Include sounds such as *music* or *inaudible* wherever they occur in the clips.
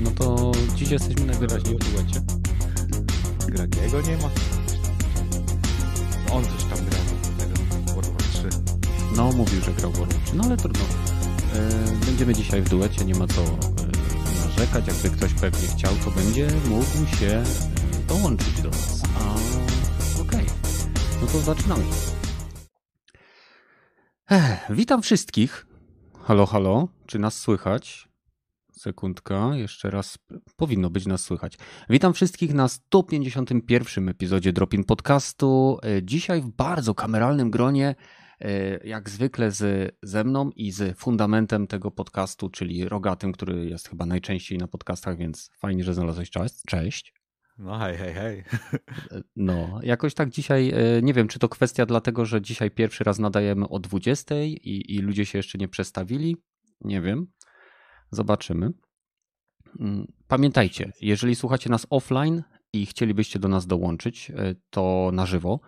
No to dziś jesteśmy najwyraźniej w duecie. Gragiego nie ma. On coś tam grał tego World War 3. No, mówił, że grał w World War 3, no ale trudno. E, Będziemy dzisiaj w duecie, nie ma co e, narzekać. Jakby ktoś pewnie chciał, to będzie mógł się e, dołączyć do nas. A okej, no to zaczynamy. Ech, witam wszystkich. Halo, halo, czy nas słychać? Sekundka, jeszcze raz. Powinno być nas słychać. Witam wszystkich na 151 epizodzie Dropin Podcastu. E, Dzisiaj w bardzo kameralnym gronie, e, jak zwykle z, ze mną i z fundamentem tego podcastu, czyli Rogatym, który jest chyba najczęściej na podcastach, więc fajnie, że znalazłeś czas. Cześć. No hej, hej, hej. E, No, jakoś tak dzisiaj, nie wiem, czy to kwestia dlatego, że dzisiaj pierwszy raz nadajemy o 20 i, i ludzie się jeszcze nie przestawili. Nie wiem. Zobaczymy. Mm, Pamiętajcie, jeżeli słuchacie nas offline i chcielibyście do nas dołączyć, e, to na żywo,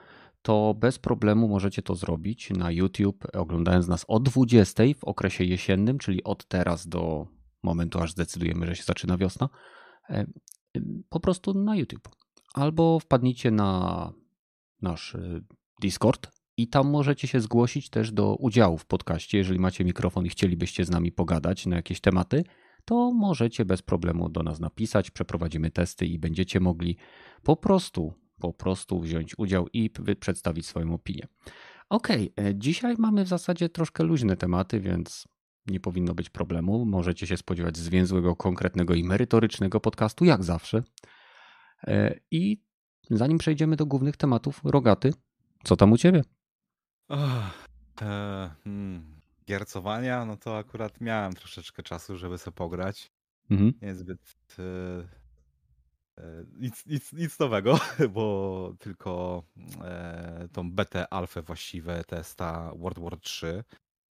to bez problemu możecie to zrobić na YouTube, oglądając nas o 20 w okresie jesiennym, czyli od teraz do momentu, aż zdecydujemy, że się zaczyna wiosna. E, Po prostu na YouTube. Albo wpadnijcie na nasz e, Discord i tam możecie się zgłosić też do udziału w podcaście. Jeżeli macie mikrofon i chcielibyście z nami pogadać na jakieś tematy, to możecie bez problemu do nas napisać, przeprowadzimy testy i będziecie mogli po prostu, po prostu wziąć udział i przedstawić swoją opinię. Okej, e, dzisiaj mamy w zasadzie troszkę luźne tematy, więc nie powinno być problemu. Możecie się spodziewać zwięzłego, konkretnego i merytorycznego podcastu, jak zawsze. E, I zanim przejdziemy do głównych tematów, Rogaty, co tam u ciebie? Ach, e, hmm, giercowania, no to akurat miałem troszeczkę czasu, żeby sobie pograć. Mhm. Niezbyt e, e, nic, nic, nic nowego, *laughs* bo tylko e, tą betę, alfę właściwe testa World War 3.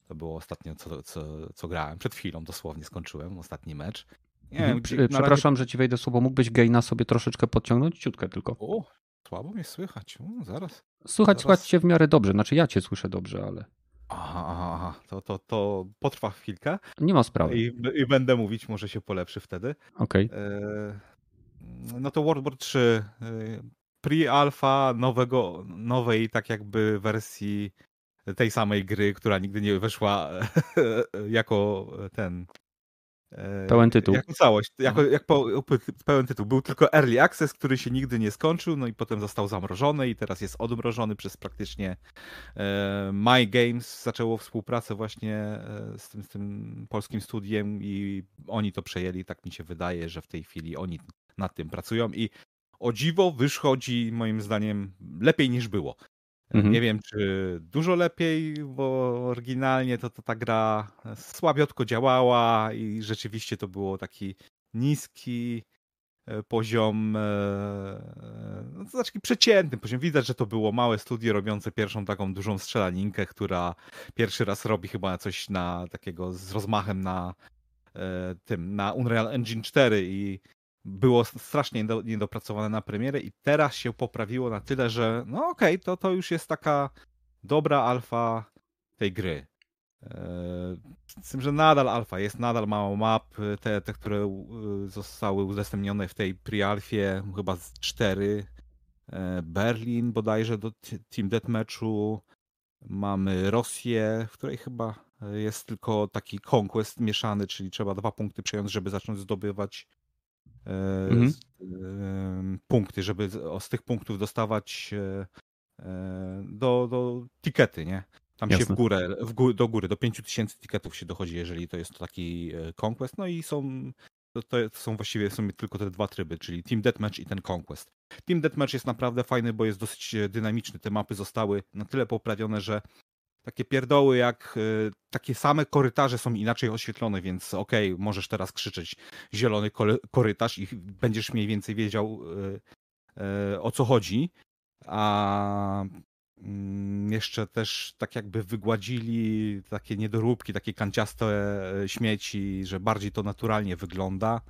To było ostatnio, co, co, co grałem. Przed chwilą dosłownie skończyłem ostatni mecz. Nie Mhm. wiem, Prze- gdzie- na razie- Przepraszam, że ci wejdę słowo. Mógłbyś Gaina sobie troszeczkę podciągnąć? Ciutkę tylko. O, słabo mnie słychać. U, zaraz. Słychać, Zaraz. cię w miarę dobrze. Znaczy ja cię słyszę dobrze, ale Aha, aha. To, to, to potrwa chwilkę nie ma sprawy. i, i będę mówić, może się polepszy wtedy. Okej. E, No to World War 3 e, pre-alpha nowego, nowej tak jakby wersji tej samej gry, która nigdy nie weszła *laughs* jako ten Pełen tytuł. Jako całość, jako, jak po, pełen tytuł. Był tylko Early Access, który się nigdy nie skończył, no i potem został zamrożony i teraz jest odmrożony przez praktycznie e, My Games zaczęło współpracę właśnie e, z tym, z tym polskim studiem i oni to przejęli, tak mi się wydaje, że w tej chwili oni nad tym pracują i o dziwo wychodzi moim zdaniem lepiej niż było. Mhm. Nie wiem, czy dużo lepiej, bo oryginalnie to, to ta gra słabiutko działała i rzeczywiście to było taki niski e, poziom, e, no to znaczy przeciętny poziom. Widać, że to było małe studio robiące pierwszą taką dużą strzelaninkę, która pierwszy raz robi chyba coś na takiego z rozmachem na e, tym, na Unreal Engine 4 i było strasznie niedo- niedopracowane na premierę i teraz się poprawiło na tyle, że no okej, to, to już jest taka dobra alfa tej gry. Eee, Z tym, że nadal alfa jest, nadal mało map, te, te które y, zostały udostępnione w tej pre-alfie, chyba z cztery. Eee, Berlin bodajże do Team Deathmatchu. Mamy Rosję, w której chyba jest tylko taki conquest mieszany, czyli trzeba dwa punkty przejąć, żeby zacząć zdobywać e, Mhm. z- em, punkty, żeby z- tych punktów dostawać e, e, do, do tikety, nie? Tam się w Jasne. górę, w gó- do góry, do 5000 tiketów się dochodzi, jeżeli to jest taki e, conquest. No i są, to, to są właściwie są tylko te dwa tryby, czyli Team Deathmatch i ten conquest. Team Deathmatch jest naprawdę fajny, bo jest dosyć e, dynamiczny. Te mapy zostały na tyle poprawione, że takie pierdoły jak e, takie same korytarze są inaczej oświetlone, więc okej, możesz teraz krzyczeć zielony korytarz i będziesz mniej więcej wiedział e, e, o co chodzi. A mm, jeszcze też tak jakby wygładzili takie niedoróbki, takie kanciaste śmieci, że bardziej to naturalnie wygląda.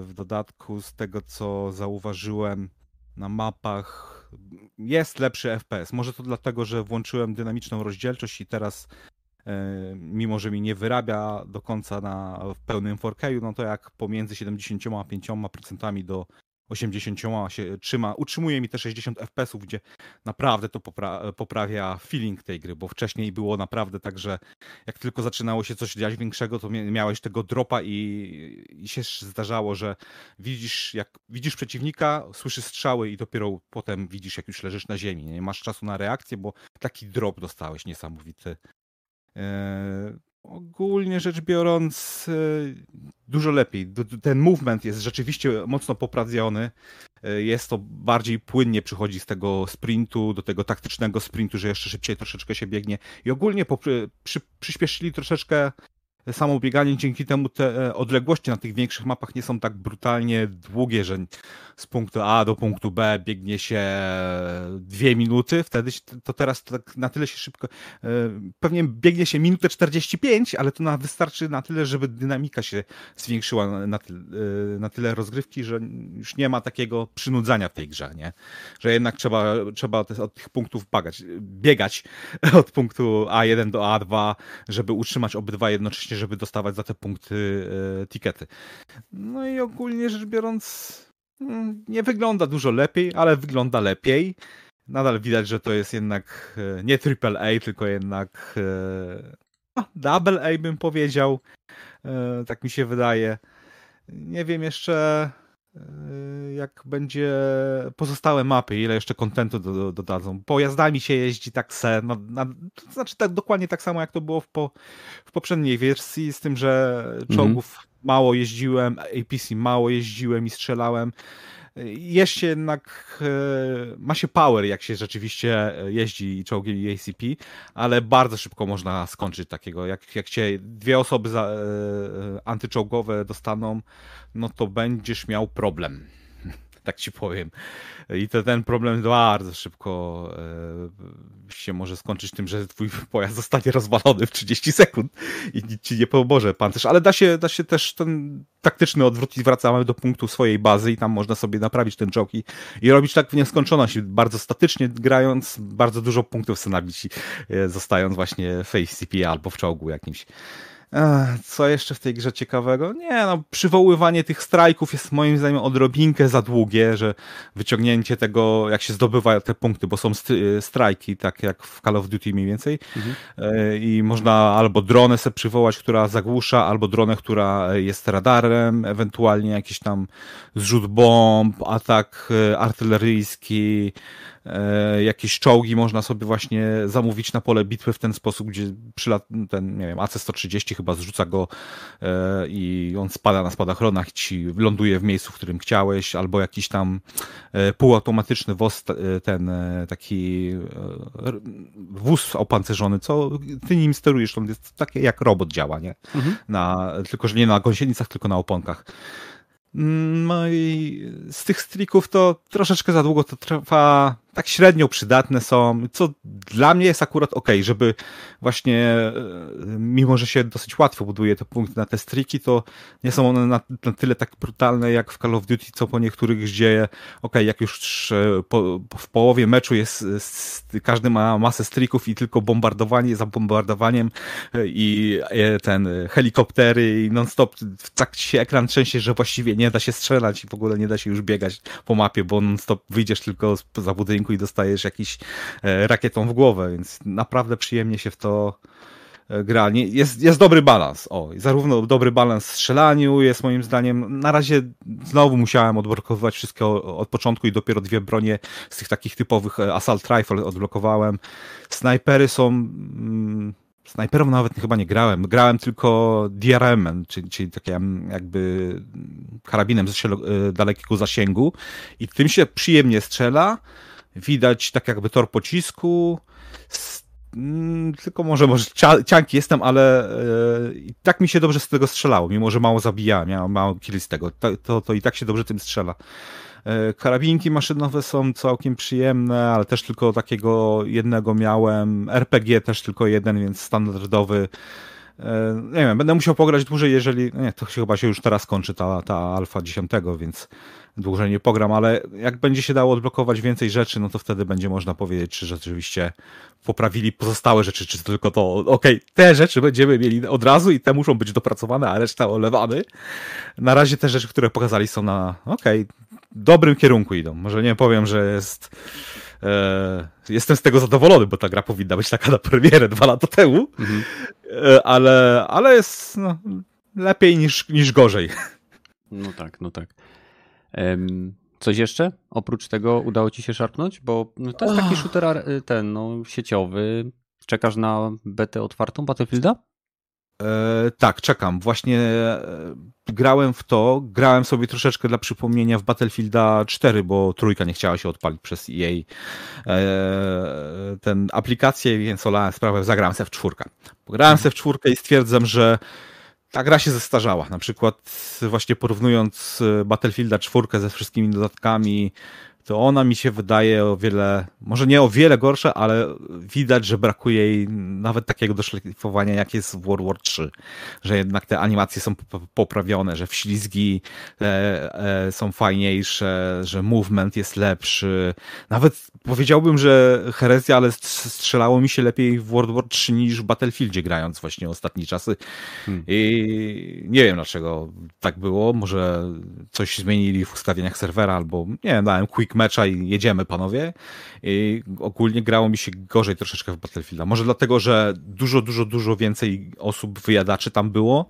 W dodatku z tego co zauważyłem na mapach jest lepszy FPS. Może to dlatego, że włączyłem dynamiczną rozdzielczość i teraz mimo że mi nie wyrabia do końca na, w pełnym 4K, no to jak pomiędzy 75% do 80 się trzyma, utrzymuje mi te 60 FPS-ów, gdzie naprawdę to popra poprawia feeling tej gry, bo wcześniej było naprawdę tak, że jak tylko zaczynało się coś dziać większego, to miałeś tego dropa i, i się zdarzało, że widzisz, jak widzisz przeciwnika, słyszysz strzały i dopiero potem widzisz, jak już leżysz na ziemi. Nie masz czasu na reakcję, bo taki drop dostałeś niesamowity. Ogólnie rzecz biorąc, e, dużo lepiej. Ten movement jest rzeczywiście mocno poprawiony. E, jest to bardziej płynnie przychodzi z tego sprintu do tego taktycznego sprintu, że jeszcze szybciej troszeczkę się biegnie. I ogólnie przy, przyspieszyli troszeczkę samo bieganie, dzięki temu te e, odległości na tych większych mapach nie są tak brutalnie długie, że z punktu A do punktu B biegnie się dwie minuty, wtedy to teraz tak na tyle się szybko, e, pewnie biegnie się minutę 45, ale to na, wystarczy na tyle, żeby dynamika się zwiększyła na, tyle, na tyle rozgrywki, że już nie ma takiego przynudzania w tej grze, nie? Że jednak trzeba, trzeba od tych punktów bagać, biegać *laughs* od punktu A1 do A2, żeby utrzymać obydwa jednocześnie żeby dostawać za te punkty e, tikety. No i ogólnie rzecz biorąc, nie wygląda dużo lepiej, ale wygląda lepiej. Nadal widać, że to jest jednak e, nie triple A, tylko jednak e, no, double A bym powiedział. Tak mi się wydaje. Nie wiem jeszcze jak będzie pozostałe mapy, ile jeszcze kontentu do, dodadzą. Pojazdami się jeździ tak se, no, na, to znaczy tak, dokładnie tak samo jak to było w, po, w poprzedniej wersji, z tym, że czołgów mm. Mało jeździłem, APC mało jeździłem i strzelałem. Jest się jednak, e, ma się power, jak się rzeczywiście jeździ czołgiem i ACP, ale bardzo szybko można skończyć takiego. Jak, jak cię dwie osoby za, e, antyczołgowe dostaną, no to będziesz miał problem tak ci powiem. I to ten problem bardzo szybko e, się może skończyć tym, że twój pojazd zostanie rozwalony w 30 sekund i nic ci nie pomoże pancerz, ale da się, da się też ten taktyczny odwrót i wracamy do punktu swojej bazy i tam można sobie naprawić ten czołg i, robić tak w nieskończoność, bardzo statycznie grając, bardzo dużo punktów sobie zostając właśnie face albo w czołgu jakimś. Co jeszcze w tej grze ciekawego? Nie, no, przywoływanie tych strajków jest moim zdaniem odrobinkę za długie, że wyciągnięcie tego, jak się zdobywa te punkty, bo są strajki, tak jak w Call of Duty mniej więcej. Mhm. E, I można albo dronę sobie przywołać, która zagłusza, albo dronę, która jest radarem, ewentualnie jakiś tam zrzut bomb, atak e, artyleryjski, E, jakieś czołgi można sobie właśnie zamówić na pole bitwy w ten sposób, gdzie przylat, ten, nie wiem, AC-130 chyba zrzuca go e, i on spada na spadochronach i ci ląduje w miejscu, w którym chciałeś, albo jakiś tam e, półautomatyczny woz, ten taki wóz opancerzony, co ty nim sterujesz, on jest takie jak robot działa, nie? Mhm. Na, tylko, że nie na gąsienicach, tylko na oponkach. No i z tych strików to troszeczkę za długo to trwa tak średnio przydatne są, co dla mnie jest akurat ok, żeby właśnie, e, mimo że się dosyć łatwo buduje te punkty na te striki, to nie są one na, na tyle tak brutalne jak w Call of Duty, co po niektórych gdzie, ok, jak już e, po, w połowie meczu jest, każdy ma masę strików i tylko bombardowanie za bombardowaniem e, i ten helikoptery i non-stop tak się ekran trzęsie, że właściwie nie da się strzelać i w ogóle nie da się już biegać po mapie, bo non-stop wyjdziesz tylko za budynku budynku i dostajesz jakiś e, rakietą w głowę, więc naprawdę przyjemnie się w to e, gra. Jest, jest dobry balans. O, zarówno dobry balans w strzelaniu jest moim zdaniem. Na razie znowu musiałem odblokowywać wszystko od początku i dopiero dwie bronie z tych takich typowych e, assault rifle odblokowałem. Snajpery są. Mm, snajperów nawet chyba nie grałem. Grałem tylko DRM, czyli, czyli takim jakby karabinem z dalekiego zasięgu i tym się przyjemnie strzela widać tak jakby tor pocisku, mm, tylko może, może cianki jestem, ale yy, tak mi się dobrze z tego strzelało, mimo że mało zabijałem, miałem mało kill z tego, to, to, to, i tak się dobrze tym strzela. Yy, karabinki maszynowe są całkiem przyjemne, ale też tylko takiego jednego miałem, RPG też tylko jeden, więc standardowy nie wiem, będę musiał pograć dłużej, jeżeli. Nie, to chyba się już teraz kończy ta, ta alfa 10, więc dłużej nie pogram, ale jak będzie się dało odblokować więcej rzeczy, no to wtedy będzie można powiedzieć, czy rzeczywiście poprawili pozostałe rzeczy, czy tylko to, okej, okay, te rzeczy będziemy mieli od razu i te muszą być dopracowane, a reszta olewamy. Na razie te rzeczy, które pokazali są na, okej, okay, dobrym kierunku idą. Może nie powiem, że jest E, jestem z tego zadowolony, bo ta gra powinna być taka na premierę dwa lata temu, mhm. E, ale, ale jest no, lepiej niż, niż gorzej. No tak, no tak. Um, coś jeszcze? Oprócz tego udało ci się szarpnąć? Bo no, to jest taki shooter ten, no, sieciowy. Czekasz na betę otwartą Battlefielda? E, tak, czekam. Właśnie e, grałem w to, grałem sobie troszeczkę dla przypomnienia w Battlefielda 4, bo trójka nie chciała się odpalić przez EA e, ten aplikację, więc olałem sprawę, zagrałem se w czwórkę. Grałem se w czwórkę i stwierdzam, że ta gra się zestarzała. Na przykład właśnie porównując Battlefielda 4 ze wszystkimi dodatkami, to ona mi się wydaje o wiele, może nie o wiele gorsza, ale widać, że brakuje jej nawet takiego doszlifowania, jak jest w World War 3. Że jednak te animacje są poprawione, że wślizgi e, e, są fajniejsze, że movement jest lepszy. Nawet powiedziałbym, że herezja, ale strzelało mi się lepiej w World War 3 niż w Battlefieldzie grając właśnie ostatnie czasy. Hmm. I nie wiem dlaczego tak było. Może coś zmienili w ustawieniach serwera albo, nie wiem, dałem quick mecza i jedziemy, panowie. I ogólnie grało mi się gorzej troszeczkę w Battlefielda. Może dlatego, że dużo, dużo, dużo więcej osób wyjadaczy tam było,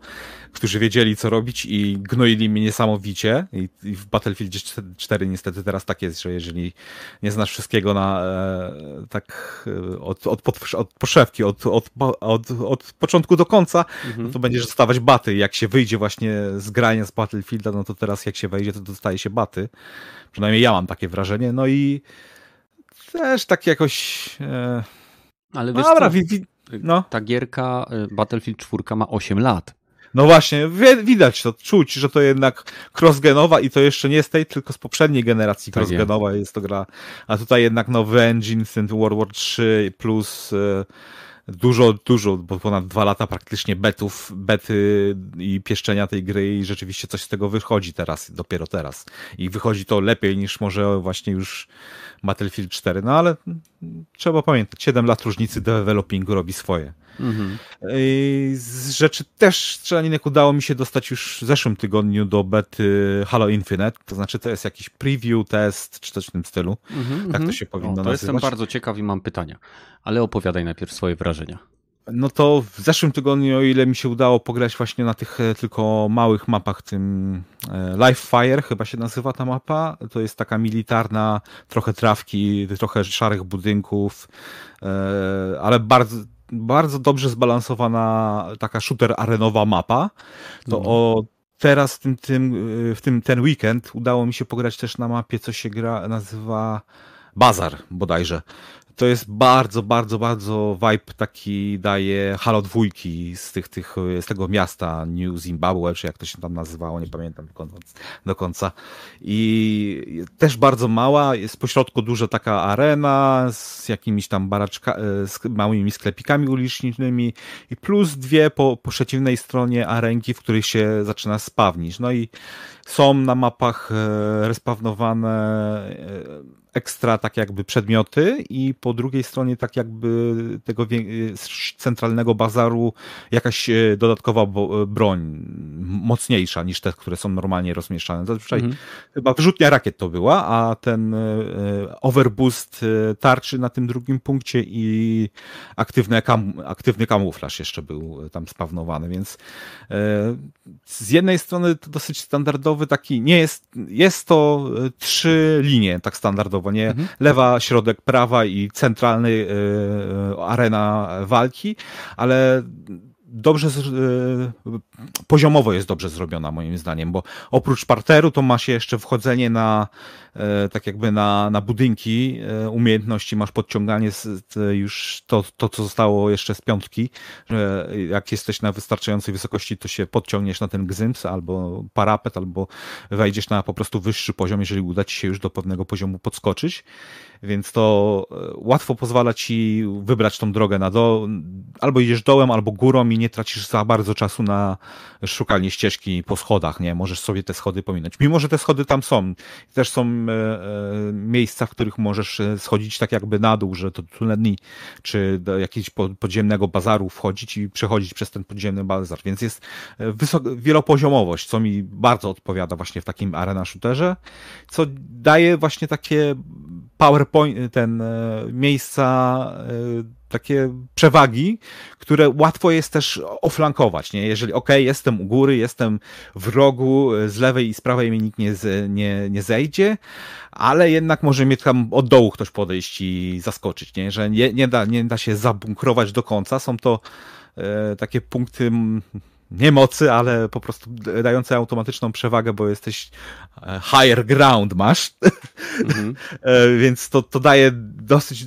którzy wiedzieli, co robić i gnoili mnie niesamowicie. I, i w Battlefieldzie 4 niestety teraz tak jest, że jeżeli nie znasz wszystkiego na e, tak e, od, od, pod, od poszewki, od, od, od, od początku do końca, mhm. no to będziesz dostawać baty. Jak się wyjdzie właśnie z grania z Battlefielda, no to teraz jak się wejdzie, to dostaje się baty. Przynajmniej ja mam takie wrażenie. No i też tak jakoś. E... Ale wiesz, Dobra, wi... no. ta gierka e, Battlefield 4 ma 8 lat. No właśnie, widać to, czuć, że to jednak crossgenowa i to jeszcze nie z tej, tylko z poprzedniej generacji tak crossgenowa jest. jest to gra. A tutaj jednak nowy engine, World War 3 plus e, dużo, dużo, bo ponad dwa lata praktycznie betów, bety i pieszczenia tej gry i rzeczywiście coś z tego wychodzi teraz, dopiero teraz. I wychodzi to lepiej niż może właśnie już Battlefield 4, no ale trzeba pamiętać, 7 lat różnicy developingu robi swoje. Mhm. Z rzeczy też strzelaninek udało mi się dostać już w zeszłym tygodniu do bety Halo Infinite, to znaczy to jest jakiś preview, test, czy coś w tym stylu. Mhm, tak to mhm. się powinno o, to nazywać. Jestem bardzo ciekaw i mam pytania, ale opowiadaj najpierw swoje wrażenia. No to w zeszłym tygodniu, o ile mi się udało pograć właśnie na tych e, tylko małych mapach, tym e, Live Fire chyba się nazywa ta mapa, to jest taka militarna, trochę trawki, trochę szarych budynków, e, ale bardzo, bardzo dobrze zbalansowana taka shooter arenowa mapa. To mhm. o teraz w tym, tym, w tym ten weekend udało mi się pograć też na mapie, co się gra, nazywa Bazar bodajże to jest bardzo, bardzo, bardzo vibe taki daje Halo dwójki z tych, tych, z tego miasta New Zimbabwe, czy jak to się tam nazywało, nie pamiętam do końca. I też bardzo mała, jest pośrodku duża taka arena z jakimiś tam baraczka, e, z małymi sklepikami ulicznymi i plus dwie po, po przeciwnej stronie arenki, w których się zaczyna spawnić. No i są na mapach e, respawnowane e, ekstra tak jakby przedmioty i po drugiej stronie tak jakby tego centralnego bazaru jakaś e, dodatkowa e, broń, mocniejsza niż te, które są normalnie rozmieszczane. Zazwyczaj mhm. chyba wyrzutnia rakiet to była, a ten e, overboost tarczy na tym drugim punkcie i aktywny, kam, aktywny kamuflaż jeszcze był tam spawnowany, więc z jednej strony to dosyć standardowy taki, nie jest, jest to trzy linie tak standardowo bo nie mhm. lewa, środek, prawa i centralny y, arena walki, ale dobrze, y, poziomowo jest dobrze zrobiona moim zdaniem, bo oprócz parteru to ma się jeszcze wchodzenie na, y, tak jakby na, na budynki, y, umiejętności, masz podciąganie już to, to, co zostało jeszcze z piątki, że jak jesteś na wystarczającej wysokości, to się podciągniesz na ten gzyms albo parapet, albo wejdziesz na po prostu wyższy poziom, jeżeli uda ci się już do pewnego poziomu podskoczyć więc to łatwo pozwala ci wybrać tą drogę na dół, albo idziesz dołem, albo górą i nie tracisz za bardzo czasu na szukanie ścieżki po schodach, nie? Możesz sobie te schody pominąć. Mimo, że te schody tam są. Też są e, e, miejsca, w których możesz e, schodzić tak jakby na dół, że to tunelni, czy do jakiegoś podziemnego bazaru wchodzić i przechodzić przez ten podziemny bazar. Więc jest wysok- wielopoziomowość, co mi bardzo odpowiada właśnie w takim arena shooterze, co daje właśnie takie PowerPoint, ten miejsca takie przewagi, które łatwo jest też oflankować, nie? Jeżeli, ok, jestem u góry, jestem w rogu, z lewej i z prawej mi nikt nie, nie, nie zejdzie, ale jednak może mnie tam od dołu ktoś podejść i zaskoczyć, nie? Że nie, nie, da, nie da się zabunkrować do końca. Są to e, takie punkty nie mocy, ale po prostu dające automatyczną przewagę, bo jesteś e, higher ground masz. *laughs* Mhm. E, więc to, to daje dosyć e,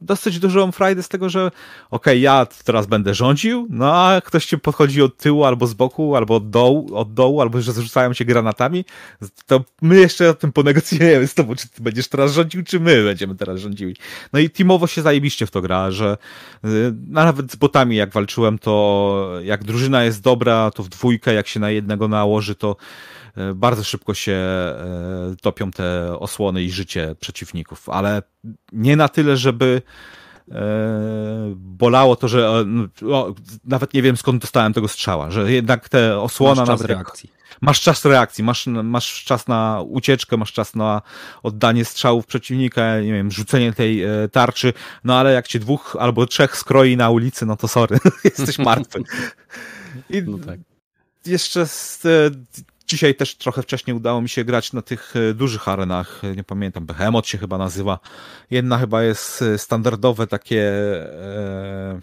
dosyć dużą frajdę z tego, że okej, okay, ja teraz będę rządził, no a ktoś cię podchodzi od tyłu, albo z boku, albo od dołu, od dołu albo że zrzucają się granatami, to my jeszcze o tym ponegocjujemy z tobą, czy ty będziesz teraz rządził, czy my będziemy teraz rządzili. No i teamowo się zajebiście w to gra, że y, nawet z botami jak walczyłem, to jak drużyna jest dobra, to w dwójkę, jak się na jednego nałoży, to bardzo szybko się e, topią te osłony i życie przeciwników, ale nie na tyle, żeby e, bolało to, że no, nawet nie wiem skąd dostałem tego strzała, że jednak te osłona masz czas reakcji. Masz czas reakcji, masz, masz czas na ucieczkę, masz czas na oddanie strzałów przeciwnika, nie wiem, rzucenie tej tarczy, no ale jak cię dwóch albo trzech skroi na ulicy, no to sorry, *laughs* jesteś martwy. *laughs* I no tak. jeszcze z, Dzisiaj też trochę wcześniej udało mi się grać na tych e, dużych arenach, nie pamiętam, Behemoth się chyba nazywa. Jedna chyba jest e, standardowe takie e, E,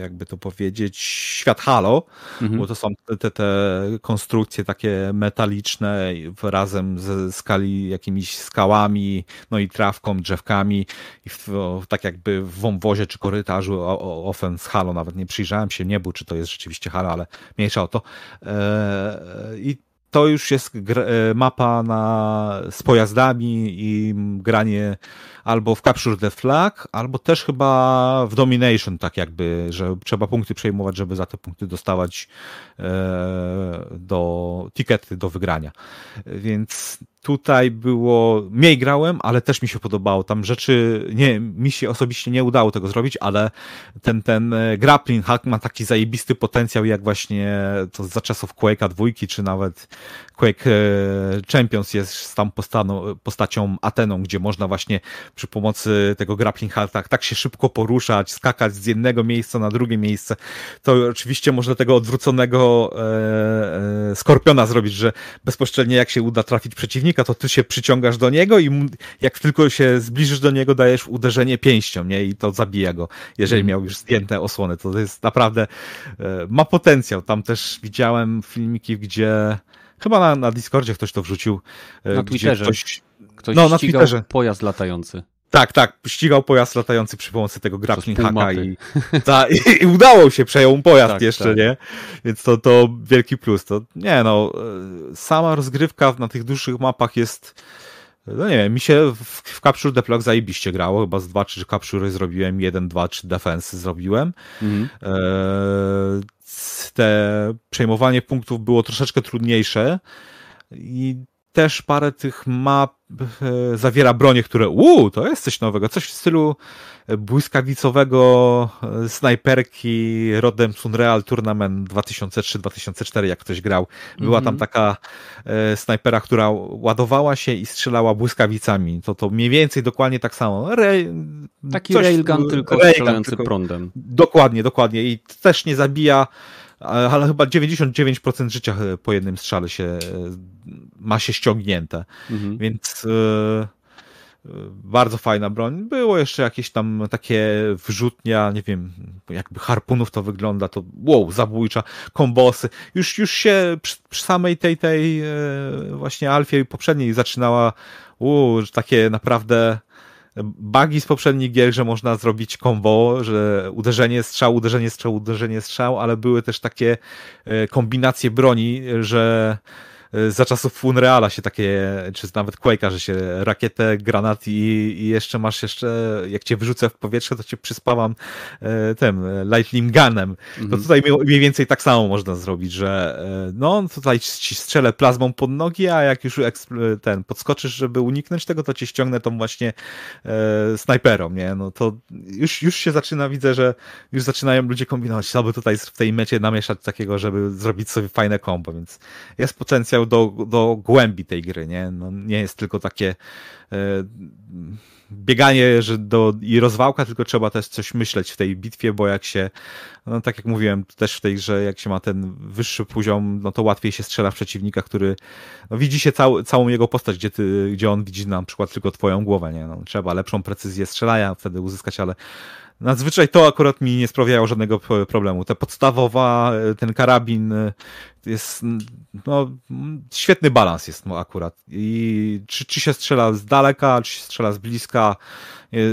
jakby to powiedzieć, świat Halo, mhm. bo to są te, te konstrukcje takie metaliczne razem ze skali jakimiś skałami, no i trawką, drzewkami i w, tak jakby w wąwozie czy korytarzu ofen z Halo, nawet nie przyjrzałem się niebu, czy to jest rzeczywiście Halo, ale mniejsza o to. E, I to już jest e, mapa na, z pojazdami i granie albo w Capture the Flag, albo też chyba w Domination, tak jakby, że trzeba punkty przejmować, żeby za te punkty dostawać e, do tikety do wygrania. Więc tutaj było, mniej grałem, ale też mi się podobało. Tam rzeczy, nie, mi się osobiście nie udało tego zrobić, ale ten, ten e, grappling hack ma taki zajebisty potencjał, jak właśnie to za czasów Quake'a dwójki, czy nawet Quake e, Champions jest tam postaną, postacią Ateną, gdzie można właśnie przy pomocy tego grappling hacka tak się szybko poruszać, skakać z jednego miejsca na drugie miejsce. To oczywiście można tego odwróconego e, e, skorpiona zrobić, że bezpośrednio jak się uda trafić przeciwnika, to ty się przyciągasz do niego i jak tylko się zbliżysz do niego, dajesz uderzenie pięścią, nie? I to zabija go, jeżeli mhm. miał już zdjęte osłony. To jest naprawdę, e, ma potencjał. Tam też widziałem filmiki, gdzie chyba na, na Discordzie ktoś to wrzucił. E, na Twitterze. Ktoś, ktoś no, na Twitterze. pojazd latający. Tak, tak, ścigał pojazd latający przy pomocy tego grappling hacka i, ta, i, i, udało się, przejął pojazd tak, jeszcze, tak. nie? Więc to, to wielki plus. To nie no, e, sama rozgrywka na tych dłuższych mapach jest no nie wiem, mi się w, w Capture the zajebiście grało, chyba z dwa, trzy capture zrobiłem, jeden, dwa, trzy defensy zrobiłem. Mhm. E, te przejmowanie punktów było troszeczkę trudniejsze i też parę tych map e, zawiera bronie, które uuu, to jest coś nowego, coś w stylu błyskawicowego e, snajperki rodem Sunreal Tournament 2003-2004, jak ktoś grał. Była mm -hmm. tam mhm. taka e, snajpera, która ładowała się i strzelała błyskawicami. To to mniej więcej dokładnie tak samo. Re, Taki coś, railgun, tylko railgun, strzelający tylko, prądem. Dokładnie, dokładnie. I też nie zabija ale chyba 99% życia po jednym strzale się e, ma się ściągnięte. Mhm. Więc e, bardzo fajna broń. Było jeszcze jakieś tam takie wrzutnia, nie wiem, jakby harpunów to wygląda, to wow, zabójcza, kombosy. Już, już się przy, przy samej tej, tej e, właśnie Alfie poprzedniej zaczynała, wow, takie naprawdę bugi z poprzednich gier, że można zrobić combo, że uderzenie strzał, uderzenie strzał, uderzenie strzał, ale były też takie e, kombinacje broni, że za czasów Unreala się takie, czy nawet Quake'a, że się rakietę, granat i, i jeszcze masz jeszcze, jak cię wyrzucę w powietrze, to cię przyspawam e, tym lightning gunem. To mhm. tutaj mniej więcej tak samo można zrobić, że e, no tutaj ci strzelę plazmą pod nogi, a jak już ten podskoczysz, żeby uniknąć tego, to cię ściągnę tą właśnie e, snajperą, nie? No to już, już się zaczyna, widzę, że już zaczynają ludzie kombinować, aby tutaj w tej mecie namieszać takiego, żeby zrobić sobie fajne kombo, więc jest potencjał do, do głębi tej gry, nie? No, nie jest tylko takie e, bieganie że do, i rozwałka, tylko trzeba też coś myśleć w tej bitwie, bo jak się, no tak jak mówiłem też w tej grze, jak się ma ten wyższy poziom, no to łatwiej się strzela w przeciwnika, który no, widzi się cał, całą jego postać, gdzie, ty, gdzie on widzi na przykład tylko twoją głowę, nie? No, trzeba lepszą precyzję strzelania wtedy uzyskać, ale Nadzwyczaj to akurat mi nie sprawiało żadnego problemu. Ta podstawowa, e, ten karabin e, jest, no, świetny balans jest no, akurat. I czy, czy się strzela z daleka, czy się strzela z bliska,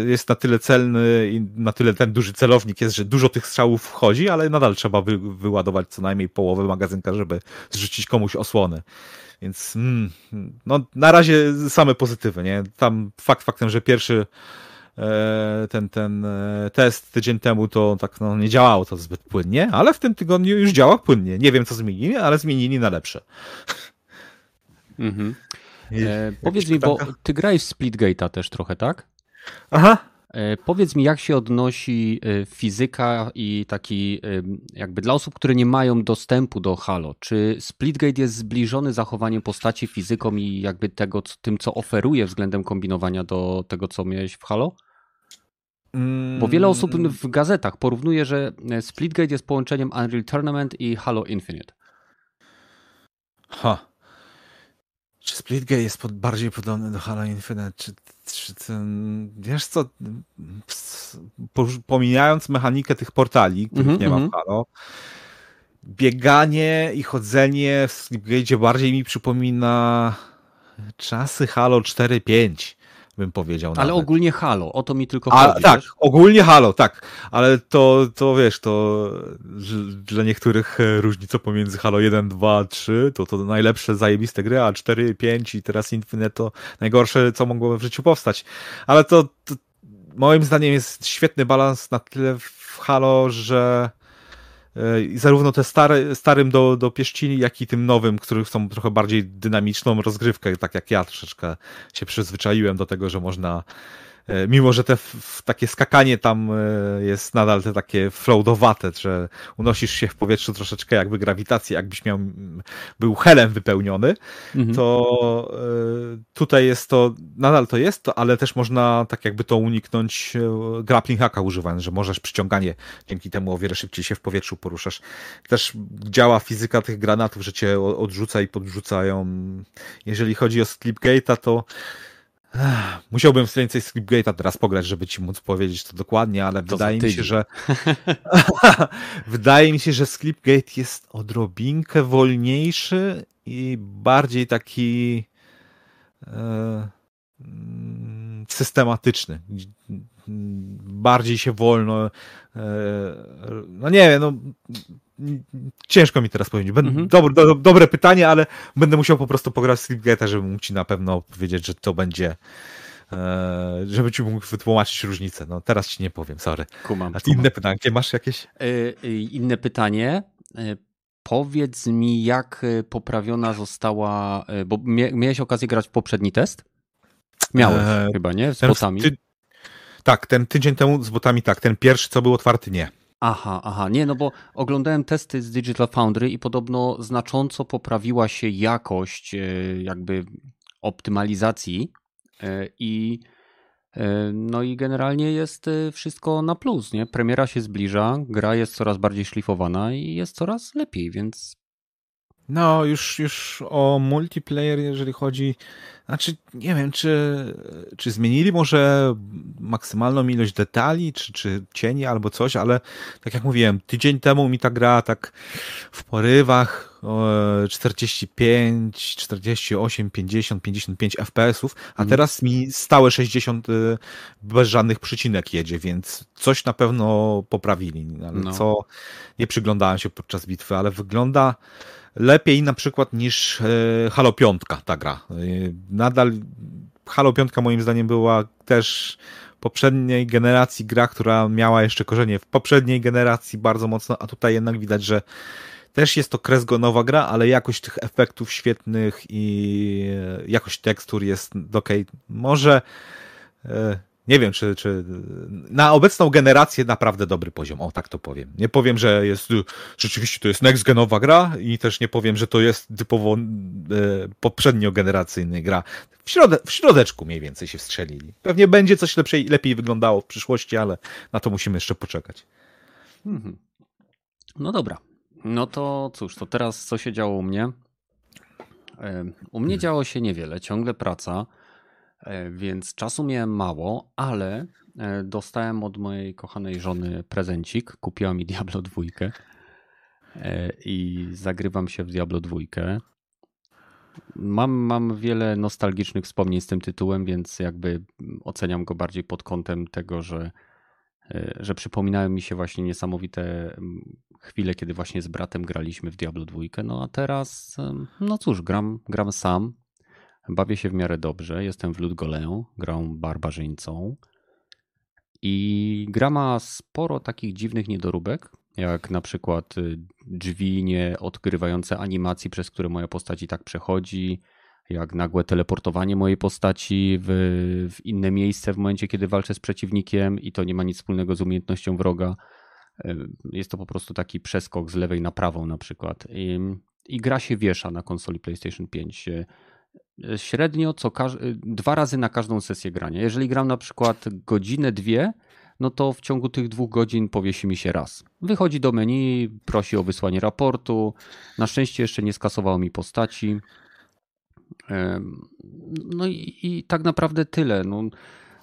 jest na tyle celny i na tyle ten duży celownik jest, że dużo tych strzałów wchodzi, ale nadal trzeba wy, wyładować co najmniej połowę magazynka, żeby zrzucić komuś osłony. Więc mm, no, na razie same pozytywy, nie? Tam fakt faktem, że pierwszy ten, ten e, test tydzień temu to tak no, nie działało to zbyt płynnie, ale w tym tygodniu już działa płynnie. Nie wiem, co zmienili, ale zmienili na lepsze. Mhm. E, powiedz mi, bo ty grałeś w Splitgate'a też trochę, tak? Aha. E, powiedz mi, jak się odnosi fizyka i taki, jakby dla osób, które nie mają dostępu do Halo, czy Splitgate jest zbliżony zachowaniem postaci fizyką i jakby tego, tym, co oferuje względem kombinowania do tego, co miałeś w Halo? Bo wiele osób mm. w gazetach porównuje, że Splitgate jest połączeniem Unreal Tournament i Halo Infinite. Ha. Czy Splitgate jest pod, bardziej podobny do Halo Infinite? Czy, czy ten, wiesz co, pomijając mechanikę tych portali, których mm -hmm, nie ma w mhm. Halo, bieganie i chodzenie w Splitgate bardziej mi przypomina czasy Halo 4.5 bym powiedział. Ale nawet. ogólnie Halo, o to mi tylko A, chodzi. Tak, wiesz? ogólnie Halo, tak. Ale to, to wiesz, to dla niektórych e, różnica pomiędzy Halo 1, 2, 3 to to najlepsze, zajebiste gry, a 4, 5 i teraz Infinite to najgorsze, co mogło w życiu powstać. Ale to, to moim zdaniem jest świetny balans na tyle w Halo, że zarówno te stare, starym do, do pieścini, jak i tym nowym, których są trochę bardziej dynamiczną rozgrywkę, tak jak ja troszeczkę się przyzwyczaiłem do tego, że można E, mimo że te takie skakanie tam e, jest nadal te takie floatowate, że unosisz się w powietrzu troszeczkę jakby grawitacji, jakbyś miał, był helem wypełniony, mhm. to e, tutaj jest to, nadal to jest to, ale też można tak jakby to uniknąć grappling hacka używając, że możesz przyciąganie, dzięki temu o wiele szybciej się w powietrzu poruszasz. Też działa fizyka tych granatów, że cię odrzuca i podrzucają. Jeżeli chodzi o Slipgate'a, to Musiałbym więcej Slipgate'a teraz pograć, żeby ci móc powiedzieć to dokładnie, ale to *laughs* *laughs* wydaje mi się, że wydaje mi się, że Slipgate jest odrobinkę wolniejszy i bardziej taki e, mm, systematyczny. Bardziej się wolno e, no nie wiem, no ciężko mi teraz powiedzieć. Mhm. Dobre, do, dobre pytanie, ale będę musiał po prostu pograć Slipgate'a, żeby mógł ci na pewno powiedzieć, że to będzie e, żeby ci mógł wytłumaczyć różnicę. No teraz ci nie powiem, sorry. Kumam, A ty inne pytanie masz jakieś? Yy, inne pytanie. Powiedz mi, jak poprawiona została, bo miałeś okazję grać w poprzedni test? Miałeś eee, chyba, nie? Z botami. Ty... Tak, ten tydzień temu z botami tak. Ten pierwszy, co był otwarty, nie. Aha, aha, nie, no bo oglądałem testy z Digital Foundry i podobno znacząco poprawiła się jakość e, jakby optymalizacji e, i e, no i generalnie jest wszystko na plus, nie? Premiera się zbliża, gra jest coraz bardziej szlifowana i jest coraz lepiej, więc no, już, już o multiplayer, jeżeli chodzi. Znaczy, nie wiem, czy, czy zmienili może maksymalną ilość detali, czy, czy cieni albo coś, ale tak jak mówiłem, tydzień temu mi ta gra tak w porywach 45, 48, 50, 55 FPS-ów, a mhm. teraz mi stałe 60 y, bez żadnych przycinek jedzie, więc coś na pewno poprawili. Ale no. Co nie przyglądałem się podczas bitwy, ale wygląda lepiej na przykład niż Halo 5 ta gra. Nadal Halo 5 moim zdaniem była też poprzedniej generacji gra, która miała jeszcze korzenie w poprzedniej generacji bardzo mocno, a tutaj jednak widać, że też jest to kresgonowa gra, ale jakość tych efektów świetnych i jakość tekstur jest ok. Może e, nie wiem, czy, czy na obecną generację naprawdę dobry poziom, o tak to powiem. Nie powiem, że jest rzeczywiście to jest next genowa gra i też nie powiem, że to jest typowo e, poprzednio generacyjny gra. W, środe, w środeczku mniej więcej się wstrzelili. Pewnie będzie coś lepiej wyglądało w przyszłości, ale na to musimy jeszcze poczekać. Mhm. No dobra. No to cóż, to teraz co się działo u mnie? U mnie działo się niewiele, ciągle praca. E, więc czasu miałem mało, ale e, dostałem od mojej kochanej żony prezencik. Kupiła mi *laughs* Diablo 2 e, i zagrywam się w Diablo 2. Mam, mam wiele nostalgicznych wspomnień z tym tytułem, więc jakby oceniam go bardziej pod kątem tego, że, że przypominają mi się właśnie niesamowite chwile, kiedy właśnie z bratem graliśmy w Diablo 2. No a teraz, no cóż, gram, gram sam. Bawię się w miarę dobrze. Jestem w Ludgolę, grą barbarzyńcą. I gra ma sporo takich dziwnych niedoróbek, jak na przykład y, drzwi nie odgrywające animacji, przez które moja postać i tak przechodzi, jak nagłe teleportowanie mojej postaci w, w, inne miejsce w momencie, kiedy walczę z przeciwnikiem i to nie ma nic wspólnego z umiejętnością wroga. Jest to po prostu taki przeskok z lewej na prawą na przykład. I, i gra się wiesza na konsoli PlayStation 5 średnio co dwa razy na każdą sesję grania. Jeżeli gram na przykład godzinę, dwie, no to w ciągu tych dwóch godzin powiesi mi się raz. Wychodzi do menu, prosi o wysłanie raportu. Na szczęście jeszcze nie skasowało mi postaci. No i, i tak naprawdę tyle. No,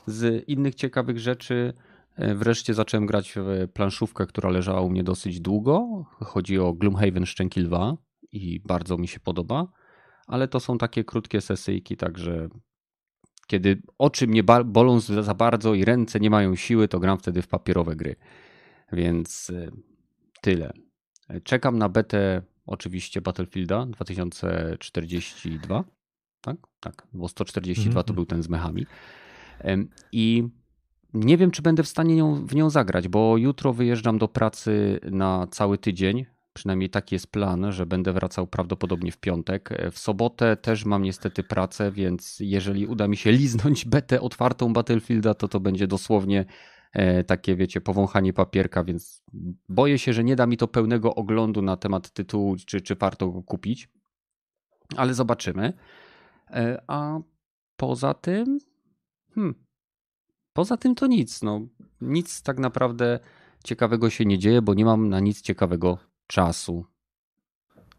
z innych ciekawych rzeczy e, wreszcie zacząłem grać w planszówkę, która leżała u mnie dosyć długo. Chodzi o Gloomhaven Szczęki Lwa i bardzo mi się podoba ale to są takie krótkie sesyjki, także kiedy oczy mnie bolą za bardzo i ręce nie mają siły, to gram wtedy w papierowe gry. Więc y, tyle. Czekam na betę oczywiście Battlefielda 2042. Tak? Tak, bo 142 mm -hmm. to mhm. był ten z mechami. I nie wiem, czy będę w stanie nią, w nią zagrać, bo jutro wyjeżdżam do pracy na cały tydzień Przynajmniej taki jest plan, że będę wracał prawdopodobnie w piątek. W sobotę też mam niestety pracę, więc jeżeli uda mi się liznąć *laughs* betę otwartą Battlefielda, to to będzie dosłownie e, takie, wiecie, powąchanie papierka, więc boję się, że nie da mi to pełnego oglądu na temat tytułu, czy, czy warto go kupić. Ale zobaczymy. E, a poza tym. Hmm, poza tym to nic. No, nic tak naprawdę ciekawego się nie dzieje, bo nie mam na nic ciekawego czasu.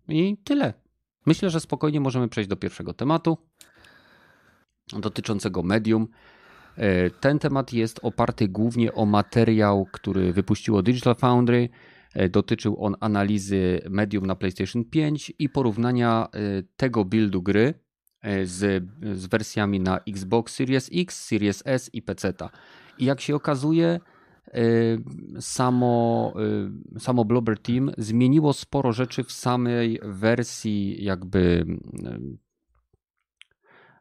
I tyle. Myślę, że spokojnie możemy przejść do pierwszego tematu dotyczącego medium. E, ten temat jest oparty głównie o materiał, który wypuściło Digital Foundry. E, dotyczył on analizy medium na PlayStation 5 i porównania tego buildu gry z, z wersjami na Xbox Series X, Series S i PC. I jak się okazuje, Y, samo, y, samo Blobber Team zmieniło sporo rzeczy w samej wersji jakby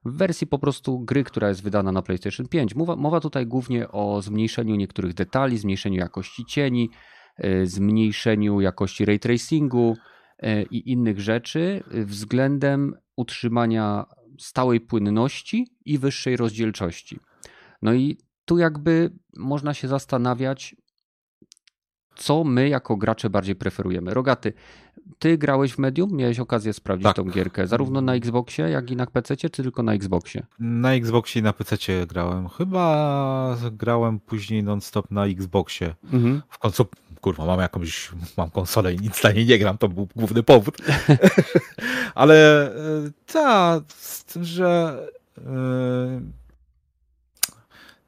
w wersji po prostu gry, która jest wydana na PlayStation 5. Mowa, mowa tutaj głównie o zmniejszeniu niektórych detali, zmniejszeniu jakości cieni, zmniejszeniu jakości ray tracingu i innych rzeczy względem utrzymania stałej płynności i wyższej rozdzielczości. No i tu jakby można się zastanawiać, co my jako gracze bardziej preferujemy. Rogaty, ty grałeś w Medium? Miałeś okazję sprawdzić tak. tą gierkę, zarówno na Xboxie, jak i na PC, czy tylko na Xboxie? Na Xboxie i na PC grałem. Chyba grałem później non-stop na Xboxie. Mhm. W końcu, kurwa, mam jakąś, mam konsolę i nic na niej nie gram, to był główny powód. *laughs* Ale e, ta, z tym, że yy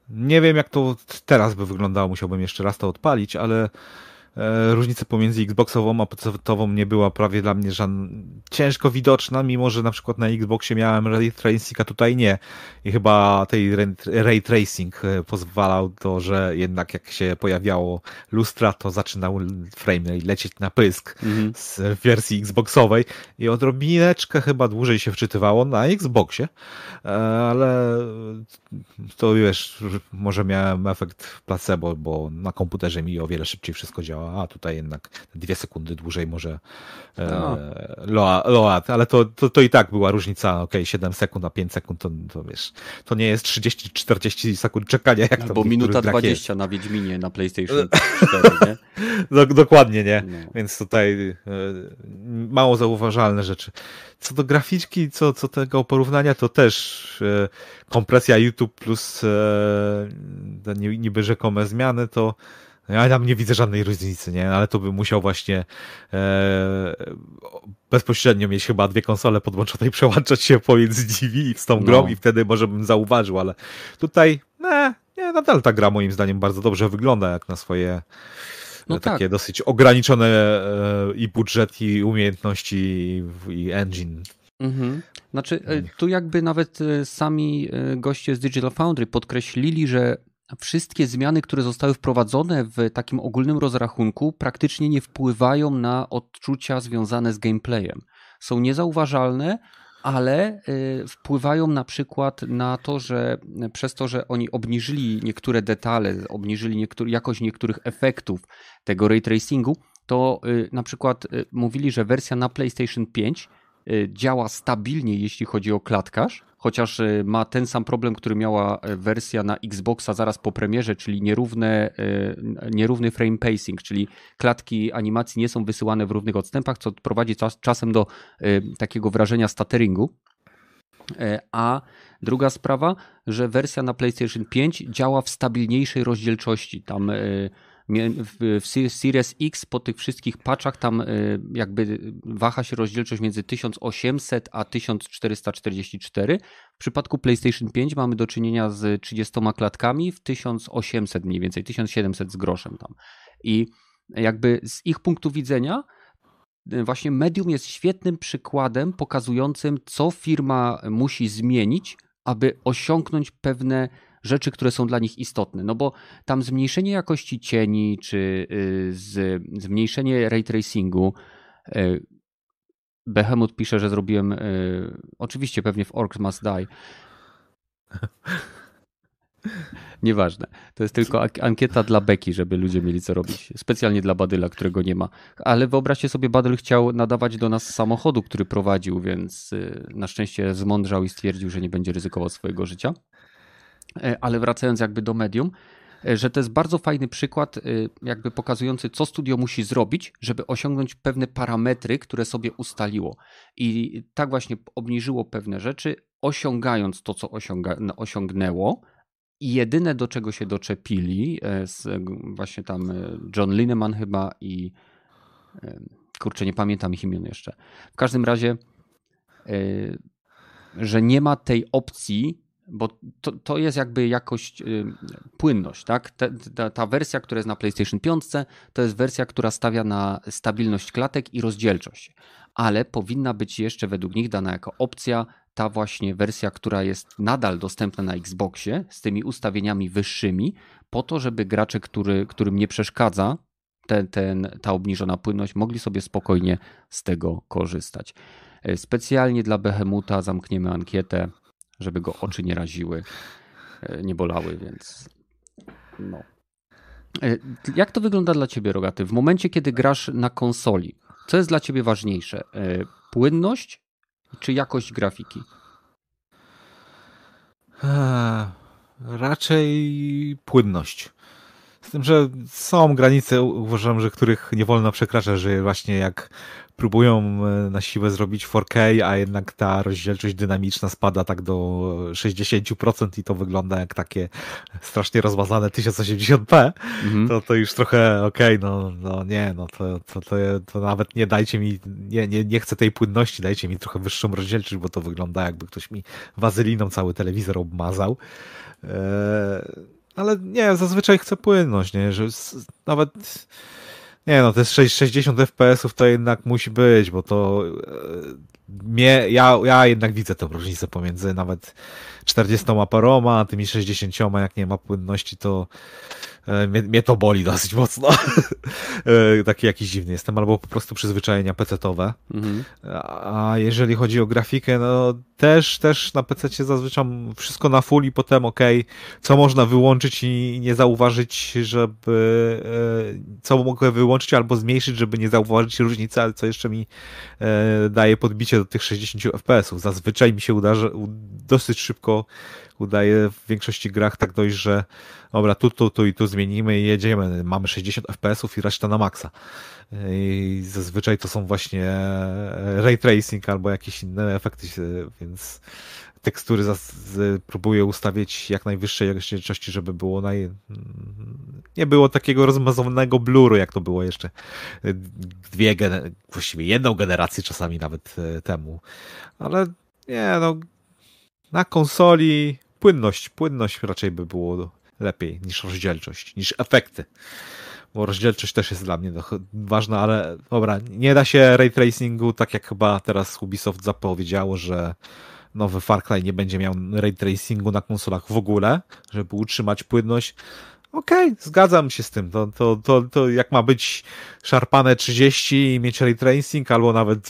nie wiem, jak to teraz by wyglądało, musiałbym jeszcze raz to odpalić, ale E, różnica pomiędzy Xboxową a PC-ową nie była prawie dla mnie żadna ciężko widoczna, mimo że na przykład na Xboxie miałem ray tracing, a tutaj nie. I chyba tej ray tracing e, pozwalał to, że jednak jak się pojawiało lustra, to zaczynał frame lecieć na pysk mhm. z wersji Xboxowej i odrobineczkę chyba dłużej się wczytywało na Xboxie, e, ale to wiesz, może miałem efekt placebo, bo na komputerze mi o wiele szybciej wszystko działa a tutaj jednak dwie sekundy dłużej może e, load, ale to, to, to i tak była różnica, ok, 7 sekund a 5 sekund, to, to wiesz, to nie jest 30-40 sekund czekania, jak to Bo minuta 20 jest. na Wiedźminie na PlayStation *laughs* 4, nie? Dokładnie, nie? No. Więc tutaj e, mało zauważalne rzeczy. Co do graficzki, co, co tego porównania, to też e, kompresja YouTube plus e, niby rzekome zmiany, to ja tam nie widzę żadnej różnicy, nie? Ale to by musiał właśnie e, bezpośrednio mieć chyba dwie konsole podłączone i przełączać się pomiędzy nimi z tą grą no. i wtedy może bym zauważył, ale tutaj ne, nie, nadal ta gra moim zdaniem bardzo dobrze wygląda jak na swoje no e, takie tak. dosyć ograniczone e, i budżet, i umiejętności, i, i engine. Mhm. Znaczy, e, tu jakby nawet e, sami goście z Digital Foundry podkreślili, że wszystkie zmiany, które zostały wprowadzone w takim ogólnym rozrachunku, praktycznie nie wpływają na odczucia związane z gameplayem. Są niezauważalne, ale y, wpływają na przykład na to, że przez to, że oni obniżyli niektóre detale, obniżyli niektóry, jakość niektórych efektów tego ray tracingu, to y, na przykład y, mówili, że wersja na PlayStation 5 działa stabilnie, jeśli chodzi o klatkarz, chociaż e, ma ten sam problem, który miała e, wersja na Xboxa zaraz po premierze, czyli nierówne, nierówny frame pacing, czyli klatki animacji nie są wysyłane w równych odstępach, co prowadzi czas, czasem do takiego wrażenia stutteringu. A druga sprawa, że wersja na PlayStation 5 działa w stabilniejszej rozdzielczości. Tam w Series X po tych wszystkich patchach tam y, jakby waha się rozdzielczość między 1800 a 1444. W przypadku PlayStation 5 mamy do czynienia z 30 klatkami w 1800 mniej więcej, 1700 z groszem tam. I jakby z ich punktu widzenia y, właśnie medium jest świetnym przykładem pokazującym, co firma musi zmienić, aby osiągnąć pewne rzeczy, które są dla nich istotne. No bo tam zmniejszenie jakości cieni, czy y, z, zmniejszenie ray tracingu. Y, Behemoth pisze, że zrobiłem. Y, oczywiście, pewnie w Orcs Must Die. *laughs* Nieważne. To jest tylko ankieta dla Beki, żeby ludzie mieli co robić. Specjalnie dla Badyla, którego nie ma. Ale wyobraźcie sobie, Badyl chciał nadawać do nas samochodu, który prowadził, więc na szczęście zmądrzał i stwierdził, że nie będzie ryzykował swojego życia. E, ale wracając jakby do medium, e, że to jest bardzo fajny przykład, e, jakby pokazujący, co studio musi zrobić, żeby osiągnąć pewne parametry, które sobie ustaliło. I tak właśnie obniżyło pewne rzeczy, osiągając to, co osiąga, osiągnęło. I jedyne, do czego się doczepili, właśnie tam John Lineman chyba i kurczę, nie pamiętam ich imion jeszcze. W każdym razie, że nie ma tej opcji bo to, to jest jakby jakość, y, płynność, tak? Ta, ta, wersja, która jest na PlayStation 5, to jest wersja, która stawia na stabilność klatek i rozdzielczość, ale powinna być jeszcze według nich dana jako opcja ta właśnie wersja, która jest nadal dostępna na Xboxie z tymi ustawieniami wyższymi, po to, żeby gracze, który, którym nie przeszkadza ten, ten, ta obniżona płynność, mogli sobie spokojnie z tego korzystać. E, specjalnie dla Behemuta zamkniemy ankietę żeby go oczy nie raziły, e, nie bolały, więc no. E, jak to wygląda dla ciebie, Rogaty? W momencie, kiedy grasz na konsoli, co jest dla ciebie ważniejsze? E, płynność czy jakość grafiki? Raczej płynność. Z tym, że są granice, uważam, że których nie wolno przekraczać, że właśnie jak próbują e, na siłę zrobić 4K, a jednak ta rozdzielczość dynamiczna spada tak do 60% i to wygląda jak takie strasznie rozmazane 1080p, mhm. to, to już trochę okej, okay, no, no nie, no to, to, to, to nawet nie dajcie mi, nie, nie, nie chcę tej płynności, dajcie mi trochę wyższą rozdzielczość, bo to wygląda jakby ktoś mi wazeliną cały telewizor obmazał. Eee, ale nie, zazwyczaj chcę płynność, nie, że nawet Nie no, te 60 FPS-ów to jednak musi być, bo to e, mnie, ja, ja jednak widzę tę różnicę pomiędzy nawet 40 paroma, a tymi 60, jak nie ma płynności, to mnie, mnie, to boli dosyć mocno. *laughs* E, taki jakiś dziwny jestem, albo po prostu przyzwyczajenia PC-towe. Mhm. A jeżeli chodzi o grafikę, no też, też na PC zazwyczaj wszystko na full i potem ok, co można wyłączyć i nie zauważyć, żeby e, co mogę wyłączyć albo zmniejszyć, żeby nie zauważyć różnicy, ale co jeszcze mi daje podbicie do tych 60 FPS-ów. Zazwyczaj mi się uda, że dosyć szybko udaje w większości grach tak dojść, że dobra, tu, tu, tu i tu zmienimy i jedziemy. Mamy 60 FPS-ów i reszta na maksa. I zazwyczaj to są właśnie ray tracing albo jakieś inne efekty, więc tekstury próbuję ustawić jak najwyższej rozdzielczości, żeby było naj... nie było takiego rozmazowanego bluru, jak to było jeszcze dwie, gener... właściwie jedną generację czasami nawet e, temu. Ale nie, no na konsoli płynność, płynność raczej by było lepiej niż rozdzielczość, niż efekty. Bo rozdzielczość też jest dla mnie ważna, ale dobra, nie da się ray tracingu, tak jak chyba teraz Ubisoft zapowiedziało, że nowy Far Cry nie będzie miał ray tracingu na konsolach w ogóle, żeby utrzymać płynność. Okej, okay, zgadzam się z tym. To, to, to, to jak ma być szarpane 30 i mieć ray tracing, albo nawet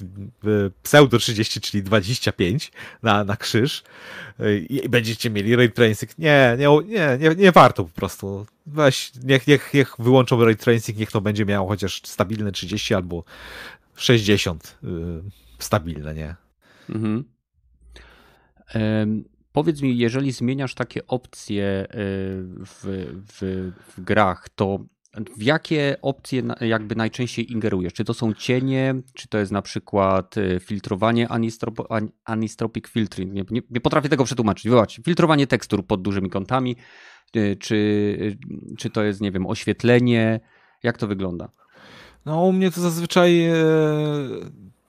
pseudo 30, czyli 25 na, na krzyż i będziecie mieli ray tracing. Nie, nie, nie, nie, nie warto po prostu. Weź, niech, niech, niech wyłączą ray tracing, niech to będzie miało chociaż stabilne 30 albo 60 yy, stabilne, nie? Mhm. Um Powiedz mi, jeżeli zmieniasz takie opcje y, w, w, w grach, to w jakie opcje jakby najczęściej ingerujesz? Czy to są cienie, czy to jest na przykład y, filtrowanie anisotropic filtering? Nie, nie, nie, potrafię tego przetłumaczyć. Wybacz, filtrowanie tekstur pod dużymi kątami, y, czy, czy to jest, nie wiem, oświetlenie? Jak to wygląda? No, u mnie to zazwyczaj e,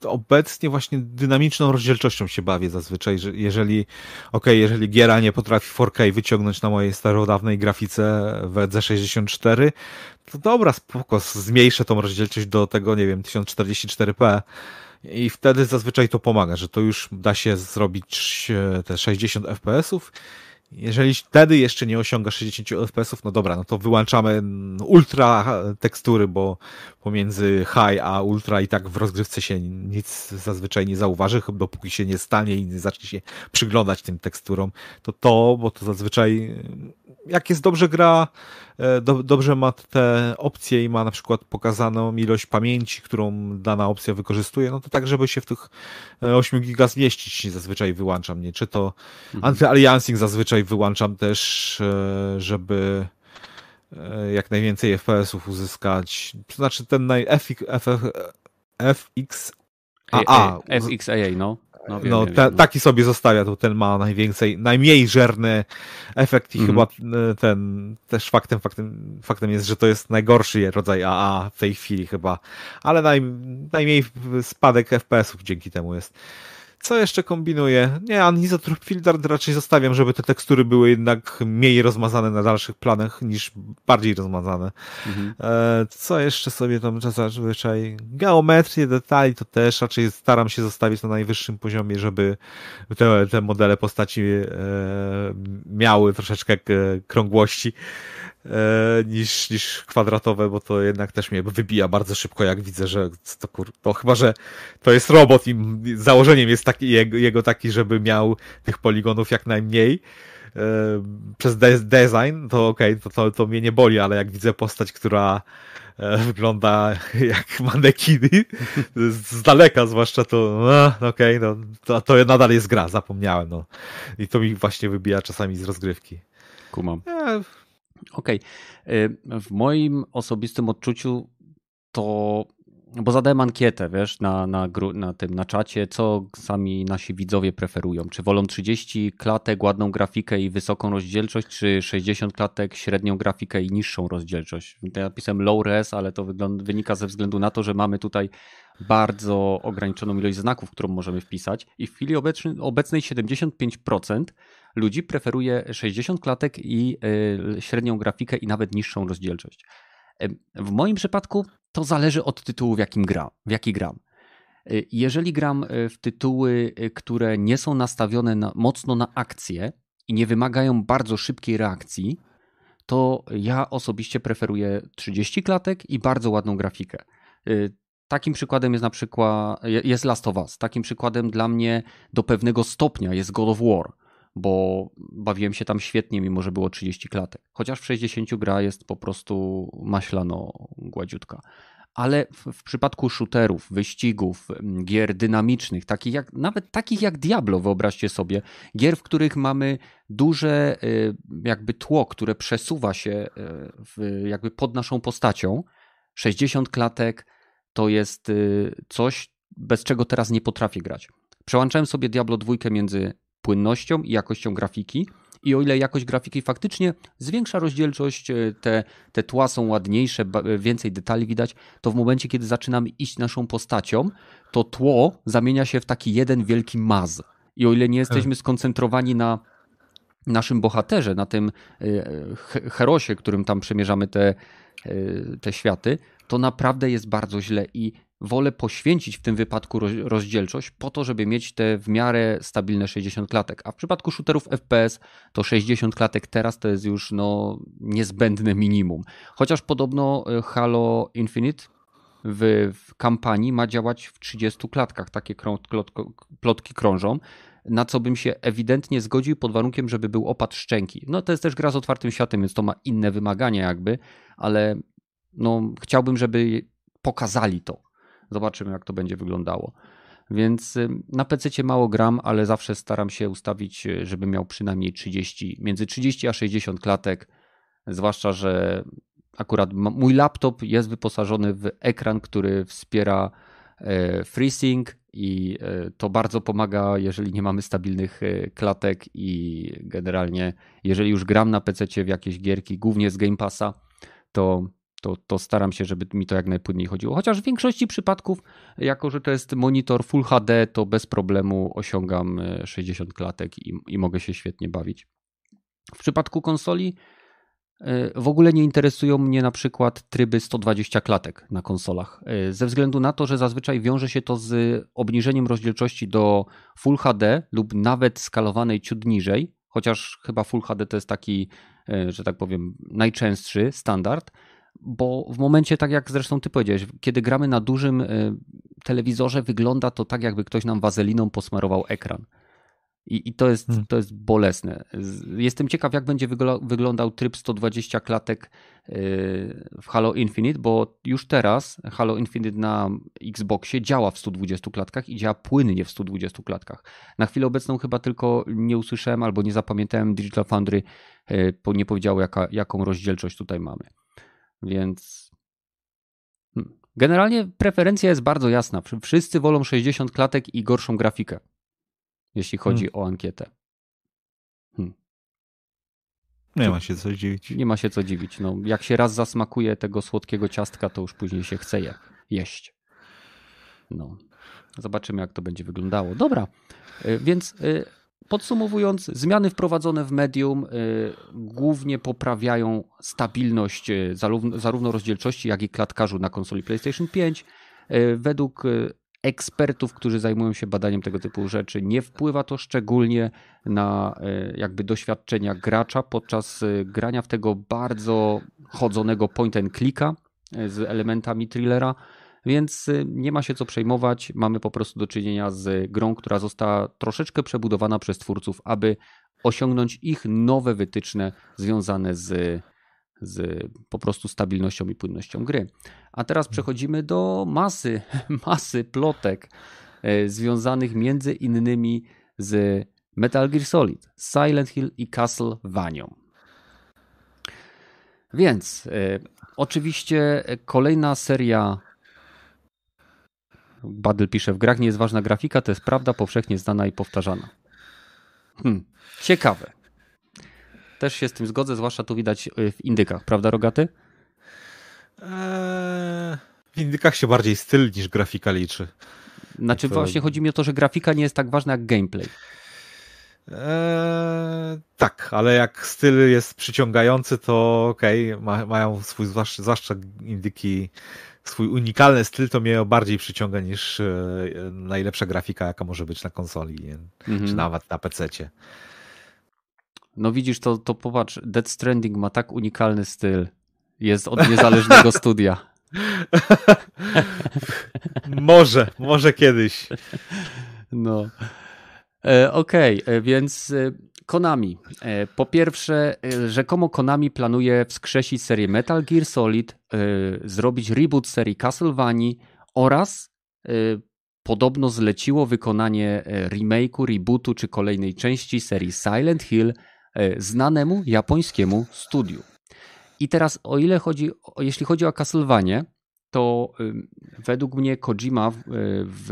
obecnie właśnie dynamiczną rozdzielczością się bawię zazwyczaj, że jeżeli, ok, jeżeli giera nie potrafi 4K wyciągnąć na mojej starodawnej grafice w EZ64, to dobra, spoko, zmniejszę tą rozdzielczość do tego, nie wiem, 1044p i wtedy zazwyczaj to pomaga, że to już da się zrobić e, te 60 fps-ów jeżeli wtedy jeszcze nie osiąga 60 fps, no dobra, no to wyłączamy ultra tekstury, bo pomiędzy high a ultra i tak w rozgrywce się nic zazwyczaj nie zauważy, dopóki się nie stanie i nie zacznie się przyglądać tym teksturom, to to, bo to zazwyczaj jak jest dobrze gra, e, do, dobrze ma te opcje i ma na przykład pokazaną ilość pamięci, którą dana opcja wykorzystuje, no to tak, żeby się w tych 8 e, giga zmieścić zazwyczaj wyłączam, nie? Czy to mhm. anty-aliasing zazwyczaj wyłączam też, e, żeby jak najwięcej FPS-ów uzyskać. To znaczy ten naj FX, FX AA. FXAA, no. No, wiem, no wiem, te, taki sobie zostawia, to ten ma najwięcej, najmniej żerny efekt i mm chyba e, ten też faktem, faktem, faktem jest, że to jest najgorszy rodzaj AA w tej chwili chyba, ale naj, najmniej spadek FPS-ów dzięki temu jest. Co jeszcze kombinuję? Nie, anisotrop filter raczej zostawiam, żeby te tekstury były jednak mniej rozmazane na dalszych planach niż bardziej rozmazane. Mhm. E, co jeszcze sobie tam zazwyczaj? Geometrię, detali to też raczej staram się zostawić na najwyższym poziomie, żeby te, te modele postaci e, miały troszeczkę krągłości. E, niż, niż kwadratowe, bo to jednak też mnie wybija bardzo szybko, jak widzę, że to kur... to chyba, że to jest robot i założeniem jest taki, jego, jego taki, żeby miał tych poligonów jak najmniej e, przez de design, to okej, okay, to, to, to mnie nie boli, ale jak widzę postać, która e, wygląda *laughs* jak manekiny, z daleka zwłaszcza, to no, okej, okay, no, to, to nadal jest gra, zapomniałem, no. I to mi właśnie wybija czasami z rozgrywki. Kumam. Okej. Okay. W moim osobistym odczuciu to, bo zadałem ankietę, wiesz, na, na, na tym, na czacie, co sami nasi widzowie preferują. Czy wolą 30 klatek, ładną grafikę i wysoką rozdzielczość, czy 60 klatek, średnią grafikę i niższą rozdzielczość? Ja napisałem low res, ale to wygląda, wynika ze względu na to, że mamy tutaj bardzo ograniczoną ilość znaków, którą możemy wpisać i w chwili obecnej 75% ludzi preferuje 60 klatek i y, średnią grafikę i nawet niższą rozdzielczość. W moim przypadku to zależy od tytułu, w jakim gram, w jaki gram. Y, jeżeli gram y, w tytuły, które nie są nastawione na, mocno na akcję i nie wymagają bardzo szybkiej reakcji, to ja osobiście preferuję 30 klatek i bardzo ładną grafikę. Takim przykładem jest na przykład jest Last of Us. Takim przykładem dla mnie do pewnego stopnia jest God of War, bo bawiłem się tam świetnie, mimo że było 30 klatek. Chociaż w 60 gra jest po prostu maślano gładziutka ale w, w, przypadku shooterów, wyścigów, gier dynamicznych, takich jak, nawet takich jak Diablo, wyobraźcie sobie, gier, w których mamy duże y, jakby tło, które przesuwa się y, w, jakby pod naszą postacią, 60 klatek to jest y, coś, bez czego teraz nie potrafię grać. Przełączałem sobie Diablo 2 między płynnością i jakością grafiki. I o ile jakość grafiki faktycznie zwiększa rozdzielczość, e, te, te tła są ładniejsze, e, więcej detali widać, to w momencie, kiedy zaczynamy iść naszą postacią, to tło zamienia się w taki jeden wielki maz. I o ile nie jesteśmy skoncentrowani na naszym bohaterze, na tym e, herosie, którym tam przemierzamy te, te światy, to naprawdę jest bardzo źle. I wolę poświęcić w tym wypadku rozdzielczość po to, żeby mieć te w miarę stabilne 60 klatek. A w przypadku shooterów FPS to 60 klatek teraz to jest już no, niezbędne minimum. Chociaż podobno e, Halo Infinite w, w kampanii ma działać w 30 klatkach. Takie plotki krążą na co bym się ewidentnie zgodził pod warunkiem, żeby był opad szczęki. No to jest też gra z otwartym światem, więc to ma inne wymagania jakby, ale no chciałbym, żeby pokazali to. Zobaczymy, jak to będzie wyglądało. Więc y, na PC mało gram, ale zawsze staram się ustawić, y, żeby miał przynajmniej 30, między 30 a 60 klatek. Zwłaszcza, że akurat mój laptop jest wyposażony w ekran, który wspiera e, FreeSync i e, to bardzo pomaga, jeżeli nie mamy stabilnych e, klatek i generalnie, jeżeli już gram na PC w jakieś gierki, głównie z Game Passa, to to, to staram się, żeby mi to jak najpłynniej chodziło. Chociaż w większości przypadków, jako że to jest monitor Full HD, to bez problemu osiągam 60 e, klatek i, i mogę się świetnie bawić. W przypadku konsoli e, w ogóle nie interesują mnie na przykład tryby 120 klatek na konsolach, e, ze względu na to, że zazwyczaj wiąże się to z obniżeniem rozdzielczości do Full HD lub nawet skalowanej ciut niżej, chociaż chyba Full HD to jest taki, że tak powiem, najczęstszy standard bo w momencie, tak jak zresztą ty powiedziałeś, kiedy gramy na dużym y, telewizorze, wygląda to tak, jakby ktoś nam wazeliną posmarował ekran. I, i to, jest, hmm. to jest bolesne. Jestem ciekaw, jak będzie wyglądał tryb 120 klatek y, w Halo Infinite, bo już teraz Halo Infinite na Xboxie działa w 120 klatkach i działa płynnie w 120 klatkach. Na chwilę obecną chyba tylko nie usłyszałem albo nie zapamiętałem Digital Foundry, y, nie powiedziało, jaka, jaką rozdzielczość tutaj mamy. Więc hmm, generalnie preferencja jest bardzo jasna. Wszyscy wolą 60 klatek i gorszą grafikę, jeśli chodzi hmm. o ankietę. Hmm. Nie ma się co dziwić. Nie ma się co dziwić. No, jak się raz zasmakuje tego słodkiego ciastka, to już później się chce je jeść. No. Zobaczymy, jak to będzie wyglądało. Dobra, y, więc y, Podsumowując, zmiany wprowadzone w medium y, głównie poprawiają stabilność y, zarówno, rozdzielczości, jak i klatkarzu na konsoli PlayStation 5. Y, według ekspertów, którzy zajmują się badaniem tego typu rzeczy, nie wpływa to szczególnie na jakby doświadczenia gracza podczas grania w tego bardzo chodzonego point and clicka z elementami thrillera. Więc y, nie ma się co przejmować. Mamy po prostu do czynienia z grą, która została troszeczkę przebudowana przez twórców, aby osiągnąć ich nowe wytyczne związane z, z po prostu stabilnością i płynnością gry. A teraz przechodzimy do masy, *laughs* masy plotek e, związanych między innymi z Metal Gear Solid, Silent Hill i Castlevania. Więc e, oczywiście kolejna seria Badl pisze, w grach nie jest ważna grafika, to jest prawda powszechnie znana i powtarzana. Hmm. Ciekawe. Też się z tym zgodzę, zwłaszcza tu widać y, w indykach, prawda Rogaty? Eee, w indykach się bardziej styl niż grafika liczy. Znaczy to... właśnie chodzi mi o to, że grafika nie jest tak ważna jak gameplay. Eee, tak, ale jak styl jest przyciągający, to okej, okay, ma, mają swój, zwłaszcza, zwłaszcza indyki swój unikalny styl to mnie bardziej przyciąga niż e, najlepsza grafika, jaka może być na konsoli, mhm. czy nawet na PC-cie. No widzisz, to, to popatrz, Dead Stranding ma tak unikalny styl. Jest od niezależnego *laughs* studia. *laughs* może, może kiedyś. No. E, Okej, okay, e, więc Konami. E, po pierwsze, rzekomo Konami planuje wskrzesić serię Metal Gear Solid, zrobić reboot serii Castlevania oraz podobno zleciło wykonanie remake'u, rebootu czy kolejnej części serii Silent Hill znanemu japońskiemu studiu. I teraz o ile chodzi, jeśli chodzi o Castlevania, to według mnie Kojima w, w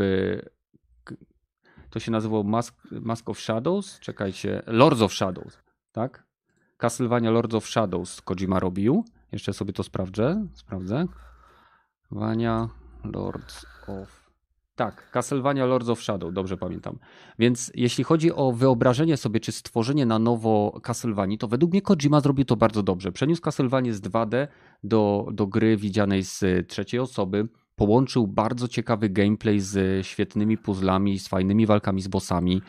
to się nazywało Mask, Mask of Shadows, czekajcie, Lords of Shadows, tak? Castlevania Lords of Shadows Kojima robił. Jeszcze sobie to sprawdzę. Sprawdzę. Castlevania Lords of... Tak, Castlevania Lords of Shadow, dobrze pamiętam. Więc jeśli chodzi o wyobrażenie sobie, czy stworzenie na nowo Castlevanii, to według mnie Kojima zrobił to bardzo dobrze. Przeniósł Castlevania z 2D do, do gry widzianej z trzeciej osoby połączył bardzo ciekawy gameplay z świetnymi puzzlami, z fajnymi walkami z bossami.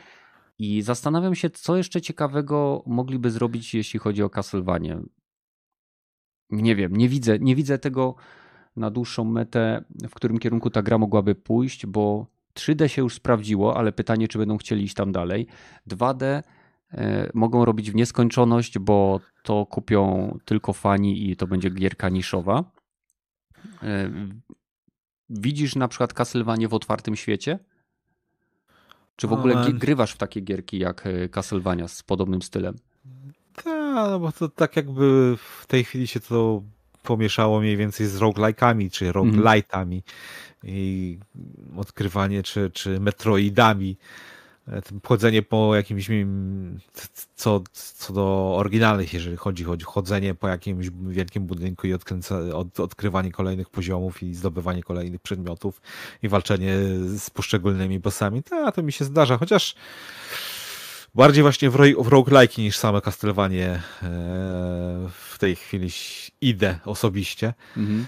I zastanawiam się, co jeszcze ciekawego mogliby zrobić, jeśli chodzi o Castlevania. Nie wiem, nie widzę, nie widzę tego na dłuższą metę, w którym kierunku ta gra mogłaby pójść, bo 3D się już sprawdziło, ale pytanie, czy będą chcieli iść tam dalej. 2D e, mogą robić w nieskończoność, bo to kupią tylko fani i to będzie gierka niszowa. Widzisz na przykład Castlevania w otwartym świecie? Czy w ogóle grywasz w takie gierki jak e, Castlevania z podobnym stylem? Tak, no bo to tak jakby w tej chwili się to pomieszało mniej więcej z roguelike'ami czy mhm. roguelite'ami mm. i odkrywanie czy, czy metroidami. E, chodzenie po jakimś, co, co do oryginalnych, jeżeli chodzi, chodzi chodzenie po jakimś wielkim budynku i odkręca, od, odkrywanie kolejnych poziomów i zdobywanie kolejnych przedmiotów i walczenie z poszczególnymi bossami, to, to mi się zdarza, chociaż bardziej właśnie w, w roguelike niż same Castlevanie e, w tej chwili idę osobiście. Mhm.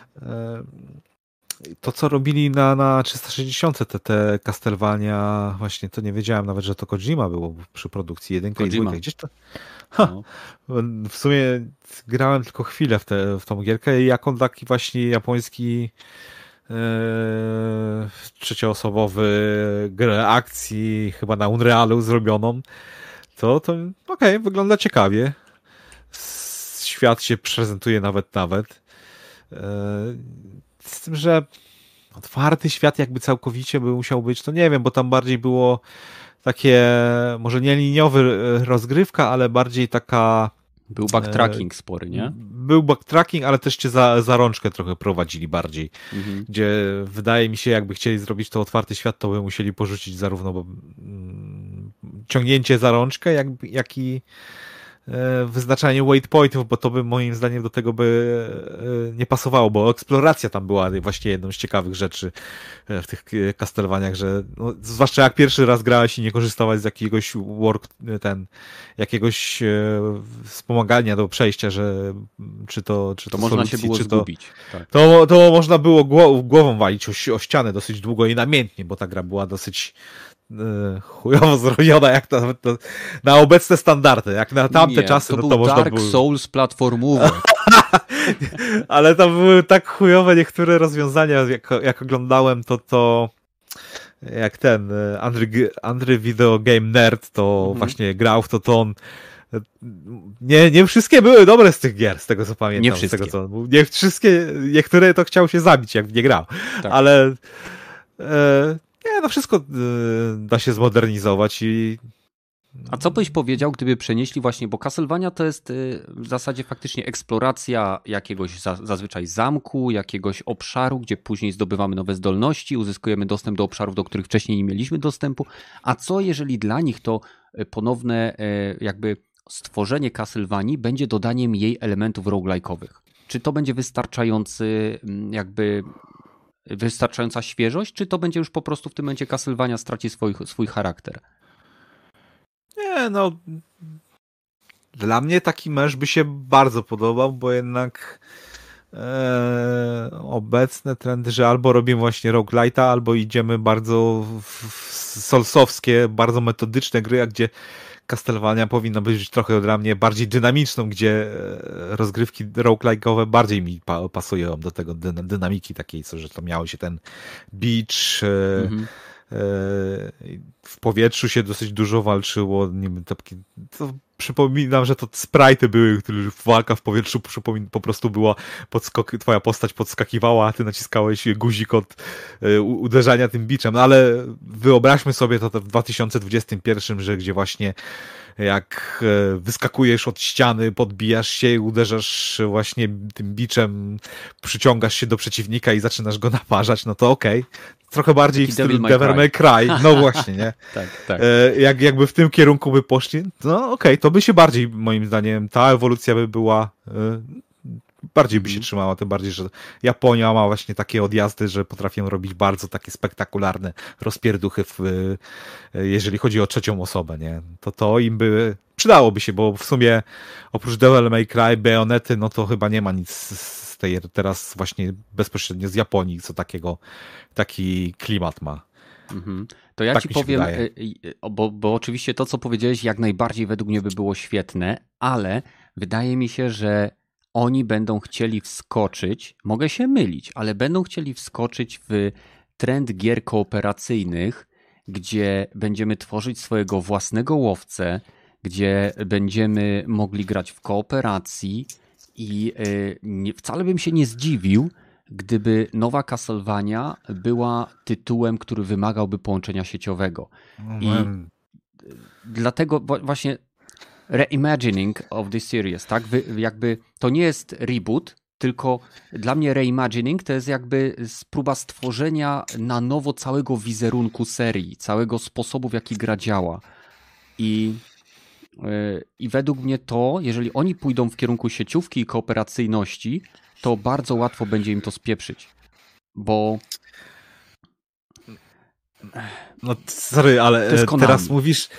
To, co robili na, na 360, te, te Castlevania, właśnie to nie wiedziałem nawet, że to Kojima było przy produkcji jedynka Kojima. i dwójka. Gdzieś to... Ha, no. W sumie grałem tylko chwilę w, te, w tą gierkę i jako taki właśnie japoński e, trzecioosobowy grę akcji, chyba na Unrealu zrobioną, to, to okej, okay, wygląda ciekawie. Świat się prezentuje nawet nawet. E, z tym, że otwarty świat jakby całkowicie by musiał być, to nie wiem, bo tam bardziej było takie, może nie liniowy rozgrywka, ale bardziej taka... Był backtracking e, spory, nie? Był backtracking, ale też cię za, za rączkę trochę prowadzili bardziej. Mhm. Gdzie wydaje mi się, jakby chcieli zrobić to otwarty świat, to by musieli porzucić zarówno mm, ciągnięcie za rączkę, jak, jak i wyznaczanie waypointów, bo to by moim zdaniem do tego by e, nie pasowało, bo eksploracja tam była właśnie jedną z ciekawych rzeczy e, w tych kastelowaniach, że no, zwłaszcza jak pierwszy raz grałeś i nie korzystałeś z jakiegoś work, ten, jakiegoś wspomagania do przejścia, że czy to, czy to, to można się było czy to, tak. to, to można było głową walić o, o ścianę dosyć długo i namiętnie, bo ta gra była dosyć E, chujowo *laughs* zrobiona jak to, na obecne standardy, jak na tamte Nie, czasy. To, no, to był Dark było... Souls platformowy. *laughs* Ale to były tak chujowe niektóre rozwiązania, jak, jak oglądałem to, to jak ten e, Andry, Andry Video Game Nerd to mhm. właśnie grał w to, to on nie, nie wszystkie były dobre z tych gier, z tego co pamiętam. Nie wszystkie. Z tego, co, nie wszystkie, niektóre to chciał się zabić, jak nie grał. Tak. Ale e, nie, no wszystko y, da się zmodernizować i a co byś powiedział, gdyby przenieśli właśnie, bo Castlevania to jest y, w zasadzie faktycznie eksploracja jakiegoś zazwyczaj zamku, jakiegoś obszaru, gdzie później zdobywamy nowe zdolności, uzyskujemy dostęp do obszarów, do których wcześniej nie mieliśmy dostępu. A co jeżeli dla nich to y, ponowne jakby stworzenie Castlevanii będzie dodaniem jej elementów roguelike'owych? Czy to będzie wystarczający mm, jakby wystarczająca świeżość, czy to będzie już po prostu w tym momencie Castlevania straci swój, swój charakter? Nie, no. Dla mnie taki mecz by się bardzo podobał, bo jednak e, obecne trendy, że albo robimy właśnie roguelite'a, albo idziemy bardzo w solsowskie, bardzo metodyczne gry, gdzie Castlevania powinna być trochę dla mnie bardziej dynamiczną, gdzie e, rozgrywki roguelike'owe bardziej mi pasują do tego dynamiki takiej, co, że to miało się ten beach, e, mhm. E, w powietrzu się dosyć dużo walczyło, nie wiem, to, przypominam, że to sprite były, które walka w powietrzu po prostu była podskok, twoja postać podskakiwała, a ty naciskałeś guzik od y, uderzania tym biczem, no ale wyobraźmy sobie to, w 2021, że gdzie właśnie jak e, wyskakujesz od ściany, podbijasz się uderzasz właśnie tym biczem, przyciągasz się do przeciwnika i zaczynasz go naparzać, no to okej. Okay. Trochę bardziej Taki w stylu Devil May Cry. No *laughs* właśnie, nie? tak, tak. E, jak, jakby w tym kierunku by poszli, no okej, okay, to by się bardziej, moim zdaniem, ta ewolucja by była e, bardziej by się mm. trzymała, tym bardziej, że Japonia ma właśnie takie odjazdy, że potrafią robić bardzo takie spektakularne rozpierduchy, w, e, jeżeli chodzi o trzecią osobę, nie? To to im by przydałoby się, bo w sumie oprócz Devil May Cry, Bayonety, no to chyba nie ma nic tej teraz właśnie bezpośrednio z Japonii, co takiego, taki klimat ma. Mhm. To ja tak ci powiem, e, e, bo, bo oczywiście to, co powiedziałeś, jak najbardziej według mnie by było świetne, ale wydaje mi się, że oni będą chcieli wskoczyć, mogę się mylić, ale będą chcieli wskoczyć w trend gier kooperacyjnych, gdzie będziemy tworzyć swojego własnego łowcę, gdzie będziemy mogli grać w kooperacji i nie, wcale bym się nie zdziwił, gdyby nowa Castlevania była tytułem, który wymagałby połączenia sieciowego. I dlatego właśnie reimagining of the series, tak? Jakby to nie jest reboot, tylko dla mnie reimagining to jest jakby próba stworzenia na nowo całego wizerunku serii, całego sposobu, w jaki gra działa. I, I według mnie to, jeżeli oni pójdą w kierunku sieciówki i kooperacyjności, to bardzo łatwo będzie im to spieprzyć. Bo. No, sorry, ale teraz mówisz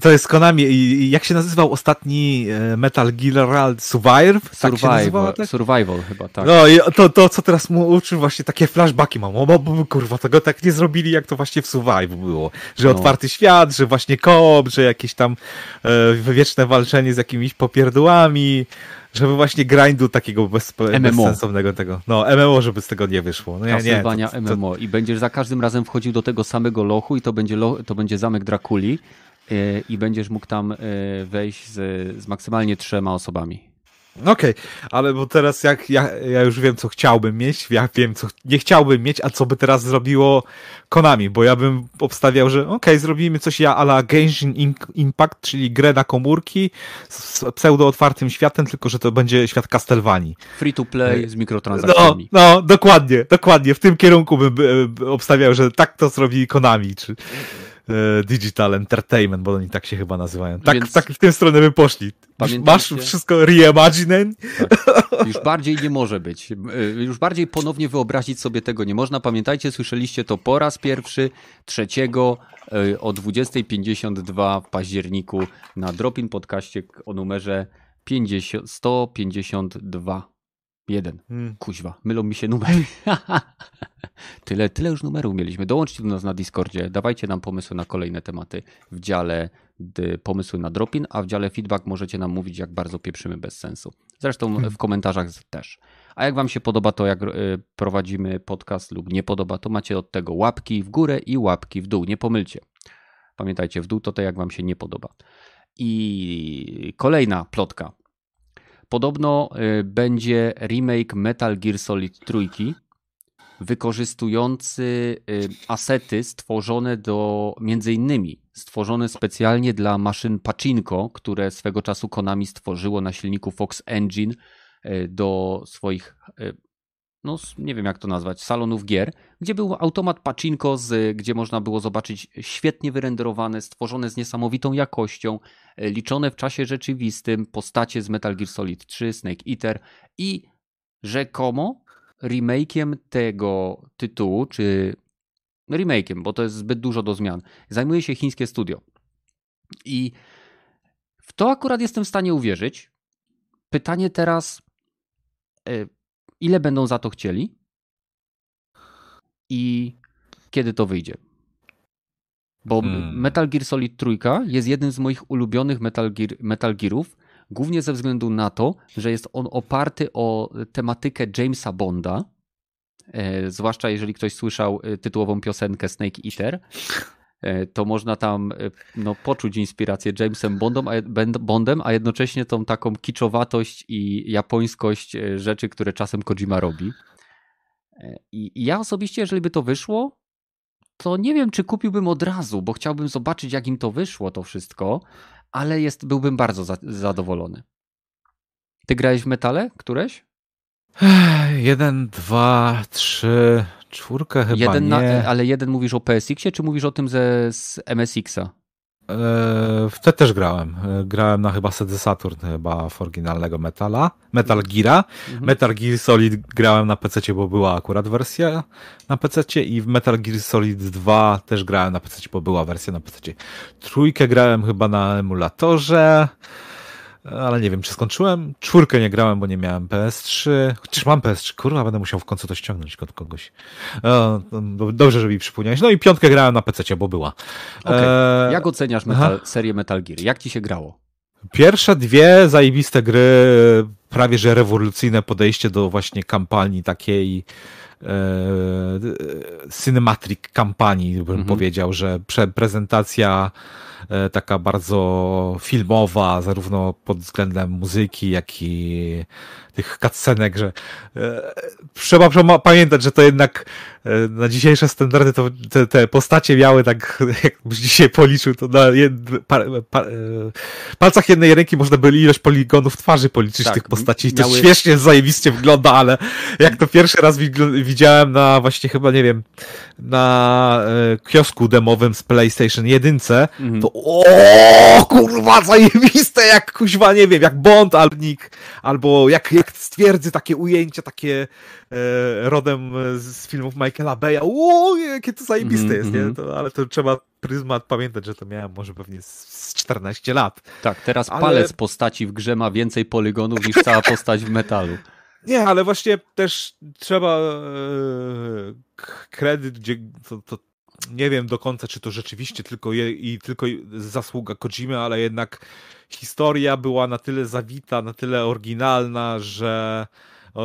to jest Konami. I jak się nazywał ostatni e, Metal Gear Survive? Tak Survival, tak? Survival chyba, tak. No i to, to, co teraz mu uczy, właśnie takie flashbacki mam. O, bo, kurwa, tego tak nie zrobili, jak to właśnie w Survive było. Że no. otwarty świat, że właśnie koop, że jakieś tam e, wieczne walczenie z jakimiś popierdłami żeby właśnie grindu takiego bez, bezsensownego tego. No, MMO, żeby z tego nie wyszło. No, nie, nie, to, to, MMO. I będziesz za każdym razem wchodził do tego samego lochu i to będzie, lo, to będzie zamek Drakuli i będziesz mógł tam e, wejść z, z maksymalnie trzema osobami. Okej, okay, ale bo teraz jak ja, ja już wiem, co chciałbym mieć, ja wiem, co nie chciałbym mieć, a co by teraz zrobiło Konami, bo ja bym obstawiał, że okej, okay, zrobimy coś ja ala Genshin Impact, czyli grę na komórki z pseudo otwartym światem, tylko że to będzie świat Castlevanii. Free to play z mikrotransakcjami. No, no dokładnie, dokładnie, w tym kierunku bym obstawiał, że tak to zrobi Konami, czy E, digital Entertainment, bo oni tak się chyba nazywają. Tak, Więc... tak w tę stronę by poszli. Masz wszystko reimagining? Tak. Już bardziej nie może być. E, już bardziej ponownie wyobrazić sobie tego nie można. Pamiętajcie, słyszeliście to po raz pierwszy, trzeciego e, o 20.52 w październiku na Dropin podcaście o numerze 50, 152. Jeden. Hmm. Kuźwa, mylą mi się numery. *laughs* tyle, tyle już numerów mieliśmy. Dołączcie do nas na Discordzie, dawajcie nam pomysły na kolejne tematy w dziale pomysły na dropin, a w dziale feedback możecie nam mówić, jak bardzo pieprzymy bez sensu. Zresztą hmm. w komentarzach też. A jak wam się podoba to, jak y, prowadzimy podcast lub nie podoba, to macie od tego łapki w górę i łapki w dół. Nie pomylcie. Pamiętajcie, w dół to to, jak wam się nie podoba. I kolejna plotka. Podobno y, będzie remake Metal Gear Solid 3 wykorzystujący y, asety stworzone do między innymi stworzone specjalnie dla maszyn Pachinko, które swego czasu Konami stworzyło na silniku Fox Engine y, do swoich no nie wiem jak to nazwać, salonów gier, gdzie był automat Pachinko, z, gdzie można było zobaczyć świetnie wyrenderowane, stworzone z niesamowitą jakością, e, liczone w czasie rzeczywistym postacie z Metal Gear Solid 3, Snake Eater i rzekomo remake'iem tego tytułu, czy remake'iem, bo to jest zbyt dużo do zmian, zajmuje się chińskie studio. I w to akurat jestem w stanie uwierzyć. Pytanie teraz, e, ile będą za to chcieli i kiedy to wyjdzie. Bo hmm. Metal Gear Solid 3 jest jednym z moich ulubionych Metal, Gear, Metal Gearów, głównie ze względu na to, że jest on oparty o tematykę Jamesa Bonda, e, zwłaszcza jeżeli ktoś słyszał e, tytułową piosenkę Snake Eater, to można tam e, no, poczuć inspirację Jamesem Bondem, a, Bondem, a jednocześnie tą taką kiczowatość i japońskość e, rzeczy, które czasem Kojima robi. E, I ja osobiście, jeżeli by to wyszło, to nie wiem, czy kupiłbym od razu, bo chciałbym zobaczyć, jak im to wyszło, to wszystko, ale jest, byłbym bardzo za, zadowolony. Ty grałeś w metale któreś? Jeden, dwa, trzy, czwórkę chyba jeden nie. Na, ale jeden mówisz o PSX-ie, czy mówisz o tym ze, z MSX-a? E, w te też grałem. E, grałem na chyba Sedy Saturn chyba w oryginalnego Metala. Metal Geara. Mhm. Metal Gear Solid grałem na PC, bo była akurat wersja na PC i w Metal Gear Solid 2 też grałem na PC, bo była wersja na PC. Trójkę grałem chyba na emulatorze ale nie wiem, czy skończyłem. Czwórkę nie grałem, bo nie miałem PS3. Chociaż mam PS3, kurwa, będę musiał w końcu to ściągnąć od kogoś. E, dobrze, że mi przypomniałeś. No i piątkę grałem na PC, bo była. Okay. E... Jak oceniasz metal, serię Metal Gear? Jak ci się grało? Pierwsze dwie zajebiste gry, prawie że rewolucyjne podejście do właśnie kampanii takiej e, cinematic kampanii, bym mhm. powiedział, że prezentacja E, taka bardzo filmowa, zarówno pod względem muzyki, jak i tych cutscenek, że e, trzeba pamiętać, że to jednak e, na dzisiejsze standardy to te, te postacie miały tak, *laughs* jakbyś dzisiaj policzył, to na jed, pa, pa, e, palcach jednej ręki można by ilość poligonów twarzy policzyć tak, tych postaci. To miały... śmiesznie, zajebiście wygląda, ale jak to pierwszy raz widziałem na właśnie chyba, nie wiem, na e, kiosku demowym z PlayStation 1, mhm. to o kurwa, zajebiste, jak kuźwa, nie wiem, jak Bond albo Nick, albo jak, jak stwierdzy takie ujęcia, takie e, rodem z filmów Michaela Beya. O, jakie to zajebiste mm jest, nie? Mhm. To, ale to trzeba pryzmat pamiętać, że to miałem może pewnie z 14 lat. Tak, teraz ale... palec postaci w grze ma więcej poligonów niż cała *laughs* postać w metalu. Nie, ale właśnie też trzeba e, kredyt, gdzie to, to, nie wiem do końca, czy to rzeczywiście tylko je, i tylko zasługa Kojimy, ale jednak historia była na tyle zawita, na tyle oryginalna, że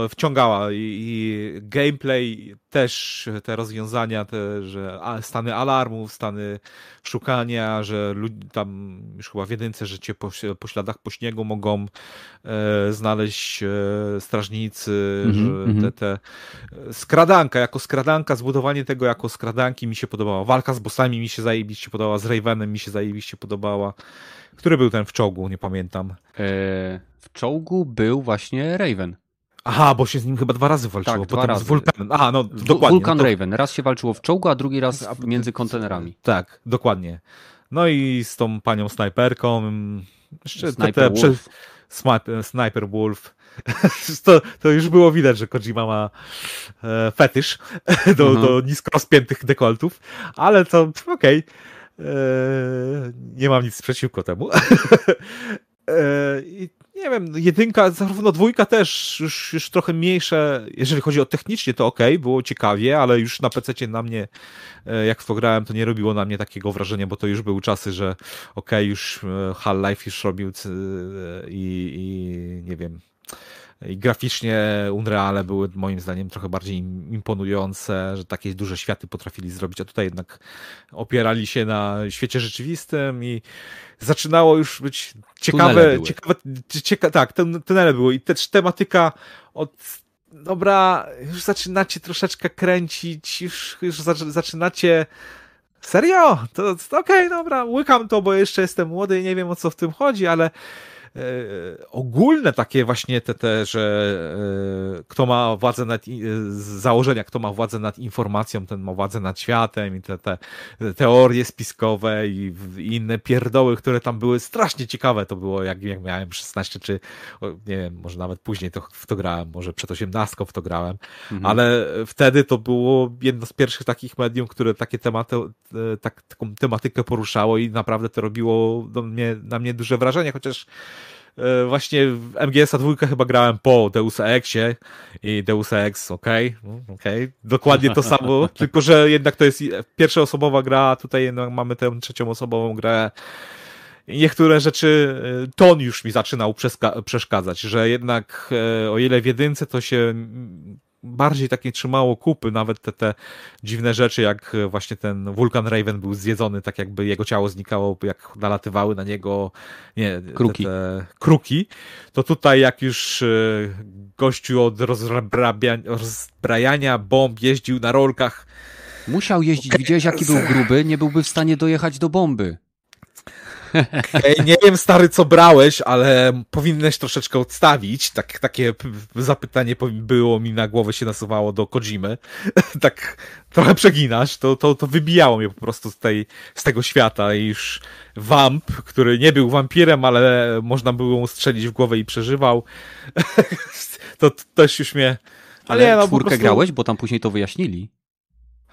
wciągała i, i, gameplay też te rozwiązania, te, że stany alarmów, stany szukania, że ludzi tam już chyba w jedynce, że cię po, po śladach po śniegu mogą e, znaleźć e, strażnicy, mm -hmm, że mhm. te, te skradanka, jako skradanka, zbudowanie tego jako skradanki mi się podobało. Walka z bossami mi się zajebiście podobała, z Ravenem mi się zajebiście podobała. Który był ten w czołgu, nie pamiętam. E, w czołgu był właśnie Raven. Aha, bo się z nim chyba dwa razy walczyło, tak, potem razy. z Wulkanem. Aha, no dokładnie. Vulcan no to... Raven. Raz się walczyło w czołgu, a drugi raz między kontenerami. Tak, dokładnie. No i z tą panią snajperką. Jeszcze Sniper te, te, Wolf. Prze... Sniper Wolf. *laughs* to, to już było widać, że Kojima ma e, fetysz *laughs* do, mhm. do nisko rozpiętych dekoltów, ale to okej. Okay. E, nie mam nic przeciwko temu. *laughs* e, I nie wiem, jedynka, zarówno dwójka też już, już trochę mniejsze, jeżeli chodzi o technicznie, to ok, było ciekawie, ale już na PC na mnie, e, jak w to grałem, to nie robiło na mnie takiego wrażenia, bo to już były czasy, że ok, już e, Half-Life już robił e, i, i nie wiem, i graficznie Unreale były moim zdaniem trochę bardziej imponujące, że takie duże światy potrafili zrobić, a tutaj jednak opierali się na świecie rzeczywistym i zaczynało już być ciekawe, ciekawe, cieka, tak, tunele były i też tematyka od dobra, już zaczynacie troszeczkę kręcić, już, już zaczynacie Serio? To, to okej, okay, dobra, łykam to, bo jeszcze jestem młody i nie wiem o co w tym chodzi, ale ogólne takie właśnie te, te że e, kto ma władzę nad, z założenia, kto ma władzę nad informacją, ten ma władzę nad światem i te, te teorie spiskowe i, i inne pierdoły, które tam były strasznie ciekawe to było, jak, jak miałem 16 czy nie wiem, może nawet później to, w to grałem, może przed 18 w to grałem, mhm. ale wtedy to było jedno z pierwszych takich medium, które takie tematy, e, tak, taką tematykę poruszało i naprawdę to robiło do mnie, na mnie duże wrażenie, chociaż e, właśnie w MGS-a dwójkę chyba grałem po Deus Exie i Deus Ex, okej, okay, no, okay. dokładnie to samo, *laughs* tylko że jednak to jest pierwszoosobowa gra, tutaj no, mamy tę trzecią osobową grę niektóre rzeczy, e, ton już mi zaczynał przeszkadzać, że jednak o ile w jedynce to się bardziej takie trzymało kupy, nawet te, te dziwne rzeczy, jak właśnie ten wulkan Raven był zjedzony, tak jakby jego ciało znikało, jak nalatywały na niego nie, kruki. Te, te kruki, to tutaj jak już e, gościu od rozbrajania bomb jeździł na rolkach. Musiał jeździć, okay. widziałeś jaki był gruby, nie byłby w stanie dojechać do bomby. *laughs* Nie wiem, stary, co brałeś, ale powinieneś troszeczkę odstawić. Tak, takie zapytanie było mi na głowę się nasuwało do Kojimy. *laughs* tak trochę przeginasz, to, to, to wybijało mnie po prostu z, tej, z tego świata i już Vamp, który nie był wampirem, ale można było mu strzelić w głowę i przeżywał. *laughs* to, to też już mnie... Ale, ale nie, no, czwórkę prostu... grałeś, bo tam później to wyjaśnili.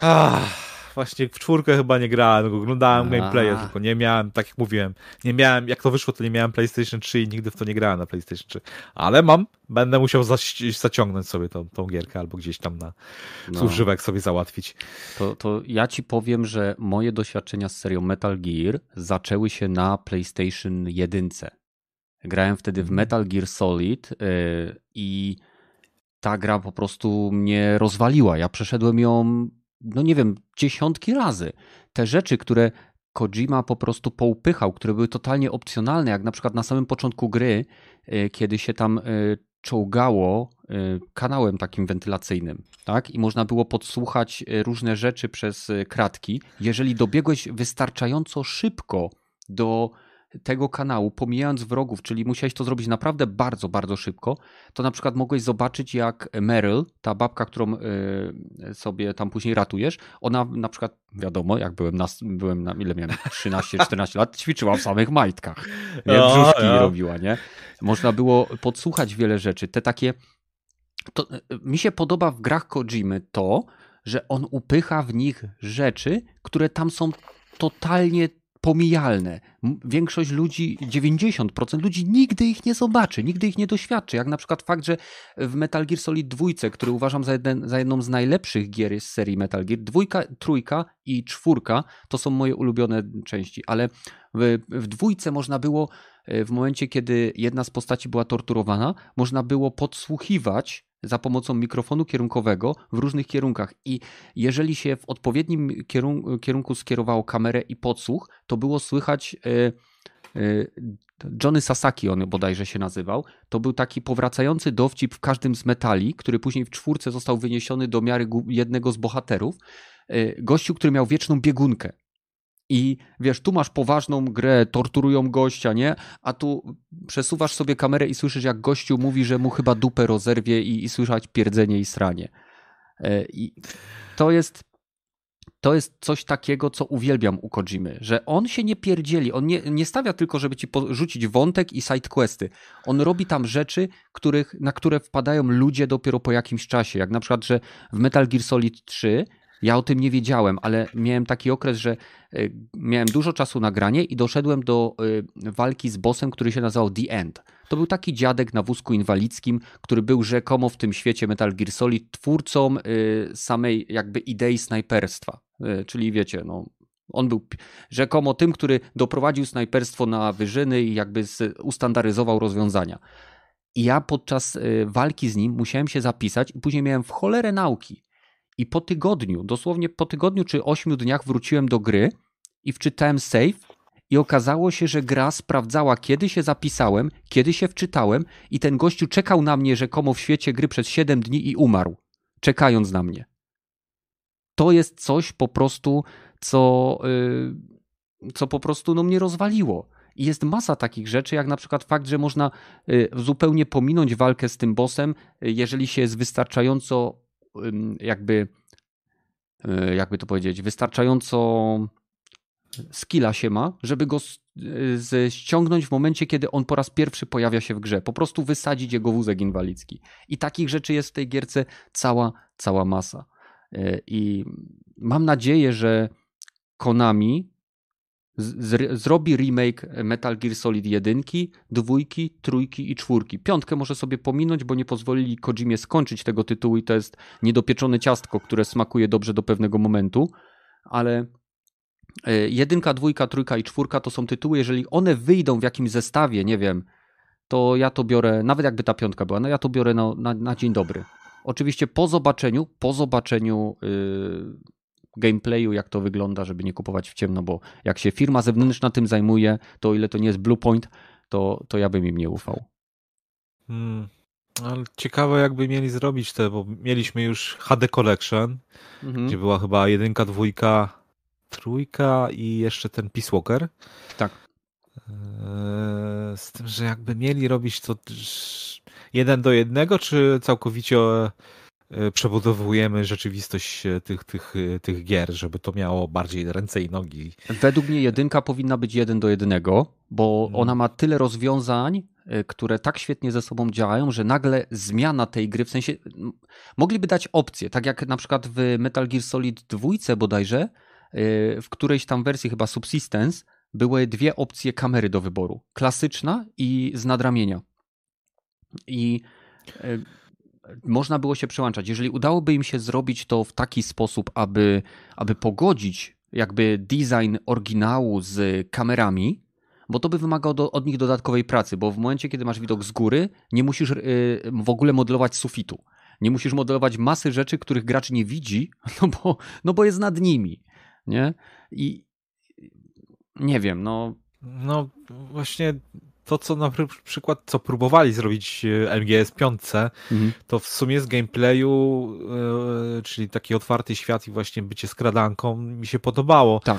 Ach właśnie w czwórkę chyba nie grałem, oglądałem gameplaye, tylko nie miałem, tak jak mówiłem, nie miałem, jak to wyszło, to nie miałem PlayStation 3 i nigdy w to nie grałem na PlayStation 3. Ale mam, będę musiał zaciągnąć sobie tą, tą gierkę albo gdzieś tam na no. służywek sobie załatwić. To, to ja ci powiem, że moje doświadczenia z serią Metal Gear zaczęły się na PlayStation 1. Grałem wtedy w mhm. Metal Gear Solid yy, i ta gra po prostu mnie rozwaliła. Ja przeszedłem ją no nie wiem, dziesiątki razy. Te rzeczy, które Kojima po prostu poupychał, które były totalnie opcjonalne, jak na przykład na samym początku gry, e, kiedy się tam e, czołgało e, kanałem takim wentylacyjnym, tak? I można było podsłuchać różne rzeczy przez kratki. Jeżeli dobiegłeś wystarczająco szybko do tego kanału, pomijając wrogów, czyli musiałeś to zrobić naprawdę bardzo, bardzo szybko, to na przykład mogłeś zobaczyć, jak Meryl, ta babka, którą y, sobie tam później ratujesz, ona na przykład, wiadomo, jak byłem na, byłem na ile miałem, 13-14 lat, ćwiczyła w samych majtkach. *laughs* Nie, brzuszki robiła, nie? Można było podsłuchać wiele rzeczy. Te takie. To, y, mi się podoba w grach Kojimy to, że on upycha w nich rzeczy, które tam są totalnie pomijalne. Większość ludzi, 90% ludzi nigdy ich nie zobaczy, nigdy ich nie doświadczy. Jak na przykład fakt, że w Metal Gear Solid 2, który uważam za, jeden, za jedną z najlepszych gier z serii Metal Gear, dwójka, trójka i czwórka to są moje ulubione części, ale w, w dwójce można było e, w momencie, kiedy jedna z postaci była torturowana, można było podsłuchiwać za pomocą mikrofonu kierunkowego w różnych kierunkach. I jeżeli się w odpowiednim kierunku skierowało kamerę i podsłuch, to było słychać. E, e, Johnny Sasaki, on bodajże się nazywał, to był taki powracający dowcip w każdym z metali, który później w czwórce został wyniesiony do miary jednego z bohaterów. E, gościu, który miał wieczną biegunkę. I wiesz, tu masz poważną grę, torturują gościa, nie? A tu przesuwasz sobie kamerę i słyszysz, jak gościu mówi, że mu chyba dupę rozerwie i, i słyszać pierdzenie i sranie. E, I to jest, to jest coś takiego, co uwielbiam u Kojimy, że on się nie pierdzieli, on nie, nie stawia tylko, żeby ci rzucić wątek i sidequesty. On robi tam rzeczy, których, na które wpadają ludzie dopiero po jakimś czasie, jak na przykład, że w Metal Gear Solid 3 ja o tym nie wiedziałem, ale miałem taki okres, że e, miałem dużo czasu na granie i doszedłem do e, walki z bossem, który się nazywał The End. To był taki dziadek na wózku inwalidzkim, który był rzekomo w tym świecie Metal Gear Solid twórcą e, samej jakby idei snajperstwa. Czyli wiecie, no, on był rzekomo tym, który doprowadził snajperstwo na wyżyny i jakby ustandaryzował rozwiązania. I ja podczas walki z nim musiałem się zapisać i później miałem w cholerę nauki i po tygodniu, dosłownie po tygodniu czy ośmiu dniach wróciłem do gry i wczytałem save i okazało się, że gra sprawdzała, kiedy się zapisałem, kiedy się wczytałem i ten gościu czekał na mnie rzekomo w świecie gry przez 7 dni i umarł, czekając na mnie. To jest coś po prostu, co, yy, co po prostu no, mnie rozwaliło. I jest masa takich rzeczy, jak na przykład fakt, że można yy, zupełnie pominąć walkę z tym bossem, yy, jeżeli się jest wystarczająco jakby, e, jakby to powiedzieć, wystarczająco skilla się ma, żeby go ściągnąć w momencie, kiedy on po raz pierwszy pojawia się w grze. Po prostu wysadzić jego wózek inwalidzki. I takich rzeczy jest w tej gierce cała, cała masa. E, I mam nadzieję, że Konami z, zrobi remake Metal Gear Solid 1, dwójki, trójki i czwórki. Piątkę może sobie pominąć, bo nie pozwolili Kojimie skończyć tego tytułu i to jest niedopieczone ciastko, które smakuje dobrze do pewnego momentu, ale e, jedynka, dwójka, trójka i czwórka to są tytuły, jeżeli one wyjdą w jakimś zestawie, nie wiem, to ja to biorę, nawet jakby ta piątka była, no ja to biorę na, na, na dzień dobry. Oczywiście po zobaczeniu, po zobaczeniu yy, gameplayu, jak to wygląda, żeby nie kupować w ciemno, bo jak się firma zewnętrzna tym zajmuje, to o ile to nie jest Bluepoint, to, to ja bym im nie ufał. Hmm. Ale ciekawe, jakby mieli zrobić te, bo mieliśmy już HD Collection, mhm. gdzie była chyba jedynka, dwójka, trójka i jeszcze ten Peace Walker. Tak. Eee, z tym, że jakby mieli robić to jeden do jednego, czy całkowicie przebudowujemy rzeczywistość e, tych, tych, e, tych gier, żeby to miało bardziej ręce i nogi. Według mnie jedynka powinna być jeden do jednego, bo hmm. ona ma tyle rozwiązań, które tak świetnie ze sobą działają, że nagle zmiana tej gry, w sensie mogliby dać opcje, tak jak na przykład w Metal Gear Solid 2 bodajże, w którejś tam wersji chyba Subsistence były dwie opcje kamery do wyboru. Klasyczna i z nadramienia. I można było się przełączać. Jeżeli udałoby im się zrobić to w taki sposób, aby, aby pogodzić jakby design oryginału z kamerami, bo to by wymagało do, od nich dodatkowej pracy, bo w momencie, kiedy masz widok z góry, nie musisz yy, w ogóle modelować sufitu. Nie musisz modelować masy rzeczy, których gracz nie widzi, *laughs* no bo, no bo jest nad nimi. Nie? I nie wiem, no. No właśnie to, co na przykład, co próbowali zrobić e, MGS 5, mhm. to w sumie z gameplayu, yy, czyli taki otwarty świat i właśnie bycie skradanką mi się podobało. Tak.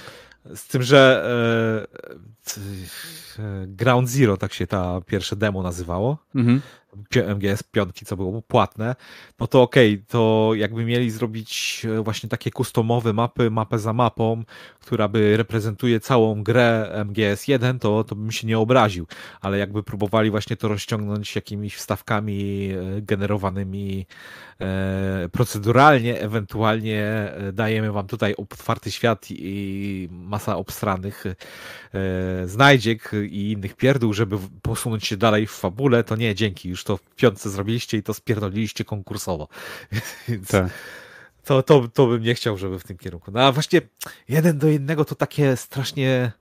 Z tym, że yy, Ground Zero, tak się ta pierwsze demo nazywało. Mhm. MGS 5, co było płatne, no to okej, okay, to jakby mieli zrobić e, właśnie takie customowe mapy, mapę za mapą, która by reprezentuje całą grę MGS 1, to, to bym się nie obraził, ale jakby próbowali właśnie to rozciągnąć jakimiś wstawkami e, generowanymi e, proceduralnie, ewentualnie dajemy wam tutaj otwarty świat i masa obstranych znajdziek i innych pierdół, żeby posunąć się dalej w fabule, to nie, dzięki, już to w piątce zrobiliście i to spierdoliliście konkursowo. *laughs* Więc tak. to, to, to bym nie chciał, żeby w tym kierunku. No a właśnie jeden do jednego to takie strasznie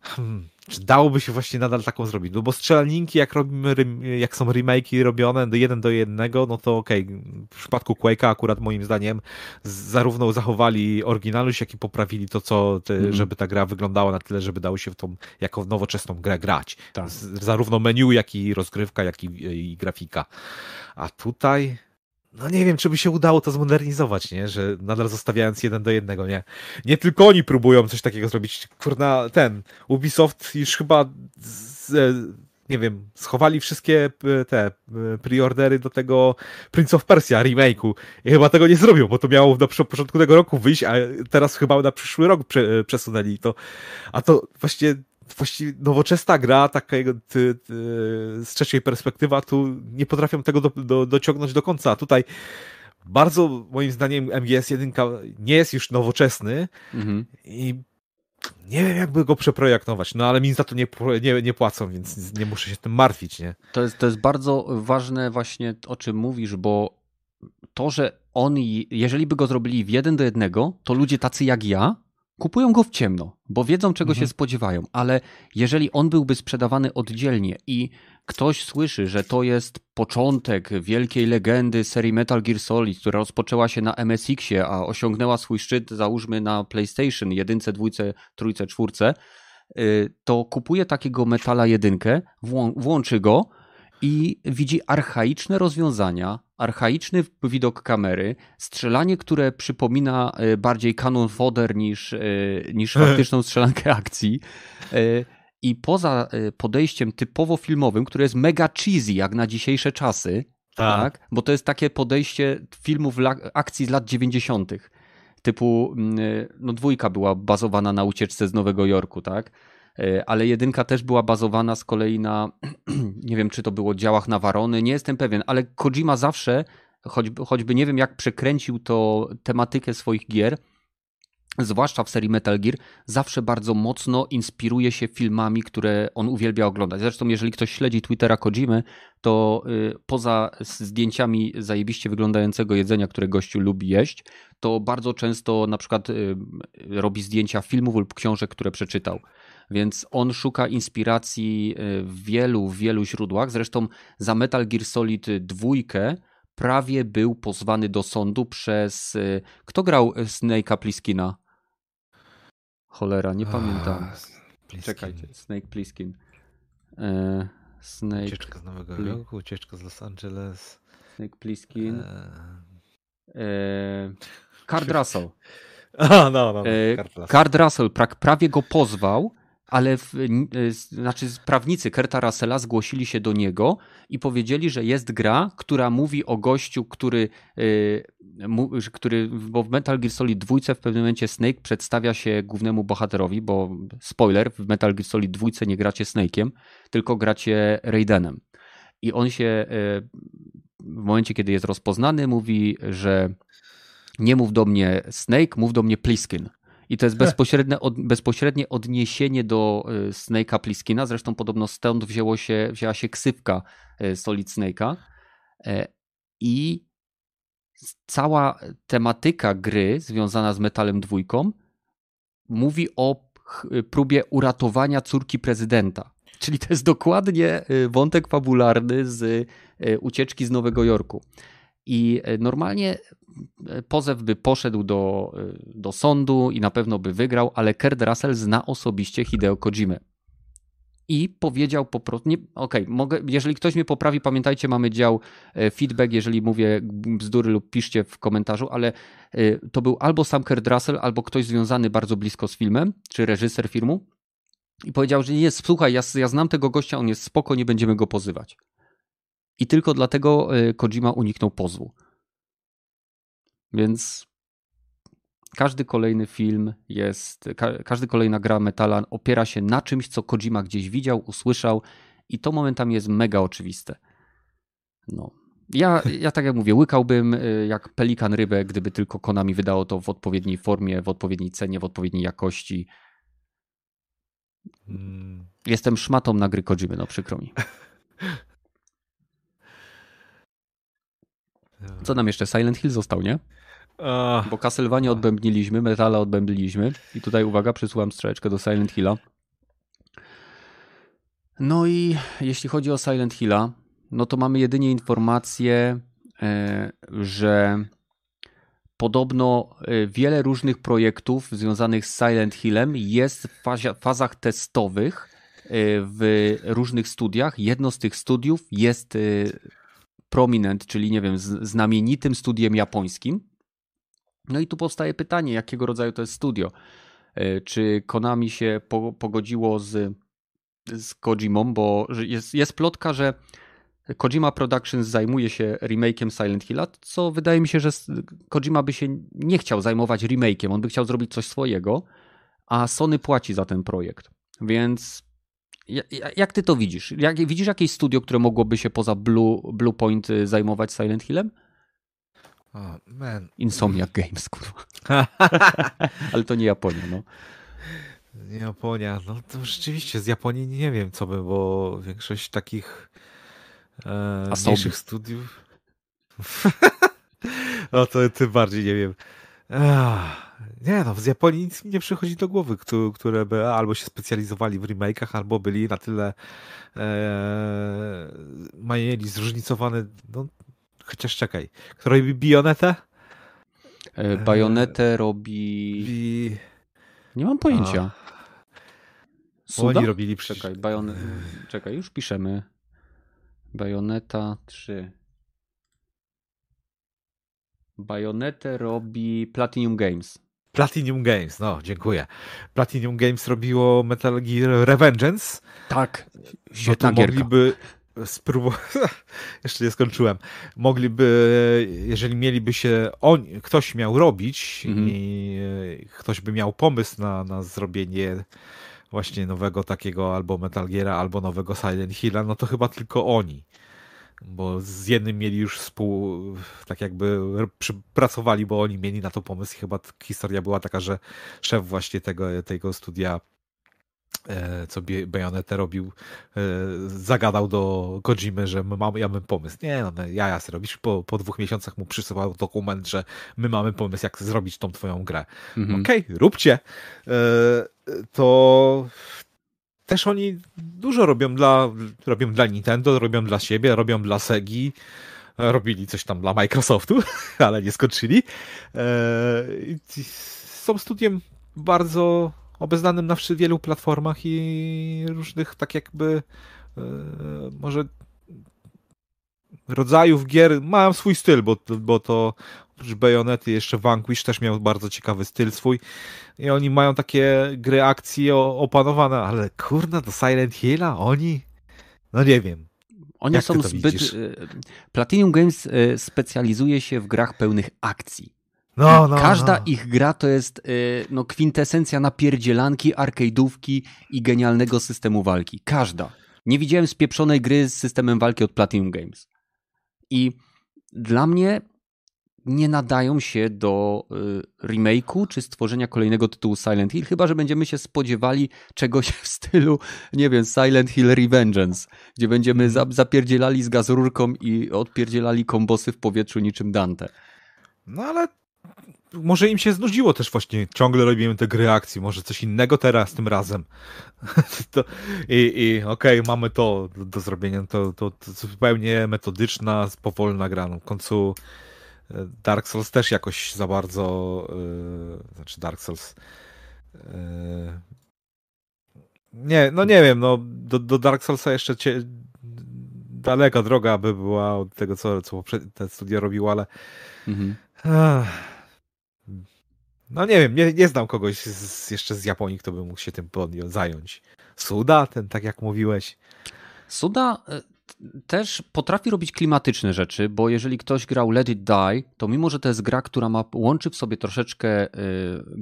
hmm, czy dałoby się właśnie nadal taką zrobić? No bo strzelaninki, jak robimy, jak są remake'i robione do jeden do jednego, no to okej. Okay. W przypadku Quake'a akurat moim zdaniem zarówno zachowali oryginalność, jak i poprawili to, co, te, mm. żeby ta gra wyglądała na tyle, żeby dało się w tą, jako nowoczesną grę grać. Tak. zarówno menu, jak i rozgrywka, jak i, i grafika. A tutaj no nie wiem, czy by się udało to zmodernizować, nie? Że nadal zostawiając jeden do jednego, nie? Nie tylko oni próbują coś takiego zrobić. Kurna, ten Ubisoft już chyba z, nie wiem, schowali wszystkie e, te e, preordery do tego Prince of Persia remake'u i chyba tego nie zrobią, bo to miało na początku tego roku wyjść, a teraz chyba na przyszły rok przesunęli to. A to właśnie właściwie nowoczesna gra, takiego ty, ty, z trzeciej perspektywy, tu nie potrafią tego do, do, dociągnąć do końca. Tutaj bardzo, moim zdaniem, MGS1 nie jest już nowoczesny mhm. i nie wiem, jakby go przeprojektować, no ale mi za to nie, nie, nie płacą, więc nie muszę się tym martwić, nie? To jest, to jest bardzo ważne właśnie, o czym mówisz, bo to, że oni, jeżeli by go zrobili w jeden do jednego, to ludzie tacy jak ja, kupują go w ciemno, bo wiedzą, czego mhm. się spodziewają, ale jeżeli on byłby sprzedawany oddzielnie i ktoś słyszy, że to jest początek wielkiej legendy serii Metal Gear Solid, która rozpoczęła się na MSX-ie, a osiągnęła swój szczyt, załóżmy na PlayStation, jedynce, dwójce, trójce, czwórce, y, to kupuje takiego metala jedynkę, włączy go i widzi archaiczne rozwiązania, archaiczny widok kamery, strzelanie, które przypomina e, bardziej kanon foder niż, e, niż *laughs* faktyczną strzelankę akcji. E, I poza podejściem typowo filmowym, które jest mega cheesy, jak na dzisiejsze czasy, tak. tak? Bo to jest takie podejście filmów akcji z lat 90. Typu, mm, no dwójka była bazowana na ucieczce z Nowego Jorku, tak? E, ale jedynka też była bazowana z kolei na, *clears throat* nie wiem czy to było działach na Warony, nie jestem pewien, ale Kojima zawsze, choćby, choćby nie wiem jak przekręcił to tematykę swoich gier, zwłaszcza w serii Metal Gear, zawsze bardzo mocno inspiruje się filmami, które on uwielbia oglądać. Zresztą, jeżeli ktoś śledzi Twittera Kojimy, to y, poza zdjęciami zajebiście wyglądającego jedzenia, które gościu lubi jeść, to bardzo często na przykład y, robi zdjęcia filmów lub książek, które przeczytał. Więc on szuka inspiracji y, w wielu, wielu źródłach. Zresztą za Metal Gear Solid 2 prawie był pozwany do sądu przez. Kto grał Snake'a Pliskina? Cholera, nie pamiętam. Pliskin. Czekajcie, Snake Pliskin. E, Snake ucieczka z Nowego. Jorku, ucieczka z Los Angeles. Snake Pliskin. E... E... Card *laughs* Russell. A, no, no, no. E, Card Russell, Card Russell prawie go pozwał ale w, e, znaczy prawnicy Kerta Russella zgłosili się do niego i powiedzieli, że jest gra, która mówi o gościu, który, e, który bo w Metal Gear Solid 2 w pewnym momencie Snake przedstawia się głównemu bohaterowi, bo spoiler, w Metal Gear Solid 2 nie gracie Snake'iem, tylko gracie Raidenem. I on się e, w momencie, kiedy jest rozpoznany, mówi, że nie mów do mnie Snake, mów do mnie Pliskin. I to jest bezpośrednie, od, bezpośrednie odniesienie do y, Snake'a Pliskina. Zresztą podobno stąd wzięło się, wzięła się ksywka y, Solid Snake'a. E, I cała tematyka gry związana z Metalem dwójką mówi o próbie uratowania córki prezydenta. Czyli to jest dokładnie y, wątek fabularny z ucieczki z Nowego Jorku. I normalnie pozew by poszedł do, do sądu i na pewno by wygrał, ale Kurt Russell zna osobiście Hideo Kojimę. I powiedział po prostu, okej, okay, jeżeli ktoś mnie poprawi, pamiętajcie, mamy dział e, feedback, jeżeli mówię bzdury lub piszcie w komentarzu, ale e, to był albo sam Kurt Russell, albo ktoś związany bardzo blisko z filmem, czy reżyser filmu i powiedział, że jest, słuchaj, ja, ja znam tego gościa, on jest spoko, nie będziemy go pozywać. I tylko dlatego e, Kojima uniknął pozwu. Więc każdy kolejny film jest, ka każdy kolejna gra metala opiera się na czymś, co Kojima gdzieś widział, usłyszał i to momentami jest mega oczywiste. No. Ja, ja tak jak mówię, łykałbym y, jak pelikan rybę, gdyby tylko Konami wydało to w odpowiedniej formie, w odpowiedniej cenie, w odpowiedniej jakości. Mm. Jestem szmatą na gry Kojimy, no przykro mi. *laughs* Co nam jeszcze? Silent Hill został, nie? Bo Castlevania odbębniliśmy, Metala odbębniliśmy i tutaj uwaga, przysyłam strzeczkę do Silent Hilla. No i jeśli chodzi o Silent Hilla, no to mamy jedynie informację, e, że podobno e, wiele różnych projektów związanych z Silent Hillem jest w fazach testowych e, w różnych studiach. Jedno z tych studiów jest Prominent, czyli nie wiem, znamienitym studiem japońskim. No i tu powstaje pytanie, jakiego rodzaju to jest studio. E, czy Konami się pogodziło z, z Kojimą, bo jest, jest plotka, że Kojima Productions zajmuje się remake'iem Silent Hilla, co wydaje mi się, że Kojima by się nie chciał zajmować remake'iem, on by chciał zrobić coś swojego, a Sony płaci za ten projekt. Więc jak ty to widzisz? Jak, widzisz jakieś studio, które mogłoby się poza Blue, Blue Point y, zajmować Silent Hillem? Oh, man. Insomniac Games, kurwa. *laughs* Ale to nie Japonia, no. Nie Japonia, no to rzeczywiście z Japonii nie wiem co by, bo większość takich e, mniejszych studiów *laughs* no to tym bardziej nie wiem. Nie no, z Japonii nic mi nie przychodzi do głowy, które by albo się specjalizowali w remake'ach, albo byli na tyle e, mieli zróżnicowane, no, chociaż czekaj, kto robi Bionetę? E, Bajonetę robi... Bi... Nie mam pojęcia. Suda? Oni robili... Czekaj, bajon... czekaj, już piszemy. Bajoneta 3. Bajonetę robi Platinum Games. Platinum Games, no dziękuję. Platinum Games robiło Metal Gear Revengeance. Tak, no mogliby spróbować, *laughs* jeszcze nie skończyłem, mogliby, jeżeli mieliby się, on, ktoś miał robić mhm. i ktoś by miał pomysł na, na zrobienie właśnie nowego takiego albo Metal Geara, albo nowego Silent Hilla, no to chyba tylko oni. Bo z jednym mieli już współ, tak jakby pracowali, bo oni mieli na to pomysł i chyba historia była taka, że szef właśnie tego, tego studia e, co Bayonetta robił, e, zagadał do Kojimy, że my mamy, ja mam pomysł. Nie, no, ja ja robisz. Po, po dwóch miesiącach mu przysyłał dokument, że my mamy pomysł, jak zrobić tą twoją grę. Mhm. Okej, okay, róbcie. E, to też oni dużo robią dla, robią dla Nintendo, robią dla siebie, robią dla Segi, robili coś tam dla Microsoftu, *laughs* ale nie skończyli. E, są studiem bardzo obeznanym na wielu platformach i różnych tak jakby e, może rodzajów gier mają swój styl, bo, bo to oprócz Bayonety jeszcze Vanquish też miał bardzo ciekawy styl swój i oni mają takie gry akcji opanowane, ale kurna, do Silent Hilla oni? No nie wiem. Oni Jak są zbyt... Widzisz? Y, Platinum Games y, specjalizuje się w grach pełnych akcji. No, no, Każda no. ich gra to jest y, no, kwintesencja napierdzielanki, arcade'ówki i genialnego systemu walki. Każda. Nie widziałem spieprzonej gry z systemem walki od Platinum Games. I dla mnie nie nadają się do y, remake'u czy stworzenia kolejnego tytułu Silent Hill, chyba że będziemy się spodziewali czegoś w stylu, nie wiem, Silent Hill Revengeance, gdzie będziemy mhm. zapierdzielali z gazurką i odpierdzielali kombosy w powietrzu niczym Dante. No ale może im się znudziło też właśnie, ciągle robimy te gry akcji, może coś innego teraz tym razem. *laughs* to, I, i okej, okay, mamy to do, do zrobienia, to, to, to, zupełnie metodyczna, powolna gra. No, w końcu Dark Souls też jakoś za bardzo, yy, znaczy Dark Souls yy, nie, no nie wiem, no do, do Dark Soulsa jeszcze cie, daleka droga by była od tego, co, co te studia robiło, ale mhm. No nie wiem, nie, nie znam kogoś z, jeszcze z Japonii, kto by mógł się tym podjąć, zająć. Suda, ten tak jak mówiłeś. Suda e, też potrafi robić klimatyczne rzeczy, bo jeżeli ktoś grał Let It Die, to mimo, że to jest gra, która ma, łączy w sobie troszeczkę y,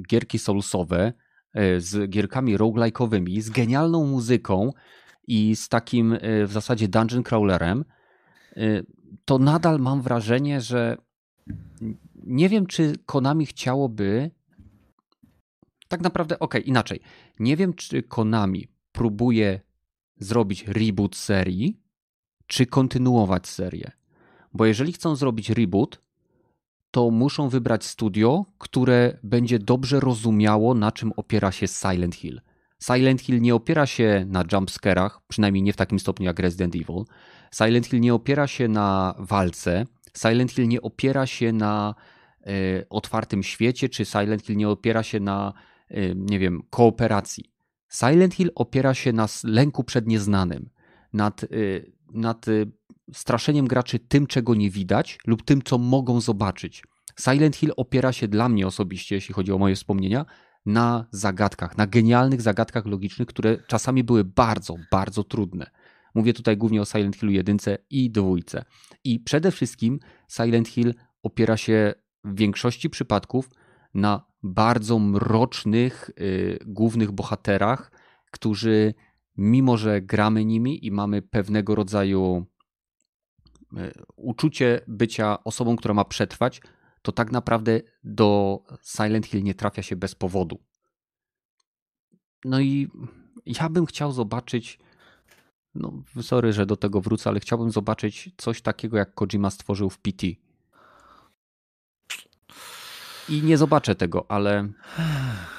gierki soulsowe y, z gierkami roguelike'owymi, z genialną muzyką i z takim y, w zasadzie dungeon crawlerem, to nadal mam wrażenie, że nie wiem, czy Konami chciałoby tak naprawdę, ok, inaczej. Nie wiem, czy Konami próbuje zrobić reboot serii, czy kontynuować serię. Bo jeżeli chcą zrobić reboot, to muszą wybrać studio, które będzie dobrze rozumiało, na czym opiera się Silent Hill. Silent Hill nie opiera się na jumpscarach, przynajmniej nie w takim stopniu jak Resident Evil. Silent Hill nie opiera się na walce. Silent Hill nie opiera się na y, otwartym świecie, czy Silent Hill nie opiera się na Y, nie wiem, kooperacji. Silent Hill opiera się na lęku przed nieznanym, nad, y, nad y, straszeniem graczy tym, czego nie widać lub tym, co mogą zobaczyć. Silent Hill opiera się dla mnie osobiście, jeśli chodzi o moje wspomnienia, na zagadkach, na genialnych zagadkach logicznych, które czasami były bardzo, bardzo trudne. Mówię tutaj głównie o Silent Hillu 1 i 2. I przede wszystkim Silent Hill opiera się w większości przypadków na bardzo mrocznych y, głównych bohaterach, którzy mimo, że gramy nimi i mamy pewnego rodzaju y, uczucie bycia osobą, która ma przetrwać, to tak naprawdę do Silent Hill nie trafia się bez powodu. No i ja bym chciał zobaczyć, no sorry, że do tego wrócę, ale chciałbym zobaczyć coś takiego, jak Kojima stworzył w PT i nie zobaczę tego, ale. *sighs* *sighs*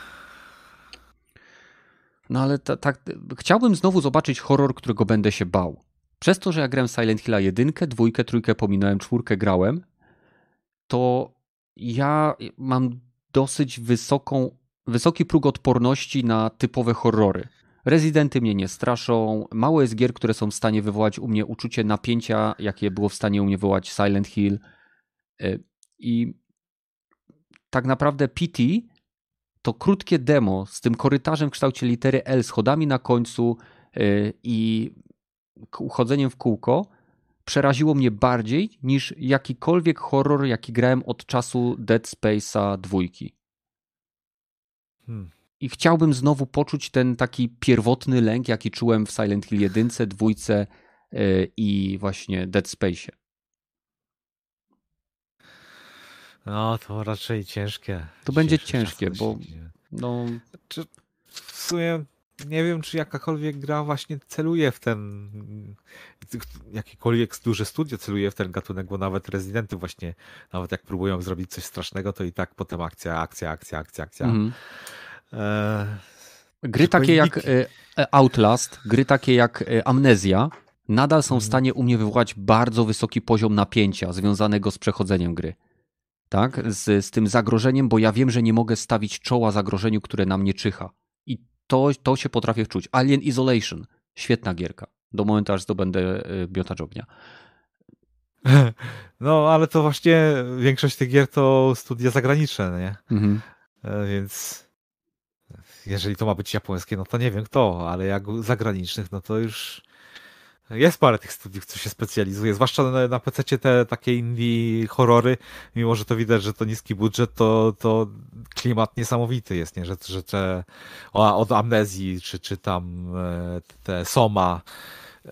No ale tak, chciałbym znowu zobaczyć horror, którego będę się bał. Przez to, że ja grałem Silent Hilla jedynkę, dwójkę, trójkę pominąłem, czwórkę grałem, to ja mam dosyć wysoką, wysoki próg odporności na typowe horrory. Rezydenty mnie nie straszą. Mało jest gier, które są w stanie wywołać u mnie uczucie napięcia, jakie było w stanie u mnie wywołać Silent Hill. Y, I tak naprawdę PT to krótkie demo z tym korytarzem w kształcie litery L, schodami na końcu yy, i chodzeniem w kółko przeraziło mnie bardziej niż jakikolwiek horror, jaki grałem od czasu Dead Space'a dwójki. Hmm. I chciałbym znowu poczuć ten taki pierwotny lęk, jaki czułem w Silent Hill 1, dwójce i właśnie Dead Space. No, to raczej ciężkie. To będzie ciężkie, bo no... Czy w sumie nie wiem, czy jakakolwiek gra właśnie celuje w ten jakiekolwiek duże studio celuje w ten gatunek, bo nawet rezydenty właśnie, nawet jak próbują zrobić coś strasznego, to i tak potem akcja, akcja, akcja, akcja, akcja. Mhm. E... Gry takie jak e, Outlast, gry takie jak e, Amnezja nadal są w mhm. stanie u mnie wywołać bardzo wysoki poziom napięcia związanego z przechodzeniem gry tak, z, z tym zagrożeniem, bo ja wiem, że nie mogę stawić czoła zagrożeniu, które na mnie czyha. I to, to się potrafię wczuć. Alien Isolation, świetna gierka. Do momentu, aż zdobędę biotacz ognia. *laughs* No, ale to właśnie większość tych gier to studia zagraniczne, nie? Mhm. E, więc jeżeli to ma być japońskie, no to nie wiem kto, ale jak zagranicznych, no to już jest parę tych studiów, co się specjalizuje, zwłaszcza na, na PC te takie indie horrory, mimo że to widać, że to niski budżet, to, to klimat niesamowity jest, nie? Że, że te, o, od amnezji, czy, czy tam e, te Soma, e,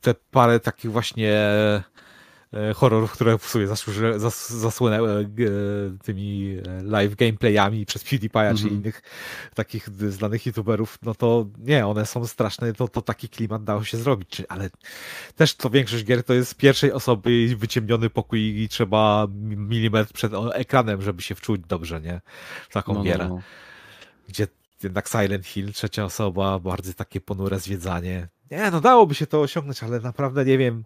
te parę takich właśnie horrorów, które w sumie zasłuży, zas, zasłynęły e, tymi e, live gameplayami przez PewDiePie'a mm -hmm. czy innych takich znanych youtuberów, no to nie, one są straszne, to, to taki klimat dało się zrobić, ale też to większość gier to jest z pierwszej osoby wyciemniony pokój i trzeba milimetr przed ekranem, żeby się wczuć dobrze, nie? W taką no, no gierę. No, no. Gdzie jednak Silent Hill, trzecia osoba, bardzo takie ponure zwiedzanie. Nie, no dałoby się to osiągnąć, ale naprawdę nie wiem,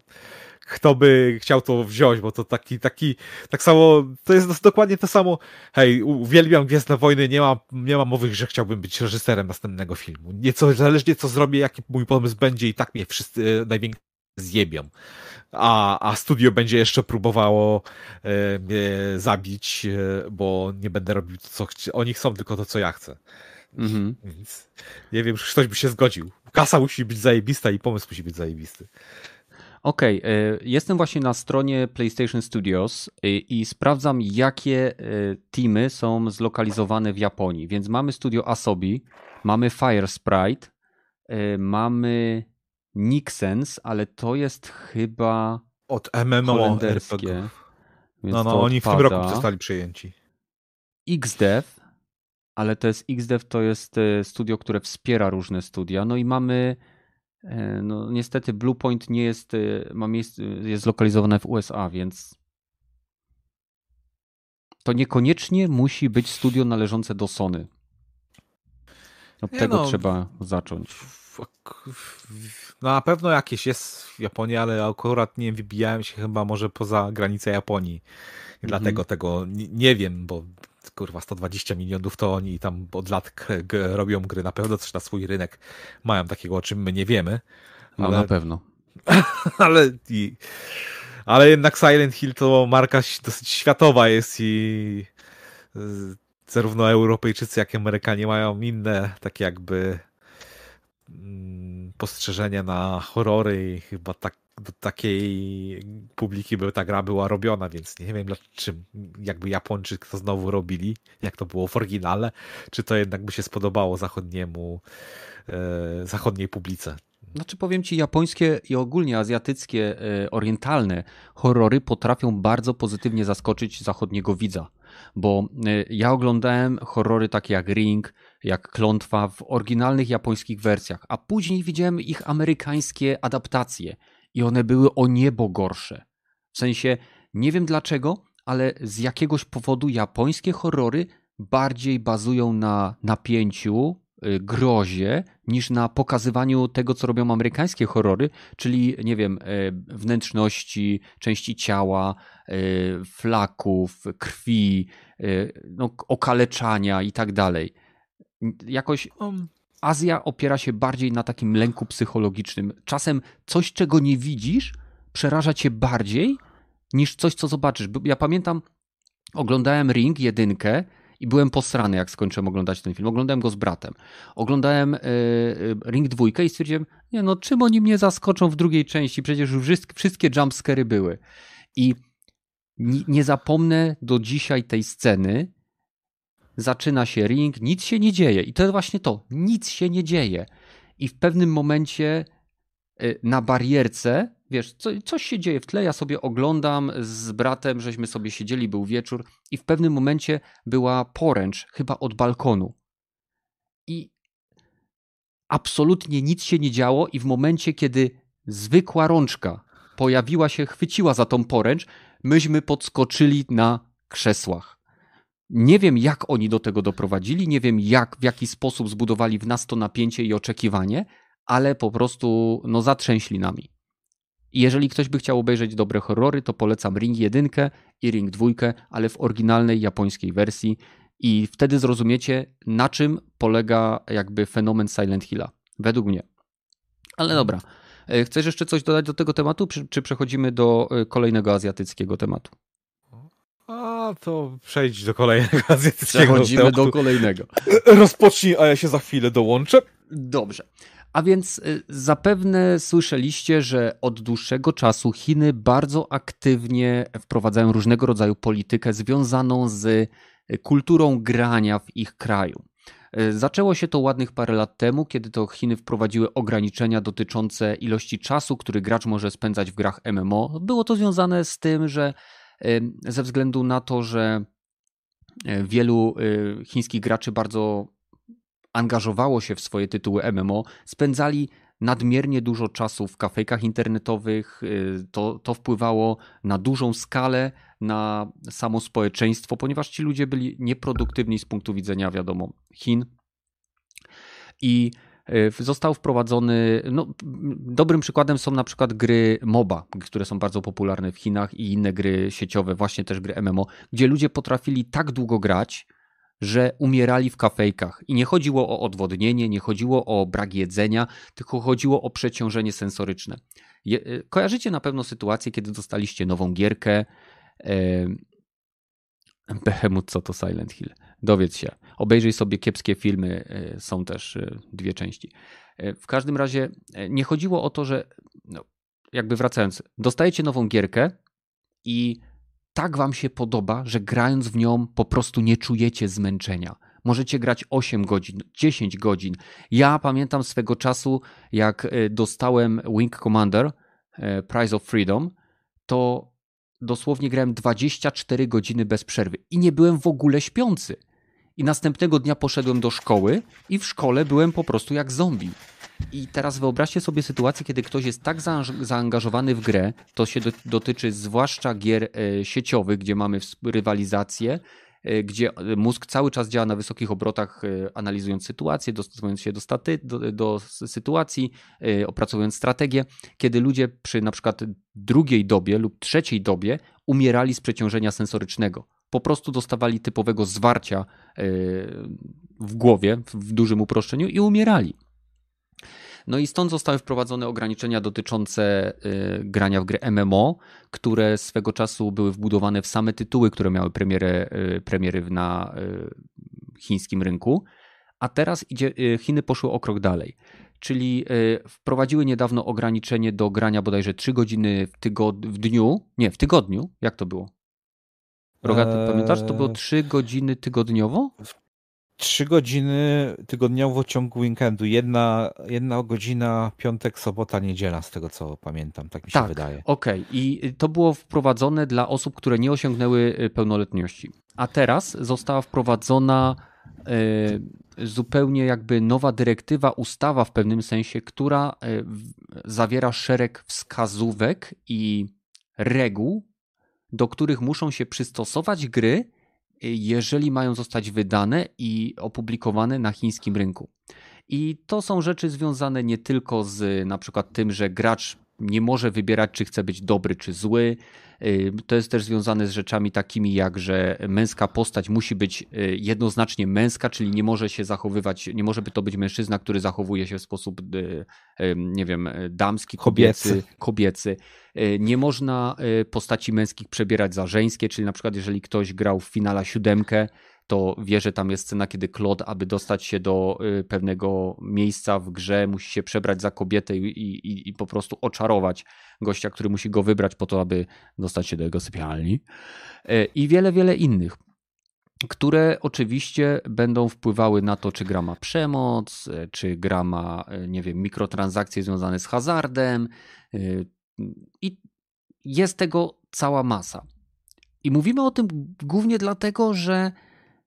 kto by chciał to wziąć, bo to taki, taki, tak samo, to jest dokładnie to samo, hej, uwielbiam Gwiezdne Wojny, nie mam, nie mam mowy, że chciałbym być reżyserem następnego filmu. Nieco, zależnie co zrobię, jaki mój pomysł będzie i tak mnie wszyscy e, najwięcej zjebią. A, a studio będzie jeszcze próbowało e, mnie zabić, e, bo nie będę robił to, co chci- oni chcą, tylko to, co ja chcę. Mhm. Więc nie wiem, czy ktoś by się zgodził. Kasa musi być zajebista i pomysł musi być zajebisty. Okej, okay, e, jestem właśnie na stronie PlayStation Studios e, i sprawdzam, jakie e, teamy są zlokalizowane w Japonii. Więc mamy studio Asobi, mamy Fire Sprite, mamy Nixens, ale to jest chyba od MMO holenderskie. No, no, oni w tym roku zostali przejęci. XDev, ale to jest XDev to jest studio, które wspiera różne studia. No i mamy E, no niestety Bluepoint nie jest, e, ma miejsce, jest zlokalizowane w USA, więc to niekoniecznie musi być studio należące do Sony. Od nie tego no, trzeba zacząć. No na pewno jakieś jest w Japonii, ale akurat nie wybijałem się chyba może poza granicę Japonii. I dlatego mhm. tego nie, nie wiem, bo kurwa 120 milionów to oni tam od lat robią gry, na pewno coś na swój rynek mają takiego, o czym my nie wiemy. No ale... na pewno. *laughs* ale, i, ale jednak Silent Hill to marka dosyć światowa jest i zarówno Europejczycy, jak i Amerykanie mają inne takie jakby mm, postrzeżenia na horrory i chyba tak do takiej publiki by ta gra była robiona, więc nie wiem czym jakby Japończycy to znowu robili, jak to było w oryginale, czy to jednak by się spodobało zachodniemu, e, zachodniej publice. Znaczy powiem ci, japońskie i ogólnie azjatyckie, e, orientalne horrory potrafią bardzo pozytywnie zaskoczyć zachodniego widza. Bo e, ja oglądałem horrory takie jak Ring, jak Klątwa w oryginalnych japońskich wersjach, a później widziałem ich amerykańskie adaptacje i one były o niebo gorsze. W sensie, nie wiem dlaczego, ale z jakiegoś powodu japońskie horrory bardziej bazują na napięciu, y, grozie, niż na pokazywaniu tego, co robią amerykańskie horrory, czyli, nie wiem, y, wnętrzności, części ciała, y, flaków, krwi, no, okaleczania i tak dalej. Jakoś um, Azja opiera się bardziej na takim lęku psychologicznym. Czasem coś, czego nie widzisz, przeraża cię bardziej niż coś, co zobaczysz. Ja pamiętam, oglądałem Ring jedynkę i byłem posrany, jak skończyłem oglądać ten film. Oglądałem go z bratem. Oglądałem yy, Ring dwójkę i stwierdziłem, nie no, czym oni mnie zaskoczą w drugiej części? Przecież już wszystkie jumpscary były. I nie zapomnę do dzisiaj tej sceny, zaczyna się ring, nic się nie dzieje. I to jest właśnie to, nic się nie dzieje. i w pewnym momencie y, na barierce, wiesz, co, coś się dzieje w tle, ja sobie oglądam z bratem, żeśmy sobie siedzieli, był wieczór i w pewnym momencie była poręcz, chyba od balkonu. I absolutnie nic się nie działo i w momencie, kiedy zwykła rączka pojawiła się, chwyciła za tą poręcz, myśmy podskoczyli na krzesłach. Nie wiem, jak oni do tego doprowadzili, nie wiem, jak, w jaki sposób zbudowali w nas to napięcie i oczekiwanie, ale po prostu no, zatrzęśli nami. Jeżeli ktoś by chciał obejrzeć dobre horrory, to polecam Ring 1 i Ring 2, ale w oryginalnej japońskiej wersji i wtedy zrozumiecie, na czym polega jakby fenomen Silent Hilla. Według mnie. Ale dobra. E, chcesz jeszcze coś dodać do tego tematu, czy przechodzimy do e, kolejnego azjatyckiego tematu? A to przejdź do kolejnego *laughs* azjatyckiego Przechodzimy do kolejnego. Rozpocznij, a ja się za chwilę dołączę. Dobrze. A więc y, zapewne słyszeliście, że od dłuższego czasu Chiny bardzo aktywnie wprowadzają różnego rodzaju politykę związaną z y, kulturą grania w ich kraju. Y, zaczęło się to ładnych parę lat temu, kiedy to Chiny wprowadziły ograniczenia dotyczące ilości czasu, który gracz może spędzać w grach MMO. Było to związane z tym, że ze względu na to, że wielu chińskich graczy bardzo angażowało się w swoje tytuły MMO, spędzali nadmiernie dużo czasu w kafejkach internetowych. Y, to, to wpływało na dużą skalę na samo społeczeństwo, ponieważ ci ludzie byli nieproduktywni z punktu widzenia, wiadomo, Chin. I został wprowadzony. No, dobrym przykładem są na przykład gry MOBA, które są bardzo popularne w Chinach, i inne gry sieciowe, właśnie też gry MMO, gdzie ludzie potrafili tak długo grać, że umierali w kafejkach. I nie chodziło o odwodnienie, nie chodziło o brak jedzenia, tylko chodziło o przeciążenie sensoryczne. Je, y, kojarzycie na pewno sytuację, kiedy dostaliście nową gierkę. Behemoth, co to Silent Hill? Dowiedz się. Obejrzyj sobie kiepskie filmy, e, są też e, dwie części. E, w każdym razie nie chodziło o to, że no, jakby wracając, dostajecie nową gierkę i tak wam się podoba, że grając w nią po prostu nie czujecie zmęczenia. Możecie grać 8 godzin, 10 godzin. Ja pamiętam swego czasu, jak dostałem Wing Commander, Prize of Freedom, to dosłownie grałem 24 godziny bez przerwy i nie byłem w ogóle śpiący. I następnego dnia poszedłem do szkoły i w szkole byłem po prostu jak zombie. I teraz wyobraźcie sobie sytuację, kiedy ktoś jest tak zaangażowany w grę, to się dotyczy zwłaszcza gier e, sieciowych, gdzie mamy rywalizację, gdzie mózg cały czas działa na wysokich obrotach, e, analizując sytuację, dostosowując się do, staty, do, do sytuacji, opracowując strategię, kiedy ludzie przy na przykład drugiej dobie lub trzeciej dobie umierali z przeciążenia sensorycznego. Po prostu dostawali typowego zwarcia w głowie, w dużym uproszczeniu i umierali. No i stąd zostały wprowadzone ograniczenia dotyczące y, grania w gry MMO, które swego czasu były wbudowane w same tytuły, które miały premierę, y, premiery na y, chińskim rynku. A teraz idzie, Chiny poszły o krok dalej. Czyli wprowadziły niedawno ograniczenie do grania bodajże 3 godziny w, tygod- w dniu, nie, w tygodniu. Jak to było? Rogaty, eee... pamiętasz? To było 3 godziny tygodniowo? Trzy godziny tygodniowo w ciągu weekendu. Jedna, jedna godzina, piątek, sobota, niedziela, z tego co pamiętam. Tak mi się tak, wydaje. Okej, okay. i to było wprowadzone dla osób, które nie osiągnęły y, pełnoletności. A teraz została wprowadzona y, zupełnie jakby nowa dyrektywa, ustawa w pewnym sensie, która y, zawiera szereg wskazówek i reguł, do których muszą się przystosować gry jeżeli mają zostać wydane i opublikowane na chińskim rynku. I to są rzeczy związane nie tylko z na przykład tym, że gracz nie może wybierać, czy chce być dobry, czy zły. Y, to jest też związane z rzeczami takimi, jak że męska postać musi być y, jednoznacznie męska, czyli nie może się zachowywać, nie może by to być mężczyzna, który zachowuje się w sposób, y, nie wiem, damski, kobiecy, kobiecy. kobiecy. Nie można postaci męskich przebierać za żeńskie, czyli na przykład jeżeli ktoś grał w finala siódemkę, to wie, że tam jest scena, kiedy Claude, aby dostać się do y, pewnego miejsca w grze, musi się przebrać za kobietę i, i, i po prostu oczarować gościa, który musi go wybrać po to, aby dostać się do jego sypialni. Y, I wiele, wiele innych. które oczywiście będą wpływały na to, czy gra ma przemoc, czy gra ma, nie wiem, mikrotransakcje związane z hazardem. I jest tego cała masa. I mówimy o tym głównie dlatego, że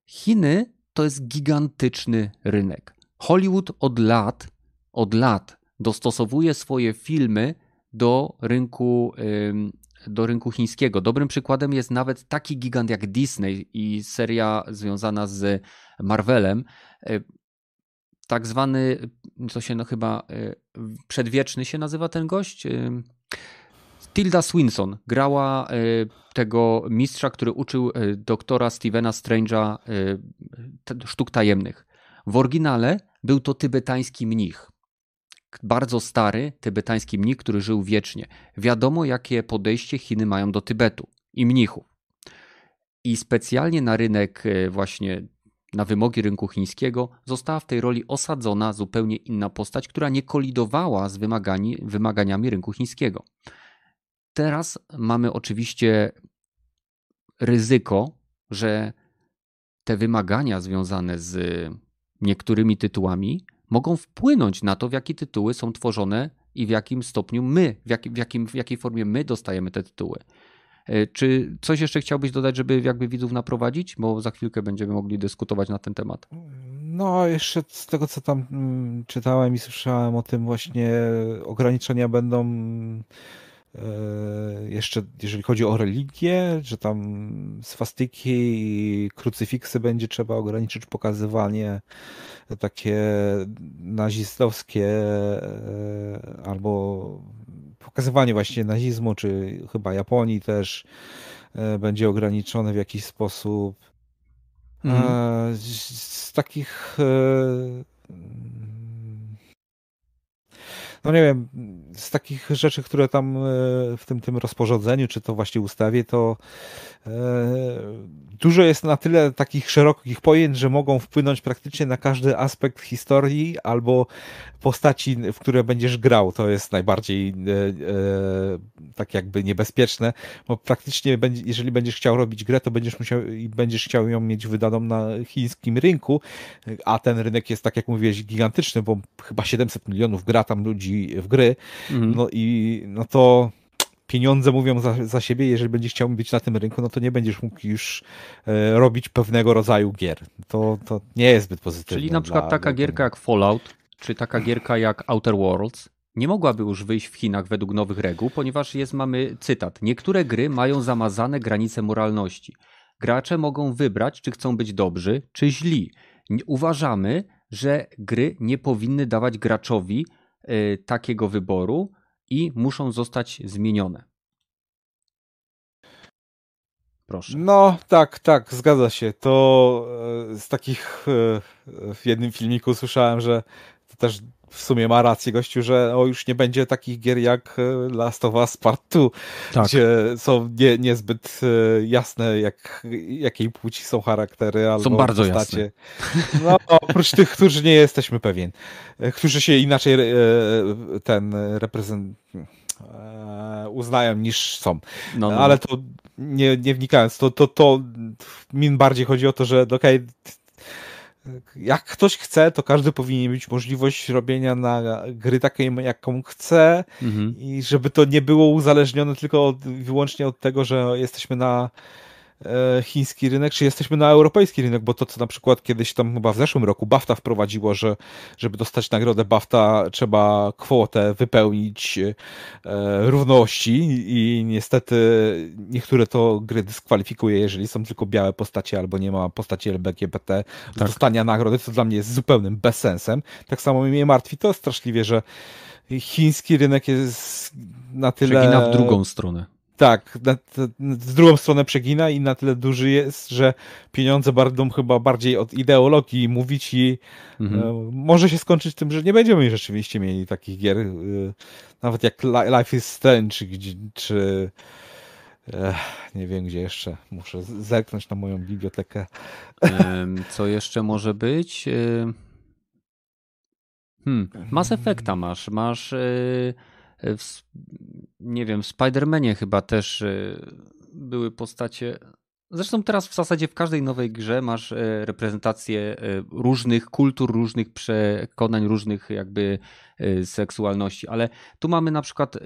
Chiny to jest gigantyczny rynek. Hollywood od lat, od lat dostosowuje swoje filmy do rynku, do rynku chińskiego. Dobrym przykładem jest nawet taki gigant jak Disney i seria związana z Marvelem. Tak zwany, co się no chyba e, przedwieczny się nazywa ten gość. Tilda Swinson grała tego mistrza, który uczył doktora Stevena Strange'a sztuk tajemnych. W oryginale był to tybetański mnich. Bardzo stary tybetański mnich, który żył wiecznie. Wiadomo, jakie podejście Chiny mają do Tybetu i mnichów. I specjalnie na rynek, e, właśnie na wymogi rynku chińskiego, została w tej roli osadzona zupełnie inna postać, która nie kolidowała z wymagani, wymaganiami rynku chińskiego. Teraz mamy oczywiście ryzyko, że te wymagania związane z niektórymi tytułami mogą wpłynąć na to, w jakie tytuły są tworzone i w jakim stopniu my, w, jak, w, jakim, w jakiej formie my dostajemy te tytuły. E, czy coś jeszcze chciałbyś dodać, żeby jakby widzów naprowadzić? Bo za chwilkę będziemy mogli dyskutować na ten temat. No, jeszcze z tego, co tam mm, czytałem i słyszałem o tym właśnie ograniczenia będą jeszcze jeżeli chodzi o religię, że tam swastyki i krucyfiksy będzie trzeba ograniczyć pokazywanie takie nazistowskie e, albo pokazywanie właśnie nazizmu, czy chyba Japonii też e, będzie ograniczone w jakiś sposób. Mhm. Z takich no nie wiem, z takich rzeczy, które tam e, w tym, tym rozporządzeniu, czy to właśnie ustawie, to e, dużo jest na tyle takich szerokich pojęć, że mogą wpłynąć praktycznie na każdy aspekt historii albo postaci, w które będziesz grał. To jest najbardziej e, tak jakby niebezpieczne, bo praktycznie jeżeli będziesz chciał robić grę, to będziesz musiał i będziesz chciał ją mieć wydaną na chińskim rynku, a ten rynek jest, tak jak mówiłeś, gigantyczny, bo chyba 700 milionów gra tam ludzi w gry, mhm. no i no to pieniądze mówią za, za siebie, jeżeli będziesz chciał być na tym rynku, no to nie będziesz mógł już e, robić pewnego rodzaju gier. To, to nie jest zbyt pozytywne. Czyli na przykład taka gierka jak Fallout, czy taka gierka jak Outer Worlds, nie mogłaby już wyjść w Chinach według nowych reguł, ponieważ jest, mamy cytat, niektóre gry mają zamazane granice moralności. Gracze mogą wybrać, czy chcą być dobrzy, czy źli. Uważamy, że gry nie powinny dawać graczowi takiego wyboru i muszą zostać zmienione. Proszę. No, tak, tak, zgadza się. To e, z takich e, w jednym filmiku słyszałem, że to też w sumie ma rację gościu, że o, już nie będzie takich gier jak e, Last of Us Part 2, tak. gdzie są nie, niezbyt e, jasne, jak, jakiej płci są charaktery albo Są bardzo postacie. jasne. No, oprócz tych, którzy nie jesteśmy pewien, e, którzy się inaczej ten reprezent uznają niż są. No, no. Ale to nie, nie wnikając, to, to, to mi bardziej chodzi o to, że okej, okay, jak ktoś chce, to każdy powinien mieć możliwość robienia na gry takiej, jaką chce mhm. i żeby to nie było uzależnione tylko od, wyłącznie od tego, że jesteśmy na chiński rynek, czy jesteśmy na europejski rynek, bo to, co na przykład kiedyś tam chyba w zeszłym roku BAFTA wprowadziło, że żeby dostać nagrodę BAFTA trzeba kwotę wypełnić e, równości i niestety niektóre to gry dyskwalifikuje, jeżeli są tylko białe postacie albo nie ma postaci LBGBT tak. dostania nagrody, co dla mnie jest zupełnym bezsensem. Tak samo mnie martwi to straszliwie, że chiński rynek jest na tyle... Przegina w drugą stronę. Tak, na, na, z drugą stronę przegina i na tyle duży jest, że pieniądze będą chyba bardziej od ideologii mówić i mhm. e, może się skończyć tym, że nie będziemy rzeczywiście mieli takich gier, e, nawet jak Life is Strange, czy, czy e, nie wiem gdzie jeszcze, muszę zerknąć na moją bibliotekę. Co jeszcze może być? Hmm, Mass Effecta masz, masz e, w, nie wiem, w Spider-Manie chyba też y, były postacie. Zresztą teraz w zasadzie w każdej nowej grze masz e, reprezentację e, różnych kultur, różnych przekonań, różnych jakby e, seksualności, ale tu mamy na przykład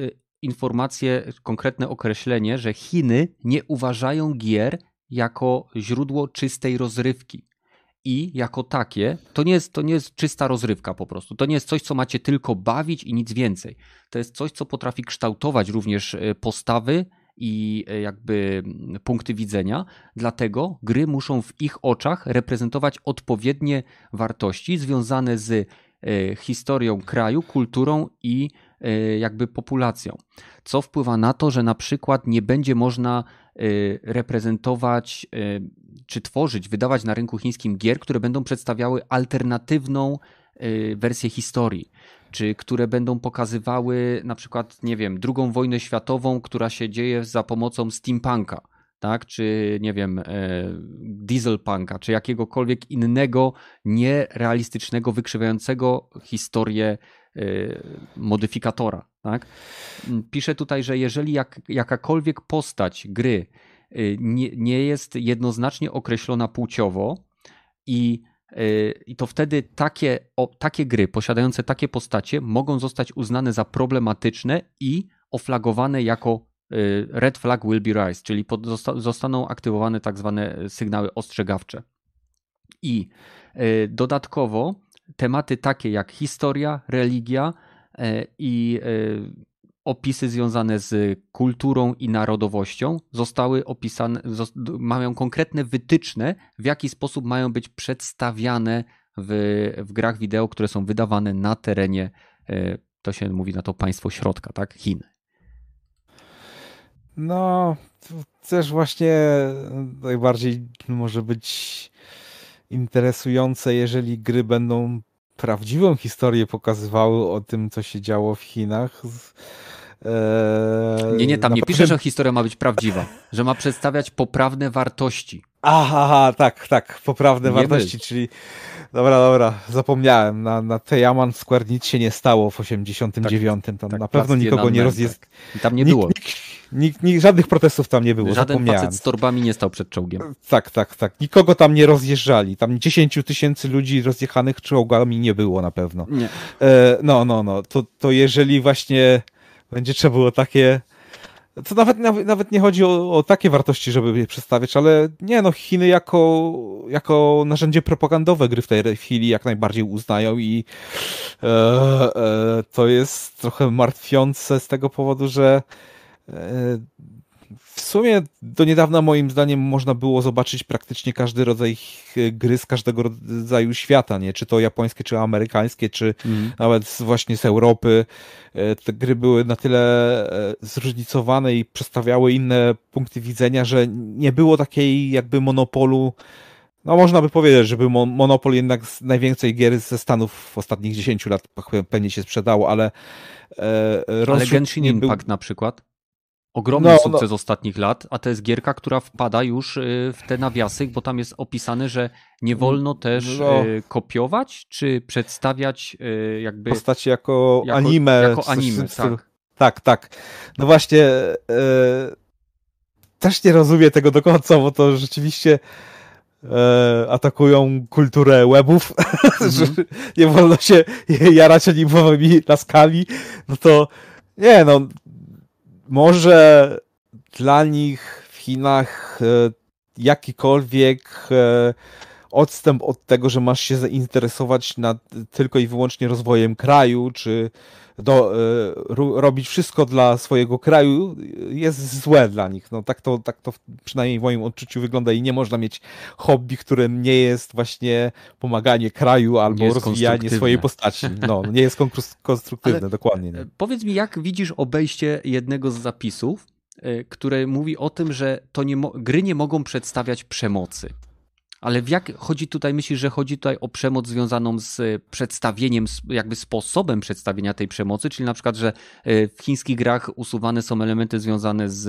informację, konkretne określenie, że Chiny nie uważają gier jako źródło czystej rozrywki. I jako takie, to nie, jest, to nie jest czysta rozrywka po prostu. To nie jest coś, co macie tylko bawić i nic więcej. To jest coś, co potrafi kształtować również postawy, i e, jakby punkty widzenia, dlatego gry muszą w ich oczach reprezentować odpowiednie wartości związane z e, historią kraju, kulturą i e, jakby populacją. Co wpływa na to, że na przykład nie będzie można reprezentować czy tworzyć, wydawać na rynku chińskim gier, które będą przedstawiały alternatywną wersję historii czy które będą pokazywały na przykład, nie wiem, drugą wojnę światową, która się dzieje za pomocą steampunka, tak, czy nie wiem, dieselpunka, czy jakiegokolwiek innego nierealistycznego, wykrzywającego historię modyfikatora, tak. Pisze tutaj, że jeżeli jak, jakakolwiek postać gry e, nie, nie jest jednoznacznie określona płciowo i i to wtedy takie, o, takie gry posiadające takie postacie mogą zostać uznane za problematyczne i oflagowane jako y, red flag will be raised, czyli pod, zostaną aktywowane tak zwane sygnały ostrzegawcze. I y, dodatkowo tematy takie jak historia, religia y, i opisy związane z kulturą i narodowością zostały opisane, mają konkretne wytyczne, w jaki sposób mają być przedstawiane w, w grach wideo, które są wydawane na terenie, e, to się mówi na to państwo środka, tak? Chin. No, też właśnie najbardziej może być interesujące, jeżeli gry będą prawdziwą historię pokazywały o tym, co się działo w Chinach. Eee, nie, nie, tam nie pisze, że historia ma być prawdziwa, że ma przedstawiać poprawne wartości. Aha, aha tak, tak, poprawne nie wartości, czyli dobra, dobra, zapomniałem, na, na Tejaman Square nic się nie stało w 89, tam tak, na pewno nikogo nie rozjest... Tak. Tam nie było. Nikt, nikt, nikt, żadnych protestów tam nie było, Żaden facet z torbami nie stał przed czołgiem. Tak, tak, tak, nikogo tam nie rozjeżdżali, tam 10 tysięcy ludzi rozjechanych czołgami nie było na pewno. Nie. E, no, no, no, to, to jeżeli właśnie będzie trzeba było takie. To nawet, nawet nie chodzi o, o takie wartości, żeby je przedstawiać, ale nie no, Chiny jako, jako narzędzie propagandowe gry w tej chwili jak najbardziej uznają i e, e, to jest trochę martwiące z tego powodu, że w sumie do niedawna moim zdaniem można było zobaczyć praktycznie każdy rodzaj gry z każdego rodzaju świata, nie? Czy to japońskie, czy amerykańskie, czy mm. nawet właśnie z Europy. E, te gry były na tyle e, zróżnicowane i przedstawiały inne punkty widzenia, że nie było takiej jakby monopolu no można by powiedzieć, żeby Monopol jednak z najwięcej gier ze Stanów w ostatnich 10 lat pewnie się sprzedało, ale e, Ale Genshin Impact był... na przykład? Ogromny no, no. sukces no. ostatnich lat, a to jest gierka, która wpada już y, w te nawiasy, bo tam jest opisane, że nie mm, wolno też no. Y, kopiować, czy przedstawiać y, jakby... Postaci jako, jako anime. Jako anime, tak. Tak, tak. No właśnie e, też nie rozumiem tego do końca, bo to rzeczywiście e, atakują kulturę webów, mm *laughs* -hmm. że nie wolno się jarać animowymi laskami, no to nie, no może dla nich w Chinach e, jakikolwiek e, odstęp od tego, że masz się zainteresować nad, tylko i wyłącznie rozwojem kraju, czy do, y, robić wszystko dla swojego kraju, jest złe dla nich. No, tak, to, tak to przynajmniej w moim odczuciu wygląda i nie można mieć hobby, którym nie jest właśnie pomaganie kraju albo rozwijanie swojej postaci. No, *laughs* nie jest konstruktywne, Ale dokładnie. Nie. Powiedz mi, jak widzisz obejście jednego z zapisów, y, które mówi o tym, że to nie gry nie mogą przedstawiać przemocy. Ale w jak chodzi tutaj, myślisz, że chodzi tutaj o przemoc związaną z przedstawieniem, jakby sposobem przedstawienia tej przemocy, czyli na przykład, że e, w chińskich grach usuwane są elementy związane z,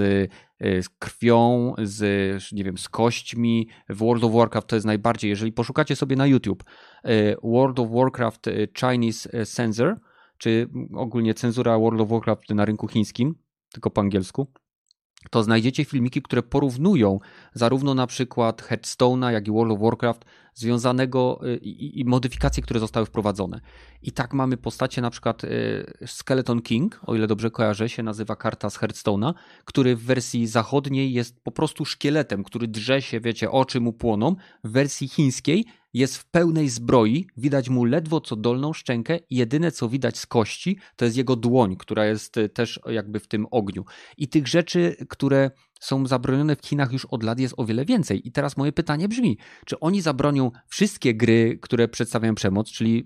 e, z krwią, z, nie wiem, z kośćmi. W World of Warcraft to jest najbardziej, jeżeli poszukacie sobie na YouTube e, World of Warcraft Chinese Censor, czy ogólnie cenzura World of Warcraft na rynku chińskim, tylko po angielsku, to znajdziecie filmiki, które porównują zarówno na przykład Headstone'a, jak i World of Warcraft związanego y, i, i, modyfikacje, które zostały wprowadzone. I tak mamy postacie na przykład y, Skeleton King, o ile dobrze kojarzę, się nazywa karta z Hearthstone'a, który w wersji zachodniej jest po prostu szkieletem, który drze się, wiecie, oczy mu płoną. W wersji chińskiej jest w pełnej zbroi, widać mu ledwo co dolną szczękę i jedyne co widać z kości to jest jego dłoń, która jest y, też jakby w tym ogniu. I tych rzeczy, które są zabronione w Chinach już od lat jest o wiele więcej. I teraz moje pytanie brzmi, czy oni zabronią wszystkie gry, które przedstawiają przemoc, czyli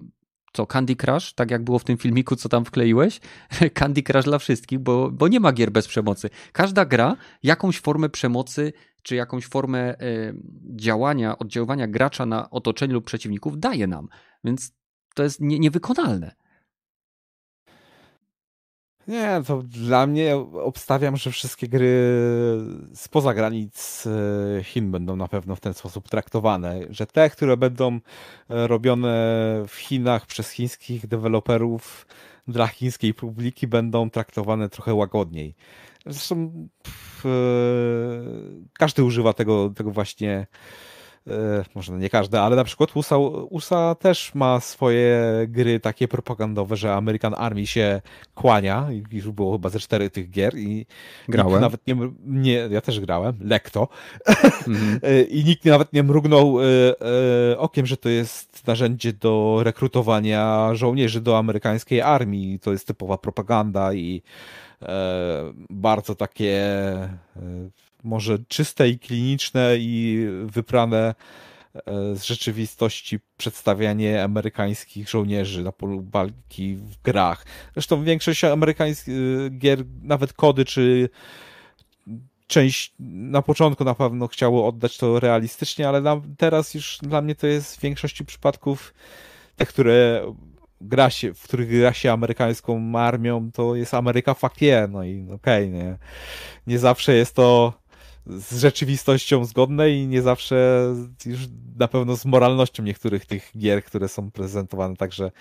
co, Candy Crush, tak jak było w tym filmiku, co tam wkleiłeś? *laughs* Candy Crush dla wszystkich, bo, bo nie ma gier bez przemocy. Każda gra jakąś formę przemocy, czy jakąś formę y, działania, oddziaływania gracza na otoczenie lub przeciwników daje nam. Więc to jest nie, niewykonalne. Nie, to dla mnie obstawiam, że wszystkie gry spoza granic e, Chin będą na pewno w ten sposób traktowane, że te, które będą e, robione w Chinach przez chińskich deweloperów dla chińskiej publiki będą traktowane trochę łagodniej. Zresztą pff, e, każdy używa tego, tego właśnie może nie każde, ale na przykład USA, USA też ma swoje gry takie propagandowe, że American Army się kłania i już było chyba ze cztery tych gier i grałem. nawet nie, nie, ja też grałem, lekto mhm. *laughs* E, i nikt nawet nie mrugnął e, okiem, że to jest narzędzie do rekrutowania żołnierzy do amerykańskiej armii, to jest typowa propaganda i bardzo takie może czyste i kliniczne i wyprane e, z rzeczywistości przedstawianie amerykańskich żołnierzy na polu walki w grach. Zresztą większość amerykańskich e, gier, nawet kody czy część na początku na pewno chciało oddać to realistycznie, ale na, teraz już dla mnie to jest w większości przypadków te, które gra się, w których gra się amerykańską armią, to jest Ameryka fuck yeah, no i okej, okay, nie. Nie zawsze jest to z rzeczywistością zgodne i nie zawsze już na pewno z moralnością niektórych tych gier, które są prezentowane także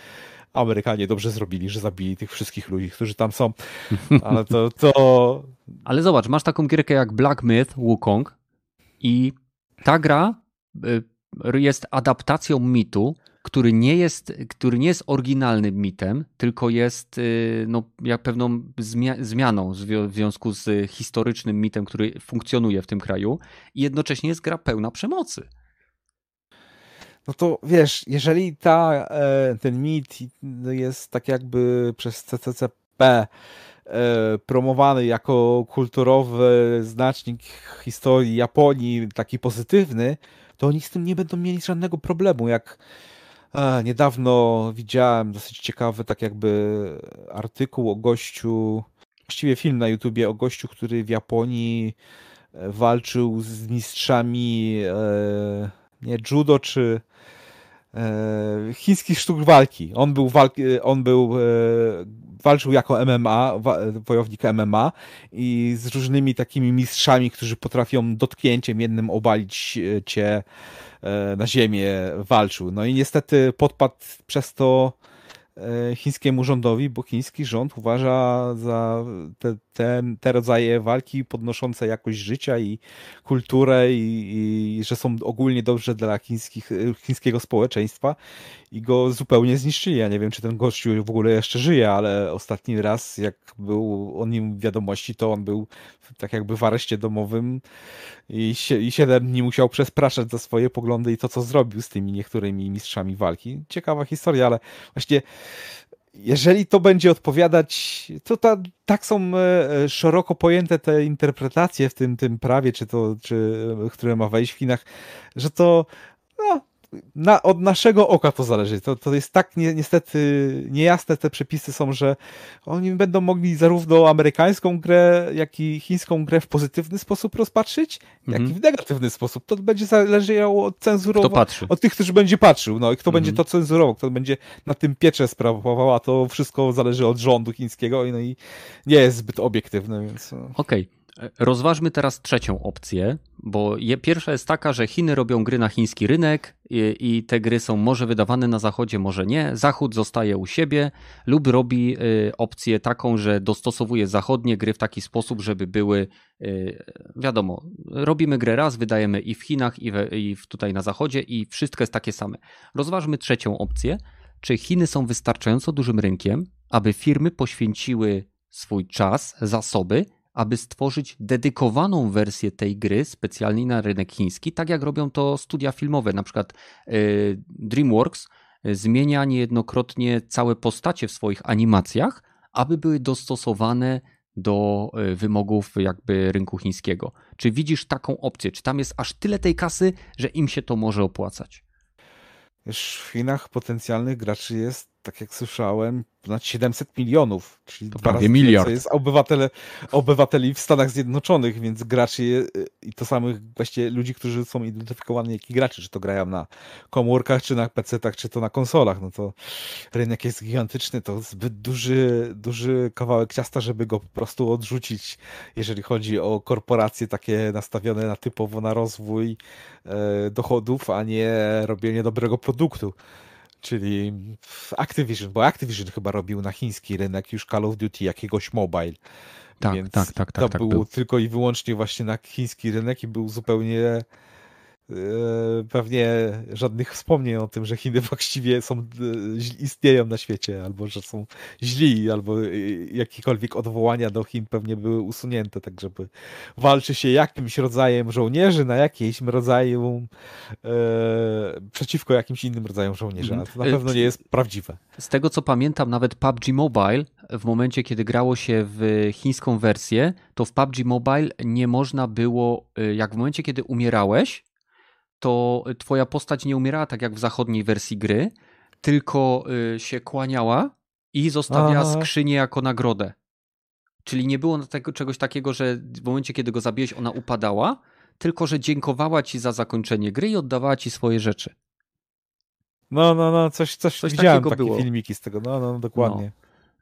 Amerykanie dobrze zrobili, że zabili tych wszystkich ludzi, którzy tam są. *laughs* Ale to. to... Ale zobacz, masz taką gierkę jak Black Myth Wukong i ta gra y, jest adaptacją mitu, który nie jest, który nie jest oryginalnym mitem, tylko jest y, no, jak pewną zmianą w związku z historycznym mitem, który funkcjonuje w tym kraju i jednocześnie jest gra pełna przemocy. No to wiesz, jeżeli ta, e, ten mit jest tak jakby przez CCCP e, promowany jako kulturowy znacznik historii Japonii, taki pozytywny, to oni z tym nie będą mieli żadnego problemu. Jak niedawno widziałem dosyć ciekawy, tak jakby artykuł o gościu, właściwie film na YouTubie o gościu, który w Japonii e, walczył z mistrzami e, nie judo czy e, chińskich sztuk walki. On był, walki, on był walczył jako MMA, wojownik MMA i z różnymi takimi mistrzami, którzy potrafią dotknięciem jednym obalić cię E, na ziemię walczył. No i niestety podpadł przez to e, chińskiemu rządowi, bo chiński rząd uważa za te, te, te rodzaje walki podnoszące jakość życia i kulturę i, i że są ogólnie dobrze dla chińskich, chińskiego społeczeństwa i go zupełnie zniszczyli. Ja nie wiem, czy ten gościu w ogóle jeszcze żyje, ale ostatni raz, jak był o nim wiadomości, to on był tak jakby w areszcie domowym i, 7 dni musiał przespraszać za swoje poglądy i to, co zrobił z tymi niektórymi mistrzami walki. Ciekawa historia, ale właśnie jeżeli to będzie odpowiadać, to ta, tak są e, szeroko pojęte te interpretacje w tym, tym prawie, czy to, czy, które ma wejść w Chinach, że to no, na, od naszego oka to zależy. To, to jest tak ni niestety niejasne te przepisy są, że oni będą mogli zarówno amerykańską grę, jak i chińską grę w pozytywny sposób rozpatrzyć, jak i mhm. w negatywny sposób. To będzie zależało od cenzurowania, od tych, którzy będzie patrzył, no i kto będzie mhm. to cenzurował, kto będzie na tym piecze sprawował, a to wszystko zależy od rządu chińskiego no i nie jest zbyt obiektywne, więc... No. Okej. Okay. Rozważmy teraz trzecią opcję, bo je, pierwsza jest taka, że Chiny robią gry na chiński rynek i, i, te gry są może wydawane na zachodzie, może nie. Zachód zostaje u siebie lub robi y, opcję taką, że dostosowuje zachodnie gry w taki sposób, żeby były, y, wiadomo, robimy grę raz, wydajemy i w Chinach, i, we, i tutaj na zachodzie i wszystko jest takie same. Rozważmy trzecią opcję. Czy Chiny są wystarczająco dużym rynkiem, aby firmy poświęciły swój czas, zasoby aby stworzyć dedykowaną wersję tej gry specjalnie na rynek chiński, tak jak robią to studia filmowe. Na przykład e, DreamWorks e, zmienia niejednokrotnie całe postacie w swoich animacjach, aby były dostosowane do e, wymogów jakby rynku chińskiego. Czy widzisz taką opcję? Czy tam jest aż tyle tej kasy, że im się to może opłacać? W Chinach potencjalnych graczy jest tak jak słyszałem, ponad 700 milionów, czyli to razy miliard. jest obywatele, obywateli w Stanach Zjednoczonych, więc graczy i to samych właściwie ludzi, którzy są identyfikowani jako gracze, czy to grają na komórkach, czy na PC-tach, czy to na konsolach, no to rynek jest gigantyczny, to zbyt duży, duży kawałek ciasta, żeby go po prostu odrzucić, jeżeli chodzi o korporacje takie nastawione na typowo na rozwój e, dochodów, a nie robienie dobrego produktu czyli Activision, bo Activision chyba robił na chiński rynek już Call of Duty jakiegoś mobile. Tak, Więc tak, tak, tak. To tak, był, był tylko i wyłącznie właśnie na chiński rynek i był zupełnie pewnie żadnych wspomnień o tym, że Chiny właściwie są, e, istnieją na świecie, albo że są źli, albo e, jakiekolwiek odwołania do Chin pewnie były usunięte, tak żeby walczy się jakimś rodzajem żołnierzy na jakimś rodzaju e, przeciwko jakimś innym rodzajom żołnierzy, a to na pewno nie jest prawdziwe. Z tego co pamiętam, nawet PUBG Mobile w momencie, kiedy grało się w chińską wersję, to w PUBG Mobile nie można było, jak w momencie, kiedy umierałeś, to twoja postać nie umierała tak jak w zachodniej wersji gry, tylko y, się kłaniała i zostawiała Aha. skrzynię jako nagrodę. Czyli nie było tego, czegoś takiego, że w momencie, kiedy go zabiłeś, ona upadała, tylko że dziękowała ci za zakończenie gry i oddawała ci swoje rzeczy. No, no, no, coś, coś, coś widziałem takie było. filmiki z tego, no, no, dokładnie.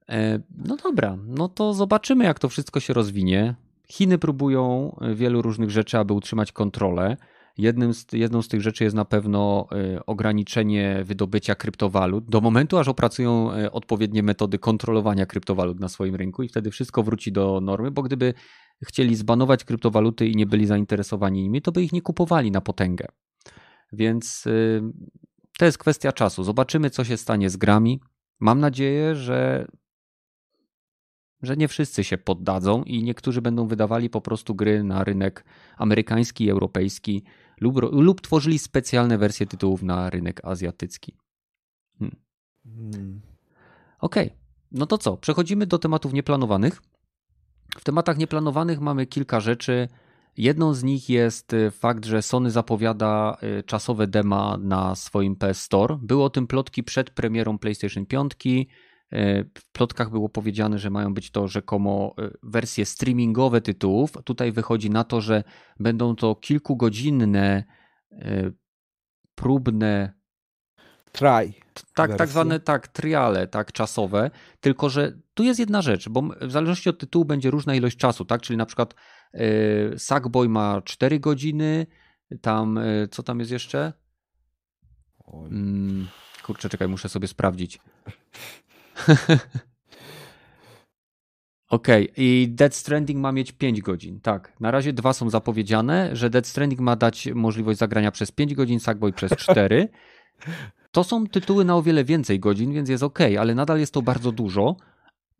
No. E, no dobra, no to zobaczymy, jak to wszystko się rozwinie. Chiny próbują wielu różnych rzeczy, aby utrzymać kontrolę. Jednym z, jedną z tych rzeczy jest na pewno e, ograniczenie wydobycia kryptowalut do momentu, aż opracują e, odpowiednie metody kontrolowania kryptowalut na swoim rynku i wtedy wszystko wróci do normy, bo gdyby chcieli zbanować kryptowaluty i nie byli zainteresowani nimi, to by ich nie kupowali na potęgę. Więc e, to jest kwestia czasu. Zobaczymy, co się stanie z grami. Mam nadzieję, że że nie wszyscy się poddadzą i niektórzy będą wydawali po prostu gry na rynek amerykański europejski lub, lub tworzyli specjalne wersje tytułów na rynek azjatycki. Hmm. Hmm. Okej, okay. no to co? Przechodzimy do tematów nieplanowanych. W tematach nieplanowanych mamy kilka rzeczy. Jedną z nich jest y, fakt, że Sony zapowiada y, czasowe dema na swoim PS Store. Było o tym plotki przed premierą PlayStation 5. E, w plotkach było powiedziane, że mają być to rzekomo e, wersje streamingowe tytułów. Tutaj wychodzi na to, że będą to kilkugodzinne, e, próbne. Try. Tak, tak zwane tak, triale, tak, czasowe. Tylko, że tu jest jedna rzecz, bo w zależności od tytułu będzie różna ilość czasu, tak? Czyli na przykład Sackboy ma 4 godziny, tam, co tam jest jeszcze? Hmm, kurczę, czekaj, muszę sobie sprawdzić. *laughs* Okej, okay. i Dead Stranding ma mieć 5 godzin. Tak, na razie dwa są zapowiedziane, że Dead Stranding ma dać możliwość zagrania przez 5 godzin, Sackboy przez *laughs* 4. To są tytuły na o wiele więcej godzin, więc jest ok, ale nadal jest to bardzo dużo.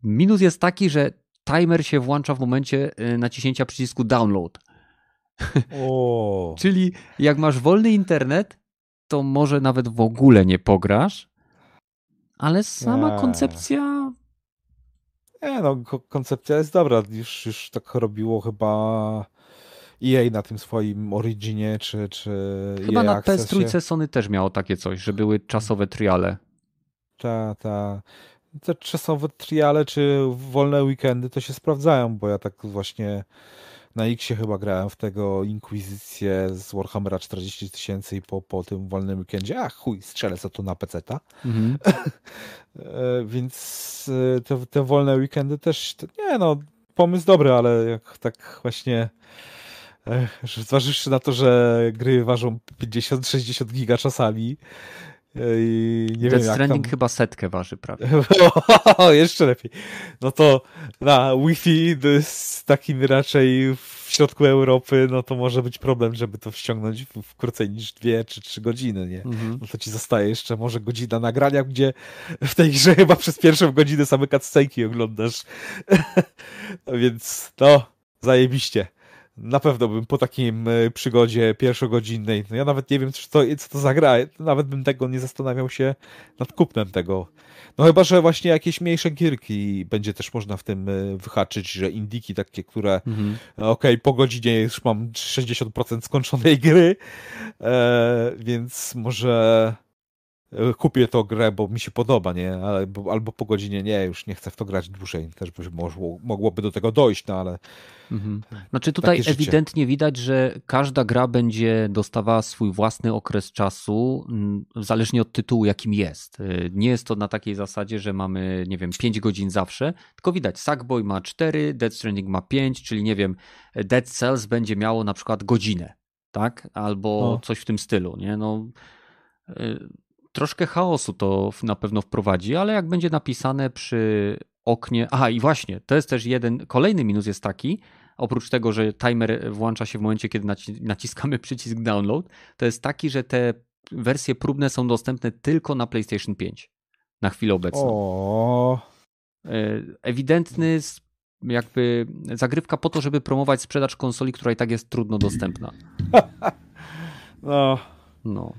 Minus jest taki, że timer się włącza w momencie y, naciśnięcia przycisku download. *laughs* Czyli jak masz wolny internet, to może nawet w ogóle nie pograsz, ale sama nie. koncepcja. Nie, no, koncepcja jest dobra. Już, już tak robiło chyba EA na tym swoim Originie, czy, czy Chyba EA na PS3 Sony też miało takie coś, że były czasowe triale. Tak, tak. Te czasowe triale, czy wolne weekendy to się sprawdzają, bo ja tak właśnie na Xie chyba grałem w tego Inkwizycję z Warhammera 40 tysięcy i po, po tym wolnym weekendzie, a chuj, strzelę co tu na peceta. Mhm. *laughs* E, więc e, te, te wolne weekendy też, nie no, pomysł dobry, ale jak tak właśnie zważywszy na to, że gry ważą 50-60 giga czasami, i nie Death wiem, Stranding tam... chyba setkę waży prawie. *laughs* o, jeszcze lepiej. No to na Wi-Fi z takim raczej w środku Europy, no to może być problem, żeby to wciągnąć w, w krócej niż dwie czy trzy godziny, nie? Mhm. No to ci zostaje jeszcze może godzina nagrania, gdzie w tej grze chyba przez pierwszą godzinę same cutscenki oglądasz. no *laughs* więc, no, zajebiście na pewno bym po takim e, przygodzie pierwszogodzinnej, no ja nawet nie wiem, co to, co to za gra, nawet bym tego nie zastanawiał się nad kupnem tego. No chyba, że właśnie jakieś mniejsze gierki będzie też można w tym e, wyhaczyć, że indiki takie, które mhm. okej, okay, po godzinie już mam 60% skończonej gry, e, więc może e, kupię to grę, bo mi się podoba, nie? Albo, albo po godzinie nie, już nie chcę w to grać dłużej. Też by mogło, mogłoby do tego dojść, no ale Mhm. Znaczy tutaj ewidentnie widać, że każda gra będzie dostawała swój własny okres czasu, zależnie od tytułu, jakim jest. Y, nie jest to na takiej zasadzie, że mamy, nie wiem, 5 godzin zawsze, tylko widać, Sackboy ma 4, Dead Stranding ma 5, czyli nie wiem, Dead Cells będzie miało na przykład godzinę, tak? Albo coś w tym stylu, nie? No, y, troszkę chaosu to na pewno wprowadzi, ale jak będzie napisane przy oknie. Aha, i właśnie, to jest też jeden. Kolejny minus jest taki, oprócz tego, że timer włącza się w momencie, kiedy naciskamy *laughs* przycisk download, to jest taki, że te wersje próbne są dostępne tylko na PlayStation 5 na chwilę obecną. O. E, ewidentny jakby zagrywka po to, żeby promować sprzedaż konsoli, która i tak jest trudno dostępna. *laughs* No. No.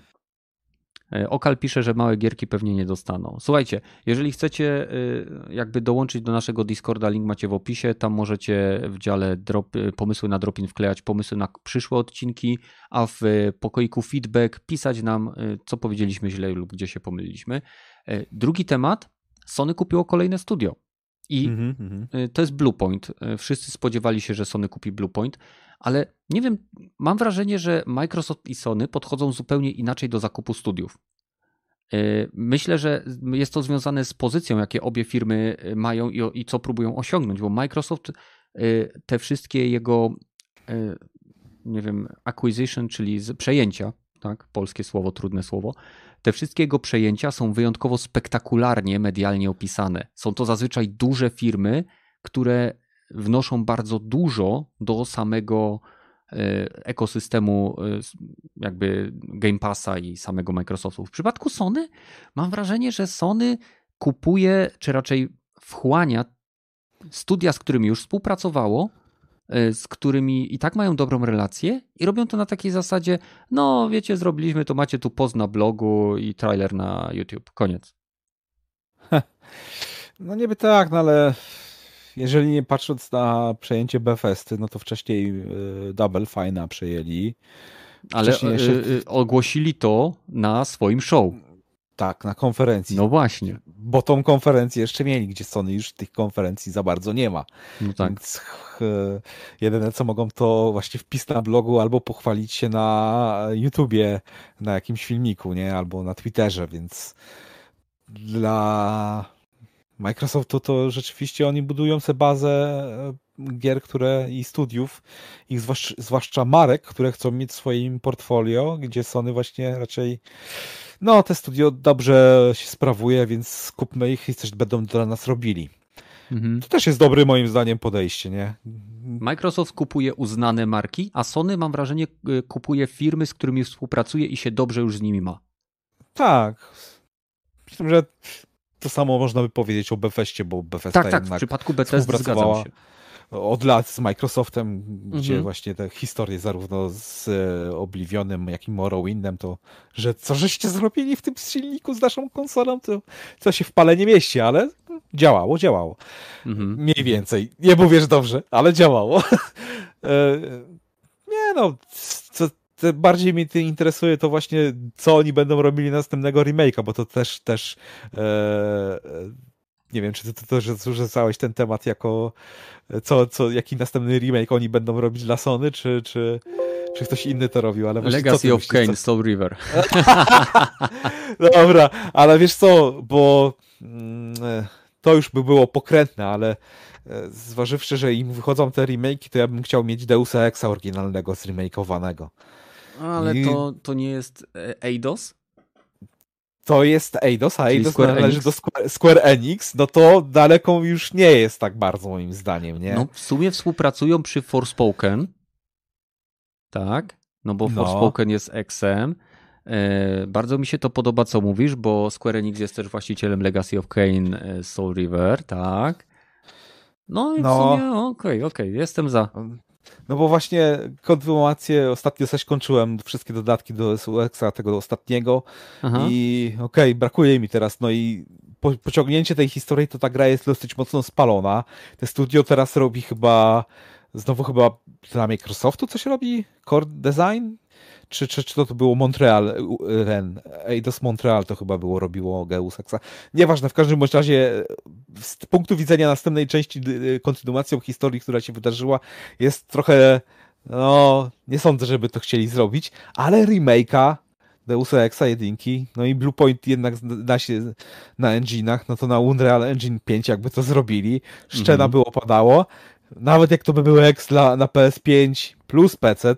E, Okal pisze, że małe gierki pewnie nie dostaną. Słuchajcie, jeżeli chcecie e, jakby dołączyć do naszego Discorda, link macie w opisie, tam możecie w dziale drop, e, pomysły na dropin wklejać pomysły na przyszłe odcinki, a w pokoiku feedback pisać nam, co powiedzieliśmy źle lub gdzie się pomyliliśmy. Drugi temat, Sony kupiło kolejne studio. I mm -hmm. to jest Bluepoint. Wszyscy spodziewali się, że Sony kupi Bluepoint, ale nie wiem, mam wrażenie, że Microsoft i Sony podchodzą zupełnie inaczej do zakupu studiów. E, myślę, że jest to związane z pozycją, jakie obie firmy e, mają i, i co próbują osiągnąć, bo Microsoft e, te wszystkie jego, nie wiem, acquisition, czyli przejęcia, tak, polskie słowo, trudne słowo, te wszystkie jego przejęcia są wyjątkowo spektakularnie medialnie opisane. Są to zazwyczaj duże firmy, które wnoszą bardzo dużo do samego e, ekosystemu e, jakby Game Passa i samego Microsoftu. W przypadku Sony mam wrażenie, że Sony kupuje, czy raczej wchłania studia, z którymi już współpracowało, e, z którymi i tak mają dobrą relację i robią to na takiej zasadzie, no wiecie, zrobiliśmy to, macie tu post na blogu i trailer na YouTube. Koniec. *laughs* No niby tak, no ale jeżeli nie patrząc na przejęcie Bethesdy, no to wcześniej y, Double Fine przejęli. Ale y, jeszcze... Y, ogłosili to na swoim show. Tak, na konferencji. No właśnie. Bo tą konferencję jeszcze mieli, gdzie Sony już tych konferencji za bardzo nie ma. No tak. Więc jedyne co mogą to właśnie wpis na blogu albo pochwalić się na YouTubie, na jakimś filmiku, nie? Albo na Twitterze, więc dla Microsoftu to rzeczywiście oni budują sobie bazę e, gier, które i studiów, ich zwłaszcza, zwłaszcza marek, które chcą mieć w swoim portfolio, gdzie Sony właśnie raczej no, te studio dobrze się sprawuje, więc skupmy ich i coś będą dla nas robili. Mhm. To też jest dobre moim zdaniem podejście, nie? Microsoft kupuje uznane marki, a Sony mam wrażenie e, kupuje firmy, z którymi współpracuje i się dobrze już z nimi ma. Tak. Myślę, że to samo można by powiedzieć o Bethesdzie, bo Bethesda tak, tak, w przypadku zgadzam się od lat z Microsoftem, gdzie mhm. właśnie te historie zarówno z e, Oblivionem, jak i Morrowindem, to że co żeście zrobili w tym silniku z naszą konsolą, to, to się w pale nie mieści, ale działało, działało. Mhm. Mniej więcej. Nie mówię, że dobrze, ale działało. *laughs* E, nie no, co, bardziej mnie interesuje to właśnie, co oni będą robili następnego remake'a, bo to też, też e, nie wiem, czy ty to, to, że rzucałeś ten temat jako co, co, jaki następny remake oni będą robić dla Sony, czy, czy, czy ktoś inny to robił, ale Legacy of Kane, Soul River. *laughs* Dobra, ale wiesz co, bo mm, to już by było pokrętne, ale e, zważywszy, że im wychodzą te remake'i, to ja bym chciał mieć Deusa Exa oryginalnego, zremakeowanego. Ale I... to, to nie jest Eidos? To jest Eidos, a Eidos należy Enix? do Square, Square, Enix, no to daleko już nie jest tak bardzo moim zdaniem, nie? No w sumie współpracują przy Forspoken, tak? No bo no. Forspoken jest Xem. E, bardzo mi się to podoba, co mówisz, bo Square Enix jest też właścicielem Legacy of Kain e, Soul River, tak? No i no. w sumie okej, okay, okej, okay, jestem za. No bo właśnie kontynuację ostatnio coś kończyłem, wszystkie dodatki do SUX-a, tego ostatniego Aha. i okej, okay, brakuje mi teraz, no i po, pociągnięcie tej historii, to ta gra jest dosyć mocno spalona. Te studio teraz robi chyba, znowu chyba dla Microsoftu coś robi? Core Design? Czy, czy, czy to, to było Montreal, Ren, Eidos Montreal to chyba było, robiło Deus Exa. Nieważne, w każdym bądź razie z punktu widzenia następnej części kontynuacją historii, która się wydarzyła, jest trochę, no, nie sądzę, żeby to chcieli zrobić, ale remake'a Deus Exa jedynki, no i Bluepoint jednak da się na engine'ach, no to na Unreal Engine 5 jakby to zrobili, szczena mhm. było padało, nawet jak to by był X dla, na PS5 plus PC,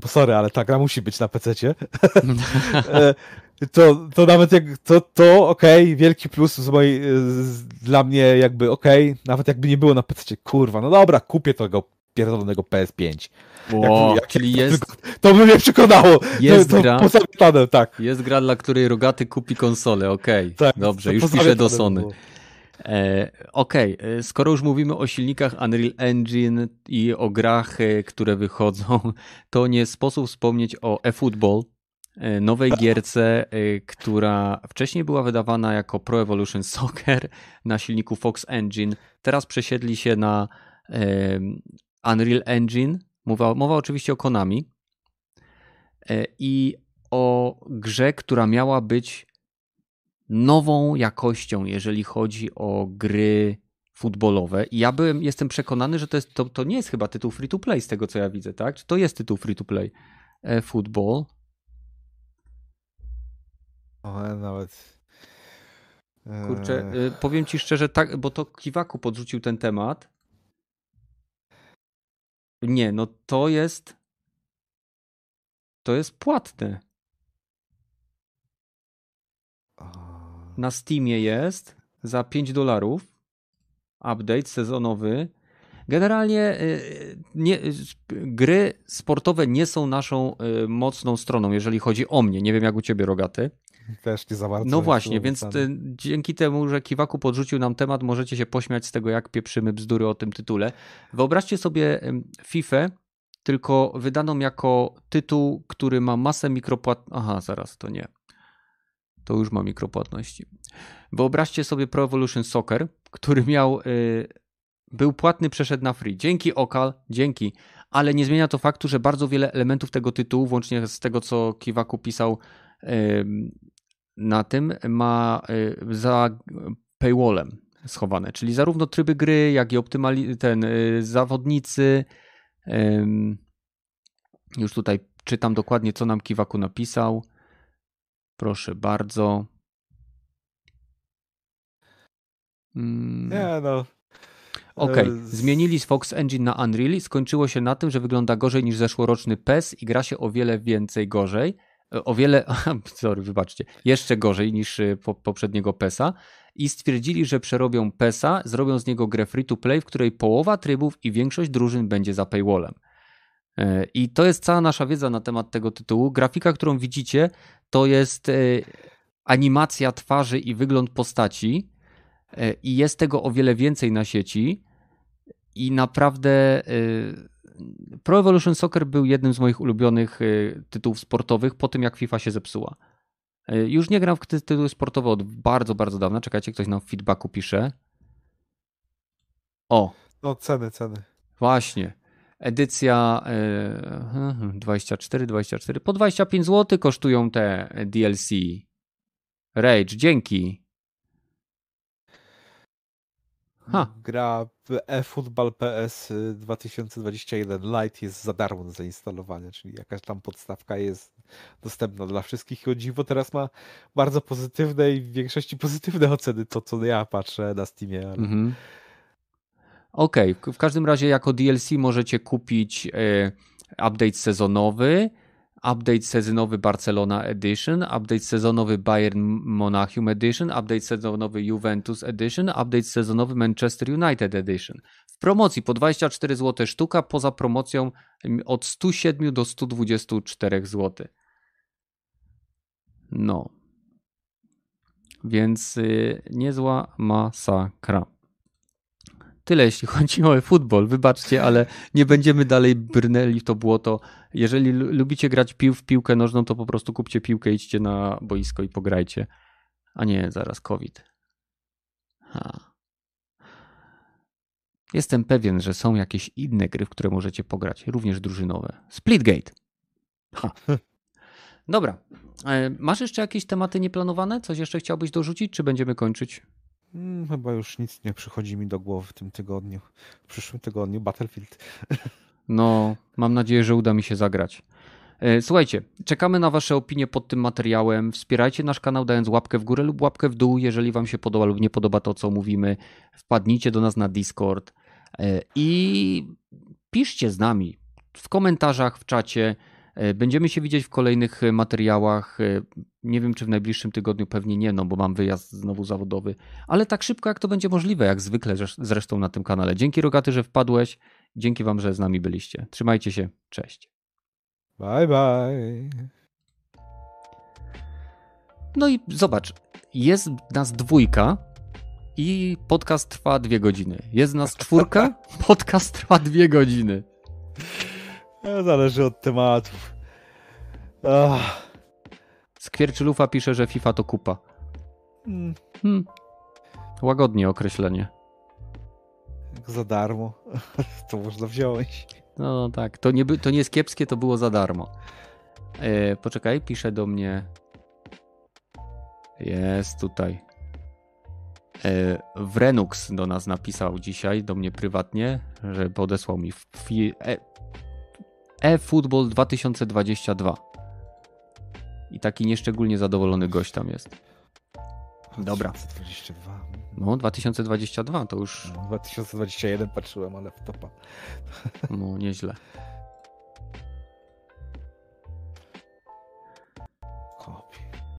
bo sorry, ale ta gra musi być na PC-cie. *laughs* E, to, to nawet jak to, to okej, okay, wielki plus z mojej, z, dla mnie jakby okej, okay, nawet jakby nie było na PC, kurwa, no dobra, kupię tego pierdolonego PS5. Wow, jak, jak, czyli to, jest... To by mnie przekonało. Jest to, gra, to tak. Jest gra, dla której Rogaty kupi konsolę, okej. Okay. Tak, Dobrze, już piszę do Sony. Było. E, okej, okay. E, skoro już mówimy o silnikach Unreal Engine i o grach, e, które wychodzą, *laughs* to nie sposób wspomnieć o eFootball, nowej gierce, która wcześniej była wydawana jako Pro Evolution Soccer na silniku Fox Engine. Teraz przesiedli się na Unreal Engine. Mowa, mowa oczywiście o Konami. I o grze, która miała być nową jakością, jeżeli chodzi o gry futbolowe. I ja byłem, jestem przekonany, że to, jest, to, to nie jest chyba tytuł free to play z tego, co ja widzę, tak? Czy to jest tytuł free to play? E, football. O, nawet. Kurczę, e, powiem ci szczerze, tak, bo to Kiwaku podrzucił ten temat. Nie, no to jest. To jest płatne. Na Steamie jest za 5 dolarów. Update sezonowy. Generalnie y, nie, gry sportowe nie są naszą y, mocną stroną, jeżeli chodzi o mnie. Nie wiem jak u ciebie, Rogaty. Też nie za bardzo. No właśnie, więc ty, dzięki temu, że Kiwaku podrzucił nam temat, możecie się pośmiać z tego, jak pieprzymy bzdury o tym tytule. Wyobraźcie sobie FIFA, tylko wydaną jako tytuł, który ma masę mikropłat... Aha, zaraz, to nie to już ma mikropłatności. Wyobraźcie sobie Pro Evolution Soccer, który miał, y, był płatny, przeszedł na free. Dzięki Okal, dzięki, ale nie zmienia to faktu, że bardzo wiele elementów tego tytułu, włącznie z tego, co Kiwaku pisał na tym, ma y, za paywallem schowane, czyli zarówno tryby gry, jak i optymali- ten, y, zawodnicy. Już tutaj czytam dokładnie, co nam Kiwaku napisał. Proszę bardzo. Mm. Nie no. Okej, okay. zmienili z Fox Engine na Unreal i skończyło się na tym, że wygląda gorzej niż zeszłoroczny PES i gra się o wiele więcej gorzej. E, o wiele, *laughs* sorry, wybaczcie, jeszcze gorzej niż e, po, poprzedniego PESa i stwierdzili, że przerobią PESa, zrobią z niego grę free to play, w której połowa trybów i większość drużyn będzie za paywallem. E, I to jest cała nasza wiedza na temat tego tytułu. Grafika, którą widzicie, to jest e, animacja twarzy i wygląd postaci. E, I jest tego o wiele więcej na sieci. I naprawdę Pro Evolution Soccer był jednym z moich ulubionych tytułów sportowych po tym, jak FIFA się zepsuła. Już nie gram w tytuły sportowe od bardzo, bardzo dawna. Czekajcie, ktoś nam w feedbacku pisze. O. No, ceny, ceny. Właśnie. Edycja 24, 24. Po 25 zł kosztują te DLC. Rage, dzięki. Ha. Gra eFootball PS 2021 Lite jest za darmo do zainstalowania, czyli jakaś tam podstawka jest dostępna dla wszystkich. I o dziwo teraz ma bardzo pozytywne i w większości pozytywne oceny, to co ja patrzę na Steamie. Ale... Mhm. Okej, okay. w każdym razie jako DLC możecie kupić e, update sezonowy, update sezonowy Barcelona Edition, update sezonowy Bayern Monachium Edition, update sezonowy Juventus Edition, update sezonowy Manchester United Edition. W promocji po 24 zł sztuka, poza promocją od 107 do 124 zł. No. Więc yy, niezła masakra. Tyle jeśli chodzi o futbol. Wybaczcie, ale nie będziemy dalej brnęli w to błoto. Jeżeli lubicie grać pił w piłkę nożną, to po prostu kupcie piłkę, idźcie na boisko i pograjcie. A nie, zaraz COVID. Ha. Jestem pewien, że są jakieś inne gry, w które możecie pograć, również drużynowe. Splitgate. Ha. Dobra. E, masz jeszcze jakieś tematy nieplanowane? Coś jeszcze chciałbyś dorzucić, czy będziemy kończyć? Hmm, chyba już nic nie przychodzi mi do głowy w tym tygodniu. W przyszłym tygodniu Battlefield. No, mam nadzieję, że uda mi się zagrać. E, słuchajcie, czekamy na Wasze opinie pod tym materiałem. Wspierajcie nasz kanał dając łapkę w górę lub łapkę w dół, jeżeli Wam się podoba lub nie podoba to, co mówimy. Wpadnijcie do nas na Discord e, i piszcie z nami w komentarzach, w czacie. E, będziemy się widzieć w kolejnych materiałach. Nie wiem, czy w najbliższym tygodniu pewnie nie, no bo mam wyjazd znowu zawodowy, ale tak szybko jak to będzie możliwe, jak zwykle zresztą na tym kanale. Dzięki Rogaty, że wpadłeś. Dzięki Wam, że z nami byliście. Trzymajcie się. Cześć. Bye, bye. No i zobacz, jest nas dwójka i podcast trwa dwie godziny. Jest nas czwórka, *laughs* podcast trwa dwie godziny. No, zależy od tematów. Ach. Skwierczylufa pisze, że FIFA to kupa. Hmm. Hmm. Łagodnie określenie. Za darmo, *laughs* to można wziąć. No tak, to nie, to nie jest kiepskie, to było za darmo. E, poczekaj, pisze do mnie. Jest tutaj. E, Wrenux do nas napisał dzisiaj, do mnie prywatnie, że podesłał mi e, e-Football 2022. I taki nieszczególnie zadowolony gość tam jest. Dobra. 2022. No, 2022 to już. 2021 patrzyłem, ale w topa. No, nieźle.